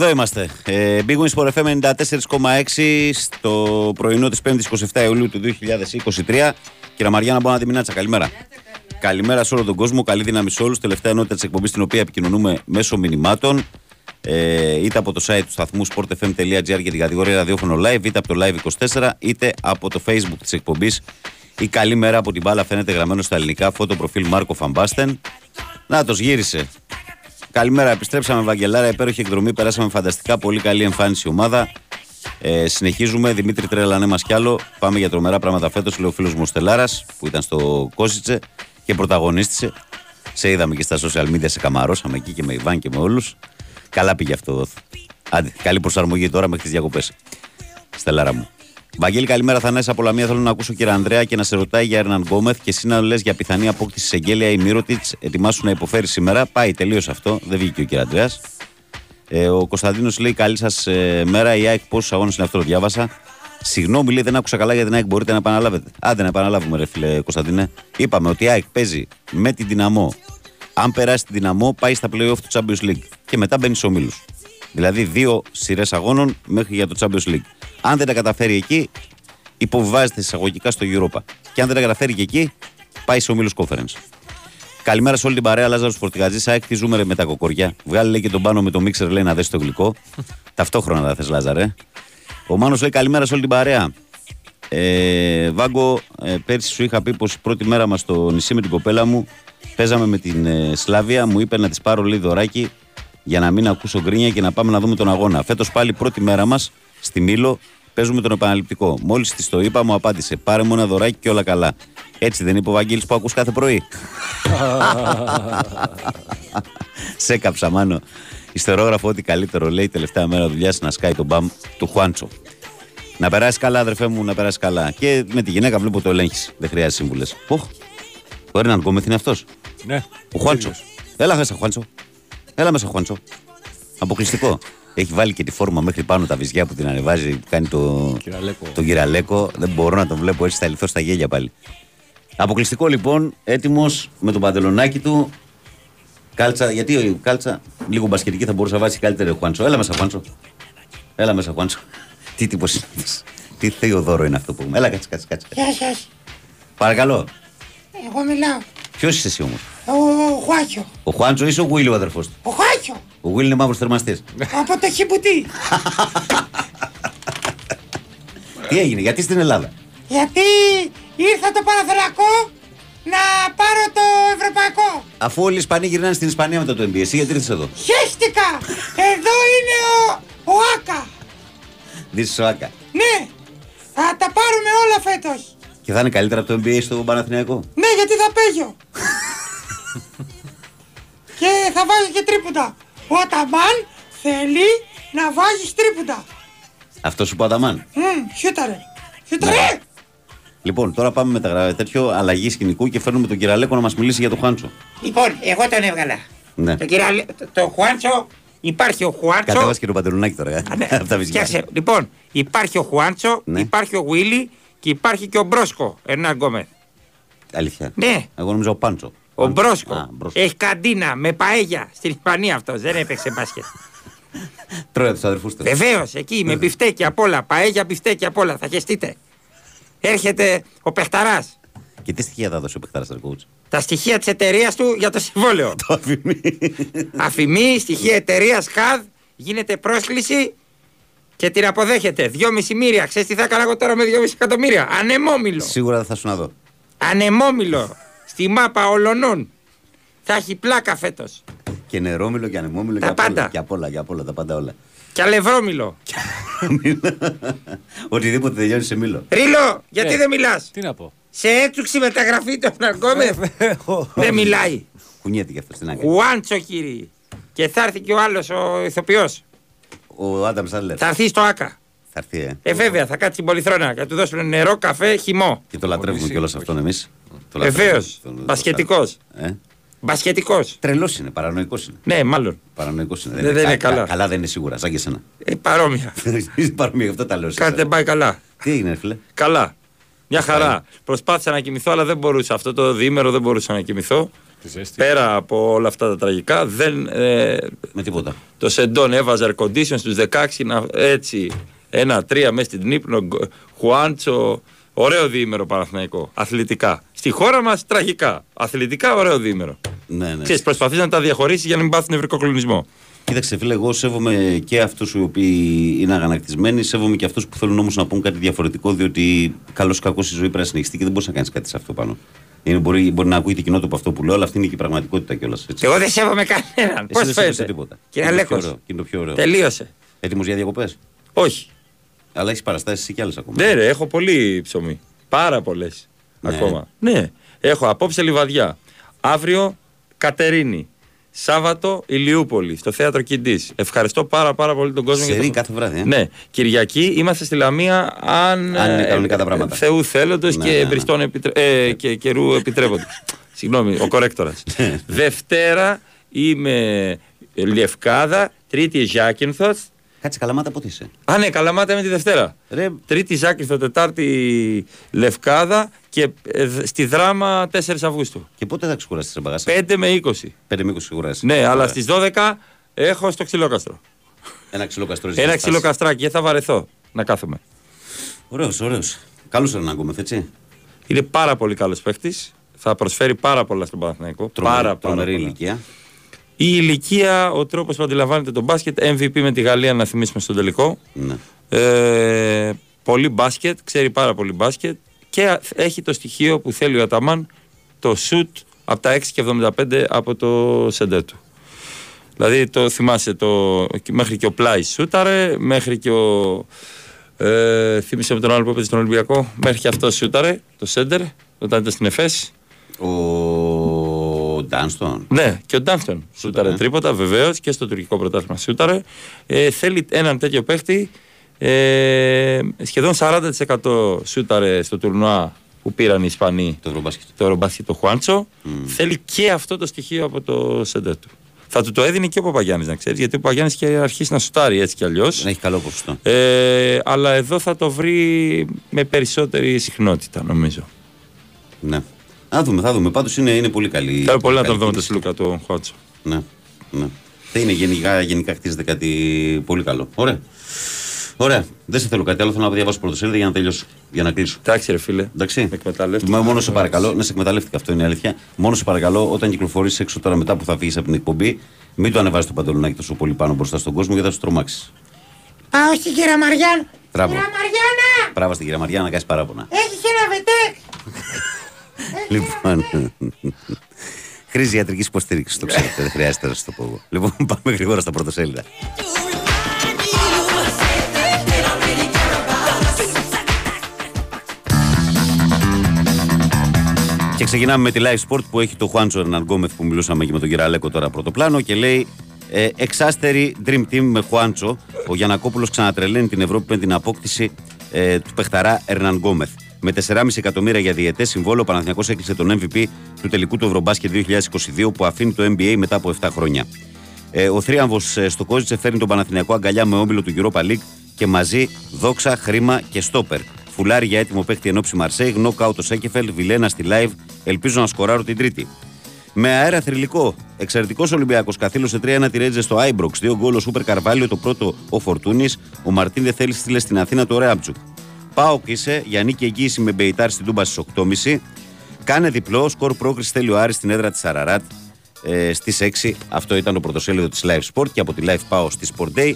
Εδώ είμαστε. Ε, Big Wings for FM 94,6 στο πρωινό της 5η 27 Ιουλίου του 2023. Κύριε Μαριάννα Μπόνα Μινάτσα, καλημέρα. Καλημέρα σε όλο τον κόσμο. Καλή δύναμη σε όλους. Τελευταία ενότητα της εκπομπής, την οποία επικοινωνούμε μέσω μηνυμάτων. Ε, είτε από το site του σταθμού sportfm.gr για την κατηγορία ραδιόφωνο live, είτε από το live 24, είτε από το facebook της εκπομπής. Η καλή μέρα από την μπάλα φαίνεται γραμμένο στα ελληνικά. Φώτο προφίλ Μάρκο Φαμπάστεν. Να το γύρισε. Καλημέρα, επιστρέψαμε Βαγγελάρα. Υπέροχη εκδρομή. Περάσαμε φανταστικά. Πολύ καλή εμφάνιση η ομάδα. Ε, συνεχίζουμε. Δημήτρη Τρέλα, ναι, μας κι άλλο. Πάμε για τρομερά πράγματα φέτος. Λέει ο φίλος μου Στελάρας που ήταν στο Κόσιτσε και πρωταγωνίστησε. Σε είδαμε και στα social media, σε καμαρώσαμε εκεί και με Ιβάν και με όλους. Καλά πήγε αυτό εδώ. Άντε, καλή προσαρμογή τώρα μέχρι τις διακοπές. Στελάρα μου. Βαγγέλη, καλημέρα. Θανάση από Λαμία. Θέλω να ακούσω κύριο Ανδρέα και να σε ρωτάει για Ερναν Γκόμεθ και εσύ να λες για πιθανή απόκτηση σε Εγγέλια ή Μύρωτιτς. Ετοιμάσου να υποφέρεις σήμερα. Πάει τελείως αυτό. Δεν βγήκε ο κύριο Ανδρέας. Ε, ο Κωνσταντίνος λέει: Καλή σας ε, μέρα. Η ΑΕΚ πόσους αγώνες είναι αυτό, το διάβασα. Συγγνώμη, λέει, δεν άκουσα καλά για την ΑΕΚ. Μπορείτε να επαναλάβετε. Άντε να επαναλάβουμε, ρε φίλε Κωνσταντίνε. Είπαμε ότι η ΑΕΚ παίζει με την δυναμό. Αν περάσει την δυναμό, πάει στα playoff του Champions League. Και μετά μπαίνει στους ομίλους. Δηλαδή δύο σειρές αγώνων μέχρι για το Champions League. Αν δεν τα καταφέρει εκεί, υποβιβάζεται εισαγωγικά στο Europa. Και αν δεν τα καταφέρει και εκεί, πάει σε ομίλους conference. Καλημέρα σε όλη την παρέα. Λάζαρος Φορτηγατζής. ΑΕΚ, τι ζούμε ρε, με τα κοκοριά. Βγάλει λέει και τον πάνω με το μίξερ, λέει να δέσει το γλυκό. Ταυτόχρονα θα θες, Λάζαρε. Ο Μάνος λέει καλημέρα σε όλη την παρέα. Ε, Βάγκο, ε, πέρσι σου είχα πει πως η πρώτη μέρα μας στο νησί με την κοπέλα μου παίζαμε με την ε, Σλάβια. Μου είπε να της πάρω λίγο δωράκι για να μην ακούσω γκρίνια και να πάμε να δούμε τον αγώνα. Φέτος πάλι πρώτη μέρα μας στη Μήλο παίζουμε τον επαναληπτικό. Μόλις της το είπα, μου απάντησε: Πάρε μου ένα δωράκι και όλα καλά. Έτσι δεν είπε ο Βαγγέλης που ακούς κάθε πρωί. Σε κάψα μάνο. Ιστερόγραφο ότι καλύτερο λέει τελευταία μέρα δουλειάς να σκάει τον μπαμ του Χουάντσο. Να περάσεις καλά, αδερφέ μου, να περάσεις καλά. Και με τη γυναίκα βλέπω το ελέγχεις. Δεν χρειάζεται σύμβουλες. Ποχ. Ο Έρναν Γκόμεθ είναι αυτός. Ναι. Ο Χουάντσο. Έλα μέσα, Χουάντσο. Έλα μέσα, Χουάντσο. Αποκλειστικό. Έχει βάλει και τη φόρμα μέχρι πάνω τα βυζιά που την ανεβάζει, που κάνει το, Κυραλέκο. τον κυραλέκο. Δεν μπορώ να τον βλέπω έτσι, θα λυθώ στα γέλια πάλι. Αποκλειστικό λοιπόν, έτοιμος με τον παντελονάκι του. Κάλτσα, γιατί ο κάλτσα, λίγο μπασκετική θα μπορούσε να βάζει καλύτερο ο Χουάντσο. Έλα μέσα, Χουάντσο. Έλα μέσα, Χουάντσο. Τι τύπος είναι αυτός. Τι θείο δώρο είναι αυτό που έχουμε. Έλα, κάτσε, κάτσε, κάτσε. Γεια σας. Παρακαλώ. Εγώ μιλάω. Ποιος είσαι εσύ όμως; Ο Χουάτσο. Ο Χουάντσο είσαι ο Γουίλι ο αδερφός του; Ο Χουάτσο. Ο Γουίλι είναι μαύρος θερμαστής. Από το χιμπουτί. Τι έγινε, γιατί στην Ελλάδα; Γιατί ήρθα το Παναθηναϊκό να πάρω το ευρωπαϊκό. Αφού όλοι οι Ισπανοί γυρνάνε στην Ισπανία μετά το NBA, εσύ γιατί ήρθες εδώ; Χαίστηκα. Εδώ είναι ο, ο Άκα. Δύση ο Άκα. Ναι. Θα τα πάρουμε όλα φέτος. Και θα είναι καλύτερα από το NBA στο Παναθηναϊκό. Ναι, γιατί θα παίγω. και θα βάζει και τρίποντα. Ο Αταμάν θέλει να βάζει τρίποντα. Αυτός σου πω Αδαμάν. Μμ, σιούταρε. Σιούταρε. Λοιπόν, τώρα πάμε με τα γρα- τέτοιο αλλαγή σκηνικού και φέρνουμε τον Κυραλέκο να μας μιλήσει για το Χάντσο. Λοιπόν, εγώ τον έβγαλα. Ναι. Το, κυρα... το, το Χουάντσο, υπάρχει ο Χουάντσο. Κατέβασε και το παντελονάκι τώρα. ε. Από τα βυζιά. Φτιάξε. Λοιπόν, υπάρχει ο Χουάντσο, Ναι. υπάρχει ο Γουίλι και υπάρχει και ο Μπρόσκο. Ερνάν Γκόμεθ. Αλήθεια. Ναι. Εγώ νομίζω ο Πάντσο. Ο Μπρόσκο. Α, Μπρόσκο. Έχει καντίνα με παέγια στην Ισπανία αυτός. Δεν έπαιξε μπάσκετ. Τρώει από τους αδερφούς του. Βεβαίως, εκεί με μπιφτέκι απ' όλα. Παέγια, μπιφτέκι απ' όλα. Θα χεστείτε. Έρχεται ο Πεχταράς. Και τι στοιχεία θα δώσει ο Πεχτάρα Τερκούτ. Τα στοιχεία της εταιρείας του για το συμβόλαιο. Το αφημί. Αφημί, στοιχεία εταιρείας ΧΑΔ, γίνεται πρόσκληση και την αποδέχεται. 2,5 μοίρια. Ξέρεις τι θα έκανα εγώ τώρα με 2,5 εκατομμύρια; Ανεμόμυλο. Σίγουρα δεν θα σου να δω. Ανεμόμυλο. Στη μάπα ολονών. Θα έχει πλάκα φέτος. Και νερόμιλο και ανεμόμιλο Τα και απ' όλα. πάντα. Και απ' όλα, και απ' όλα, τα πάντα όλα. Και αλευρόμυλο. Οτιδήποτε τελειώνει σε μήλο. Ρίλο, γιατί Ε, δεν μιλάς; Τι να πω. Σε έτσουξη μεταγραφή τον Αγκόμεθ. δεν μιλάει. Κουνιέται κι αυτό στην άκρη. Χουάντσο κύριε. Και θα έρθει και ο άλλος ο ηθοποιός. Ο Άνταμ Σάντλερ. Θα έρθει στο ΑΚΑ. Θα έρθει, ε. Ε, βέβαια, θα κάτσει στην πολυθρόνα και θα του δώσουν νερό, καφέ, χυμό. Και το λατρεύουμε κιόλας αυτόν εμείς. Βεβαίως. Μπασχετικό. Ε. Μπασχετικό. Τρελός είναι, παρανοϊκός είναι. Ναι, μάλλον. Παρανοϊκός είναι. Δεν- δεν είναι κα- καλά. Καλά δεν είναι σίγουρα, σαν και εσένα. Ε, παρόμοια. Είσαι παρόμοια, γι' αυτό τα λέω. σε Κάτι εσένα. δεν πάει καλά. Τι έγινε, φίλε; Καλά. Μια χαρά. Προσπάθησα να κοιμηθώ, αλλά δεν μπορούσα. Αυτό το διήμερο δεν μπορούσα να κοιμηθώ. Πέρα από όλα αυτά τα τραγικά, δεν. Ε, Με τίποτα. το Σεντόν έβαζε air condition στους 16 να, έτσι ένα-τρία μέσα στην Νύπνο, γκ- Χουάντσο, ωραίο διήμερο Παναθηναϊκό, αθλητικά. Στη χώρα μας τραγικά, αθλητικά ωραίο διήμερο. Ναι, ναι. Ξέρεις, προσπαθείς να τα διαχωρίσει για να μην πάθουν νευρικό κλονισμό. Κοίταξε, φίλε, εγώ σέβομαι και αυτούς οι οποίοι είναι αγανακτισμένοι, σέβομαι και αυτούς που θέλουν όμως να πούν κάτι διαφορετικό, διότι καλός ή κακός η ζωή πρέπει να συνεχιστεί και δεν μπορείς να κάνεις κάτι σε αυτό πάνω. Είναι, μπορεί, μπορεί να ακούγεται κοινότοπο αυτό που λέω, αλλά αυτή είναι και η πραγματικότητα κιόλας. Εγώ δεν σέβομαι κανέναν. Πώ δεν σέβεσαι φαίνεται; τίποτα. Κύριε Είναι το πιο Αλέκος. ωραίο, Είναι το πιο ωραίο. Τελείωσε. Έτοιμος για διακοπές; Όχι. Αλλά έχεις παραστάσεις εσύ κι άλλες ακόμα; Ναι, ρε, έχω πολύ ψωμί. Πάρα πολλές Ναι. ακόμα. Ναι. Έχω απόψε λιβαδιά. Αύριο Κατερίνη. Σάββατο Ηλιούπολη, στο θέατρο Κιντής. Ευχαριστώ πάρα, πάρα πολύ τον κόσμο. Σερί το- κάθε βράδυ, ε. Ναι. Κυριακή είμαστε στη Λαμία αν, Αν είναι ε, κανονικά τα πράγματα. Θεού θέλοντος Ναι, και ναι, ναι. εμπριστών επιτρε... ε, και καιρού επιτρέποντος. Συγγνώμη, ο κορέκτορας. Ναι. Δευτέρα είμαι Λευκάδα, Τρίτη Ζάκυνθος. Κάτσε καλαμάτα πότε είσαι; Α, ναι, Καλαμάτα είμαι τη Δευτέρα. Ρε. Τρίτη Ζάκυνθο, Τετάρτη Λευκάδα και ε, δ- στη Δράμα 4 Αυγούστου. Και πότε θα ξεκουράσει την μπαγάσα; 5 με 20. 5 με 20 ξεκουράσει. Ναι, αλλά στις 12 έχω στο ξυλόκαστρο. Ένα ξυλό καστρό. Ένα ξυλοκαστράκι, δεν θα βαρεθώ να κάθομαι. Ωραίος, ωραίος. Καλό Ερνάγκομεθ, έτσι. Είναι πάρα πολύ καλός παίχτη. Θα προσφέρει πάρα πολλά στον Παναθηναϊκό. Τρομερή- πάρα, πάρα τρομερή πολλά. ηλικία. Η ηλικία, ο τρόπος που αντιλαμβάνεται τον μπάσκετ, MVP με τη Γαλλία να θυμίσουμε στον τελικό. Ναι. Ε, πολύ μπάσκετ, ξέρει πάρα πολύ μπάσκετ και έχει το στοιχείο που θέλει ο Αταμάν, το shoot από τα 6,75 από το σέντερ του. Δηλαδή το θυμάσαι, το, μέχρι και ο Πλάι σούταρε, μέχρι και ο. Ε, θύμισε με τον άλλο που έπαιζε στον Ολυμπιακό, μέχρι και αυτός σούταρε, το σέντερ, όταν ήταν στην ΕΦΕΣ. Ο Ντάνστον. Ναι, και ο Ντάνστον σούταρε τρίποτα, βεβαίως και στο τουρκικό πρωτάθλημα σούταρε. Ε, θέλει έναν τέτοιο παίχτη. Ε, σχεδόν 40% σούταρε στο τουρνουά που πήραν οι Ισπανοί το Ευρωμπάσκετ, το, Ευρωμπάσκετ, το Χουάντσο. Θέλει και αυτό το στοιχείο από το σέντερ του. Θα του το έδινε και ο Παπαγιάννης, να ξέρεις, γιατί ο Παπαγιάννης και αρχίσει να σουτάρει έτσι κι αλλιώς. Έχει καλό ποσοστό. Ε, αλλά εδώ θα το βρει με περισσότερη συχνότητα, νομίζω. Ναι. Θα δούμε, θα δούμε. Πάντως είναι, είναι πολύ καλή. Θέλω πολύ να καλή τον δούμε το κίνηση. Σιλούκα του Χουάντσο. Ναι, ναι. Θα είναι γενικά, γενικά χτίζεται κάτι πολύ καλό. Ωραία. Ωραία. Δεν σε θέλω κάτι άλλο. Θέλω να διαβάσω πρωτοσέλιδα για να τελειώσω. Για να κλείσω. Εντάξει, ρε φίλε. Εντάξει. εκμεταλλεύτηκα. Μα μόνο σε παρακαλώ, να σε εκμεταλλεύτηκα, αυτό είναι η αλήθεια. Μόνο σε παρακαλώ, όταν κυκλοφορήσει έξω τώρα μετά που θα φύγεις από την εκπομπή, μην το ανεβάζει το παντελονάκι τόσο πολύ πάνω μπροστά στον κόσμο γιατί θα σου τρομάξεις. Πάω στην κυρία Μαριάν. Μπράβο. Κυρία Μαριάννα, Μπράβο στην κυρία Μαριά να κάνεις παράπονα. έχεις ένα βετέκ. Λοιπόν. Χρήση ιατρικής υποστήριξης, το ξέρετε, δεν χρειάζεται να σας το πω εγώ. Λοιπόν, πάμε γρήγορα στα πρωτοσέλιδα. Και ξεκινάμε με τη Live Sport που έχει το Χουάντσο Ερναν που μιλούσαμε και με τον κύριο Αλέκο τώρα πρώτο πλάνο και λέει ε, εξάστερη Dream Team με Χουάντσο. Ο Γιανακόπουλος ξανατρελαίνει την Ευρώπη με την απόκτηση ε, του παιχταρά Ερναν Γκόμεθ. Με 4,5 εκατομμύρια για διαιτές συμβόλο, ο Παναθηναϊκός έκλεισε τον MVP του τελικού του Ευρωμπάσκετ 2022 που αφήνει το NBA μετά από 7 χρόνια. Ε, ο θρίαμβος στο Κόζιτσε φέρνει τον Παναθηναϊκό αγκαλιά με όμιλο του Europa League και μαζί δόξα, χρήμα και στόπερ. Φουλάρι για έτοιμο παίχτη ενόψη Μαρσέη, νοκάουτ ο Σέκεφελ, Βιλένα στη live. Ελπίζω να σκοράρω την Τρίτη. Με αέρα θρηλυκό. Εξαιρετικός Ολυμπιακός καθήλωσε 3-1 τη Ρέτζε στο Άιμπροξ. Δύο γκολ ο Σούπερ Καρβάλιο, το πρώτο ο Φορτούνης. Ο Μαρτίν δεν θέλει στείλε στην Αθήνα το Ρέαμπτζουκ. Πάω είσαι για νίκη εγγύηση με Μπεϊτάρ στην Τούμπα στις 8.30. Κάνε διπλό. Σκορ πρόκριση θέλει ο Άρης στην έδρα της Αραράτ ε, στις 6. Αυτό ήταν το πρωτοσέλιδο της Live Sport και από τη Live πάω στη Sport Day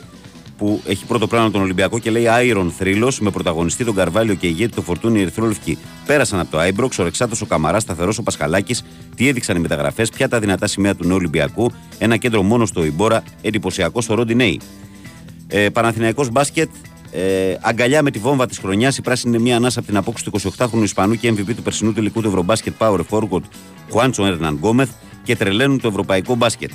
που έχει πρώτο πλάνο τον Ολυμπιακό και λέει Iron Θρύλο με πρωταγωνιστή τον Καρβάλιο και ηγέτη το Φορτούνι Ερυθρόλευκη. Πέρασαν από το Άιμπροξ, ο Ρεξάτος ο Καμαρά, σταθερός ο Πασχαλάκης. Τι έδειξαν οι μεταγραφές, ποια τα δυνατά σημεία του νέου Ολυμπιακού. Ένα κέντρο μόνο στον Ιμπόρα, εντυπωσιακό στο Ροντινέι. Ε, Παναθηναϊκός μπάσκετ, ε, αγκαλιά με τη βόμβα της χρονιάς. Οι πράσινοι είναι μια ανάσα από την απόκτηση του 28χρονου Ισπανού και MVP του περσινού τελικού του Ευρωμπάσκετ Power Forward Χουάντσο Έρναν Γκόμεθ και τρελαίνουν το ευρωπαϊκό μπάσκετ.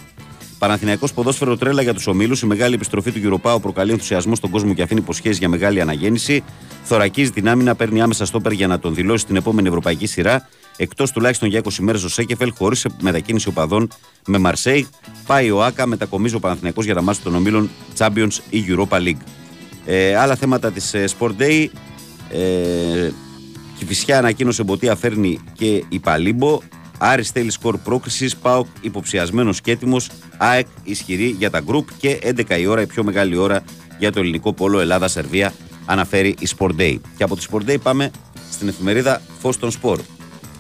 Παναθηναϊκός ποδόσφαιρο τρέλα για τους ομίλους. Η μεγάλη επιστροφή του Europa προκαλεί ενθουσιασμό στον κόσμο και αφήνει υποσχέσεις για μεγάλη αναγέννηση. Θωρακίζει την άμυνα, παίρνει άμεσα στόπερ για να τον δηλώσει στην επόμενη ευρωπαϊκή σειρά. Εκτός τουλάχιστον για 20 μέρες ο Σέκεφελ, χωρίς μετακίνηση οπαδών με Μαρσέη. Πάει ο Άκα, μετακομίζει ο Παναθηναϊκός για να μάσει των ομίλων Champions ή Europa League. Ε, άλλα θέματα της Sport Day. Ε, Κηφισιά ανακοίνωσε Μποτία φέρνει και η Παλίμπο. Άρης θέλει σκορ πρόκρισης, ΠΑΟΚ υποψιασμένος και έτοιμος, ΑΕΚ ισχυρή για τα γκρουπ και 11 η ώρα, η πιο μεγάλη ώρα για το ελληνικό πόλο Ελλάδα-Σερβία, αναφέρει η Sport Day. Και από τη Sport Day πάμε στην εφημερίδα Φως των Σπορ,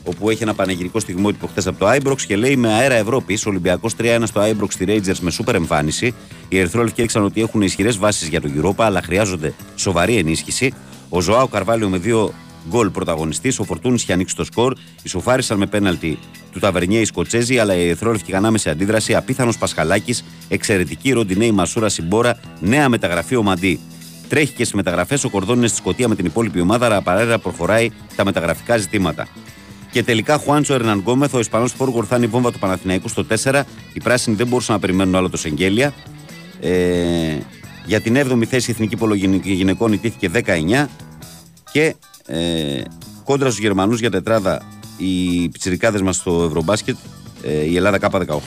όπου έχει ένα πανηγυρικό στιγμότυπο χθες από το Άιμπροξ και λέει με αέρα Ευρώπη, Ολυμπιακός 3-1 στο Άιμπροξ στη Rangers με σούπερ εμφάνιση. Οι Ερυθρόλευκοι έδειξαν ότι έχουν ισχυρές βάσεις για το Europa, αλλά χρειάζονται σοβαρή ενίσχυση. Ο Ζωάο Καρβάλιο με δύο γκολ πρωταγωνιστής, ο Φορτούνης είχε ανοίξει το σκορ, ισοφάρισαν με πέναλτι του Ταβερνιέ οι Σκοτσέζοι, αλλά οι Ερυθρόλευκοι είχαν άμεση αντίδραση. Απίθανος Πασχαλάκης, εξαιρετικοί Ροντινέι, Μασούρας, Ιμπόρα, νέα μεταγραφή ο Μαντί. Τρέχει και στις μεταγραφές, ο Κορδόν είναι στη Σκωτία με την υπόλοιπη ομάδα, αλλά παράλληλα προχωράει τα μεταγραφικά ζητήματα. Και τελικά Χουάντσο Ερναν Γκόμεθ, ο Ισπανός Φόργκορ, θα είναι η βόμβα του Παναθηναϊκού στο 4. Οι πράσινοι δεν μπορούσαν να περιμένουν άλλο το Σεγγέλια. Ε, για την 7η θέση η Εθνική Πολογενική Γυναικών ιτήθηκε 19 και ε, κόντρα στους Γερμανούς για τετράδα οι πιτσιρικάδες μας στο Ευρωμπάσκετ. Ε, η Ελλάδα K18,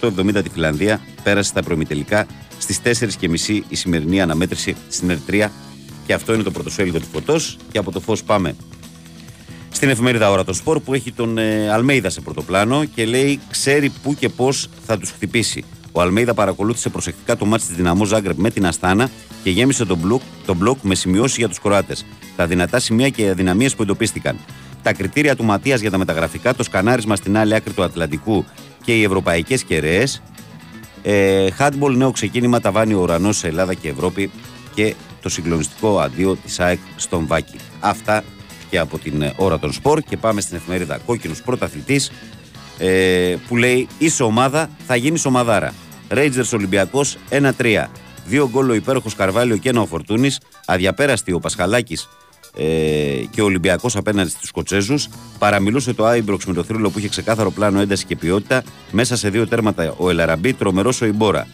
88-70 τη Φιλανδία. Πέρασε στα προημιτελικά. Στις 4.30 η σημερινή αναμέτρηση στην Ερτρία. Και αυτό είναι το πρωτοσέλιδο του φωτός. Και από το φως πάμε στην εφημερίδα Ώρα το Σπορ που έχει τον ε, Αλμέιδα σε πρωτοπλάνο και λέει ξέρει πού και πώς θα τους χτυπήσει. Ο Αλμέιδα παρακολούθησε προσεκτικά το μάτι της Δυναμό Ζάγκρεπ με την Αστάνα και γέμισε τον μπλοκ, τον μπλοκ με σημειώσεις για τους Κροάτες. Τα δυνατά σημεία και οι αδυναμίες που εντοπίστηκαν. Τα κριτήρια του Ματίας για τα μεταγραφικά, το σκανάρισμα στην άλλη άκρη του Ατλαντικού και οι ευρωπαϊκές κεραίες. Ε, handball νέο ξεκίνημα ταβάνει ο ουρανός σε Ελλάδα και Ευρώπη και το συγκλονιστικό αντίο της ΑΕΚ στον Βάκη. Αυτά και από την ε, ώρα των σπορ και πάμε στην εφημερίδα Κόκκινος Πρωταθλητής ε, που λέει είσαι ομάδα, θα γίνεις ομαδάρα. Rangers Ολυμπιακός 1-3. Δύο γκολ ο υπέροχος Καρβάλιο και ένα ο Φορτούνης. Αδιαπέραστη ο Πασχαλάκης ε, και ο Ολυμπιακός απέναντι στους Σκοτσέζους. Παραμιλούσε το Άιμπροξ με το θρύλο που είχε ξεκάθαρο πλάνο ένταση και ποιότητα. Μέσα σε δύο τέρματα ο Ελαραμπή, τρομερός ο Ιμπόρα.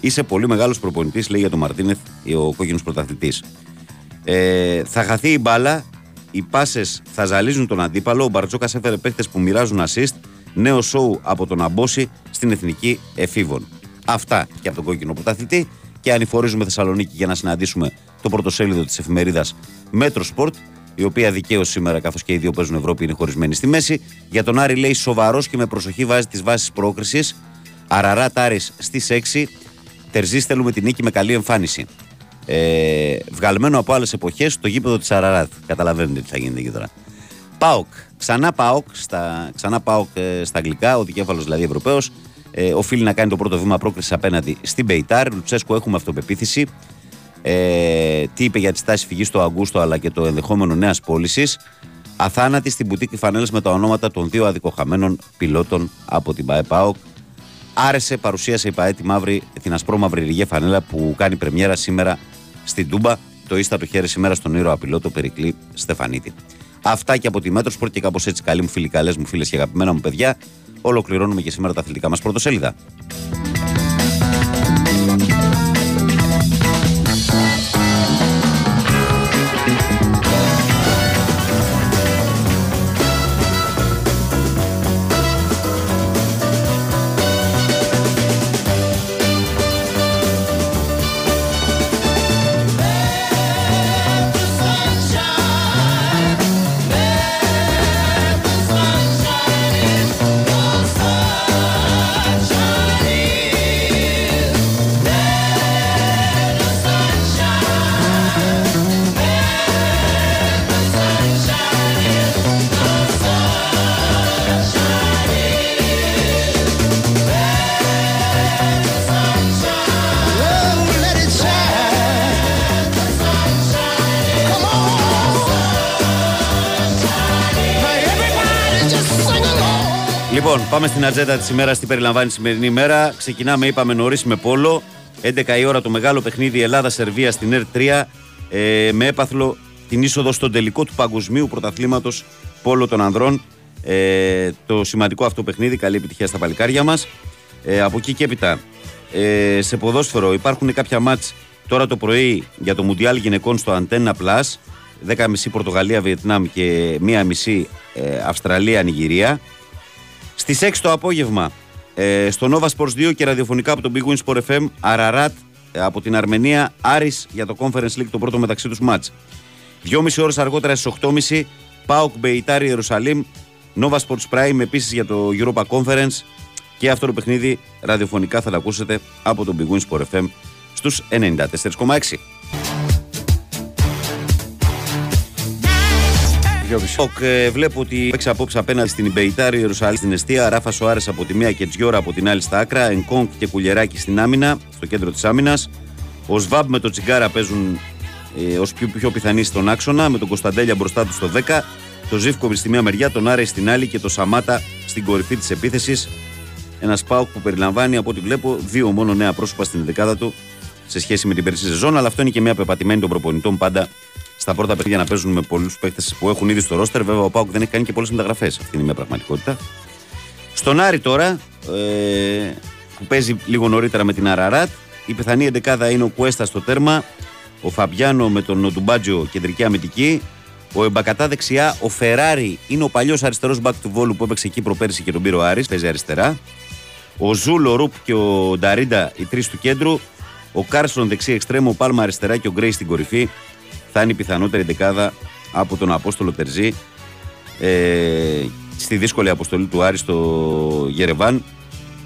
Είσαι πολύ μεγάλος προπονητής, λέει για τον Μαρτίνεθ ο κόκκινος πρωταθλητής. Ε, θα χαθεί η μπάλα, οι πάσες θα ζαλίζουν τον αντίπαλο. Ο Μπαρτζόκα έφερε παίχτε που μοιράζουν assist. Νέο σοου από τον Αμπόση στην εθνική εφήβων. Αυτά και από τον κόκκινο πρωταθλητή. Και ανηφορίζουμε Θεσσαλονίκη για να συναντήσουμε το πρωτοσέλιδο της εφημερίδας Metrosport, η οποία δικαίως σήμερα, καθώς και οι δύο παίζουν Ευρώπη, είναι χωρισμένη στη μέση. Για τον Άρη λέει σοβαρός και με προσοχή βάζει τις βάσεις πρόκρισης. Αραράτ - Άρης στις 6. Τερζής θέλουμε την νίκη με καλή εμφάνιση. Ε, βγαλμένο από άλλες εποχές το γήπεδο της Αραράτ. Καταλαβαίνετε τι θα γίνεται εκεί τώρα. ΠΑΟΚ. Ξανά ΠΑΟΚ στα, ξανά ΠΑΟΚ, ε, στα αγγλικά, ο δικέφαλος δηλαδή Ευρωπαίος. Ε, οφείλει να κάνει το πρώτο βήμα πρόκρισης απέναντι στην Μπεϊτάρ. Λουτσέσκου έχουμε αυτοπεποίθηση. Ε, τι είπε για τη στάση φυγής στο Αγκούστο αλλά και το ενδεχόμενο νέας πώλησης. Αθάνατη στην μπουτίκη φανέλας με τα ονόματα των δύο αδικοχαμένων πιλότων από την ΠαΕ ΠΑΟΚ. Άρεσε, παρουσίασε η ΠαΕ τη μαύρη, την ασπρόμαυρη ρηγέ φανέλα που κάνει πρεμιέρα σήμερα στην Τούμπα. Το ίστα το χέρι σήμερα στον ήρωα πιλότο Περικλή Στεφανίτη. Αυτά και από τη Μέτρο Σπορ και κάπως έτσι, καλοί μου φίλοι, καλές μου φίλες και αγαπημένα μου παιδιά. Ολοκληρώνουμε και σήμερα τα αθλητικά μας πρωτοσέλιδα. Πάμε στην ατζέντα της ημέρας. Τι περιλαμβάνει η σημερινή ημέρα. Ξεκινάμε, είπαμε νωρίς με πόλο. 11 η ώρα το μεγάλο παιχνίδι Ελλάδα-Σερβία στην ΕΡΤ 3 ε, με έπαθλο την είσοδο στον τελικό του παγκοσμίου πρωταθλήματος πόλο των ανδρών. Ε, το σημαντικό αυτό παιχνίδι, καλή επιτυχία στα παλικάρια μας. Ε, από εκεί και έπειτα, ε, σε ποδόσφαιρο υπάρχουν κάποια μάτς τώρα το πρωί για το Μουντιάλ γυναικών στο Antenna Plus. 10.30 Πορτογαλία-Βιετνάμ και 1.30 ε, Αυστραλία-Νιγηρία. Στις 6 το απόγευμα ε, στο Nova Sports 2 και ραδιοφωνικά από τον Big Win Sport FM Αραρατ ε, από την Αρμενία Άρης για το Conference League το πρώτο μεταξύ τους μάτς. 2,5 ώρες αργότερα στις 8.30 Πάοκ Μπεϊτάρι Ιερουσαλήμ Nova Sports Prime επίσης για το Europa Conference και αυτό το παιχνίδι ραδιοφωνικά θα το ακούσετε από τον Big Win Sport FM στους 94,6. Οκ, ε, βλέπω ότι παίξει απόψε απέναντι στην Ιμπεϊτάρη, Ιερουσαλήμ στην Εστία, Ράφα Σοάρε από τη μία και Τζιόρα από την άλλη στα άκρα, Ενκόνκ και Κουλιεράκη στην άμυνα, στο κέντρο της άμυνας. Ο Σβάμπ με το Τσιγκάρα παίζουν ε, ως πιο, πιο πιθανοί στον άξονα, με τον Κωνσταντέλια μπροστά του στο 10, το Ζήφκοβιτς στη μία μεριά, τον Άρε στην άλλη και το Σαμάτα στην κορυφή της επίθεσης. Ένας Πάουκ που περιλαμβάνει από ό,τι βλέπω δύο μόνο νέα πρόσωπα στην δεκάδα του σε σχέση με την περσή σεζόν, αλλά αυτό είναι και μια πεπατημένη των προπονητών πάντα στα πρώτα παιχνίδια να παίζουν με πολλούς παίκτες που έχουν ήδη στο ρόστερ. Βέβαια, ο ΠΑΟΚ δεν έχει κάνει και πολλές μεταγραφές. Αυτή είναι μια πραγματικότητα. Στον Άρη τώρα, ε, που παίζει λίγο νωρίτερα με την Αραράτ, η πιθανή εντεκάδα είναι ο Κουέστα στο τέρμα, ο Φαμπιάνο με τον Νοτουμπάτζο κεντρικοί αμυντικοί, ο Εμπακατά δεξιά, ο Φεράρι είναι ο παλιός αριστερός μπακ του Βόλου που έπαιξε εκεί προπέρσι και τον πήρε ο Άρης, παίζει αριστερά. Ο Ζούλ, ο Ρουπ και ο Νταρίντα, οι τρεις του κέντρου. Ο Κάρσον δεξί εξτρέμ, ο Πάλμα αριστερά και ο Γκρέι στην κορυφή. Θα είναι η πιθανότερη δεκάδα από τον Απόστολο Τερζή ε, στη δύσκολη αποστολή του Άρη στο Γερεβάν.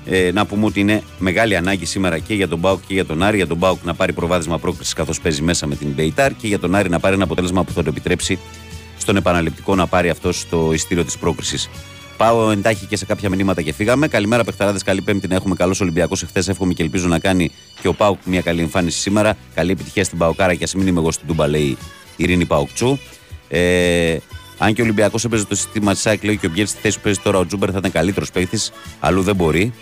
Ε, να πούμε ότι είναι μεγάλη ανάγκη σήμερα και για τον ΠΑΟΚ και για τον Άρη. Για τον ΠΑΟΚ να πάρει προβάδισμα πρόκρισης καθώς παίζει μέσα με την Μπεϊτάρ και για τον Άρη να πάρει ένα αποτέλεσμα που θα του επιτρέψει στον επαναληπτικό να πάρει αυτό το εισιτήριο της πρόκρισης. Πάω εν τάχει και σε κάποια μηνύματα και φύγαμε. Καλημέρα, παιχταράδες. Καλή Πέμπτη να έχουμε καλός Ολυμπιακός εχθές. Εύχομαι και ελπίζω να κάνει και ο Πάουκ μια καλή εμφάνιση σήμερα. Καλή επιτυχία στην Παοκάρα και ας μην είμαι εγώ στην Τούμπα, λέει η Ειρήνη Παουκτσού. Ε, αν και ο Ολυμπιακός έπαιζε το σύστημα της ΣΑΚ, λέει και ο Μπιέλ στη θέση που παίζει τώρα ο Τζούμπερ θα ήταν καλύτερος παίχτη. Αλλού δεν μπορεί.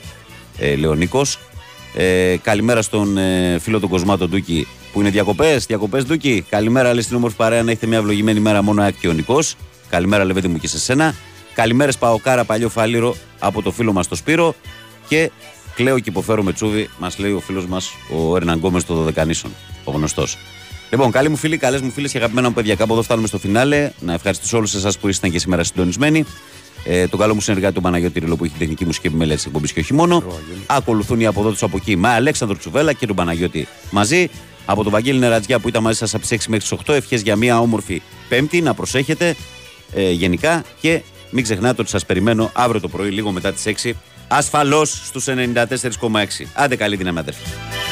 Ε, λέει ο Νίκος. Ε, καλημέρα στον ε, φίλο του Κοσμάτο Ντούκη που είναι διακοπές. Διακοπές Ντούκη. Καλημέρα, λέει στην όμορφη παρέα να έχετε μια ευλογημένη μέρα μόνο ΑΕΚ και ο Νικό. Καλημέρα, Λεβέντη μου και σε σένα. Καλημέρες Παοκάρα, παλιό φάληρο από το φίλο μας το Σπύρο. Και κλαίω και υποφέρω με τσούβι, μας λέει ο φίλος μας ο Ερναν Γκόμες το Δωδεκανήσων, ο γνωστός. Λοιπόν, καλοί μου φίλοι, καλές μου φίλες και αγαπημένα μου παιδιά, κάπου εδώ φτάνουμε στο φινάλε. Να ευχαριστήσω όλους εσάς που ήσασταν και σήμερα συντονισμένοι. Ε, τον καλό μου συνεργάτη τον Παναγιώτη Ριλο που έχει τεχνική μουσική επιμέλεια της εκπομπής και όχι μόνο. Ακολουθούν οι αποδότε από εκεί με Αλέξανδρο Τσουβέλα και τον Παναγιώτη μαζί. Από τον Βαγγέλη Νερατζιά που ήταν μαζί σας από τις 6 μέχρι τις 8. Ευχές για μια όμορφη Πέμπτη, να προσέχετε ε, γενικά και μην ξεχνάτε ότι σας περιμένω αύριο το πρωί, λίγο μετά τις 6, ασφαλώς στους 94,6. Άντε καλή δύναμη, αδέρφια.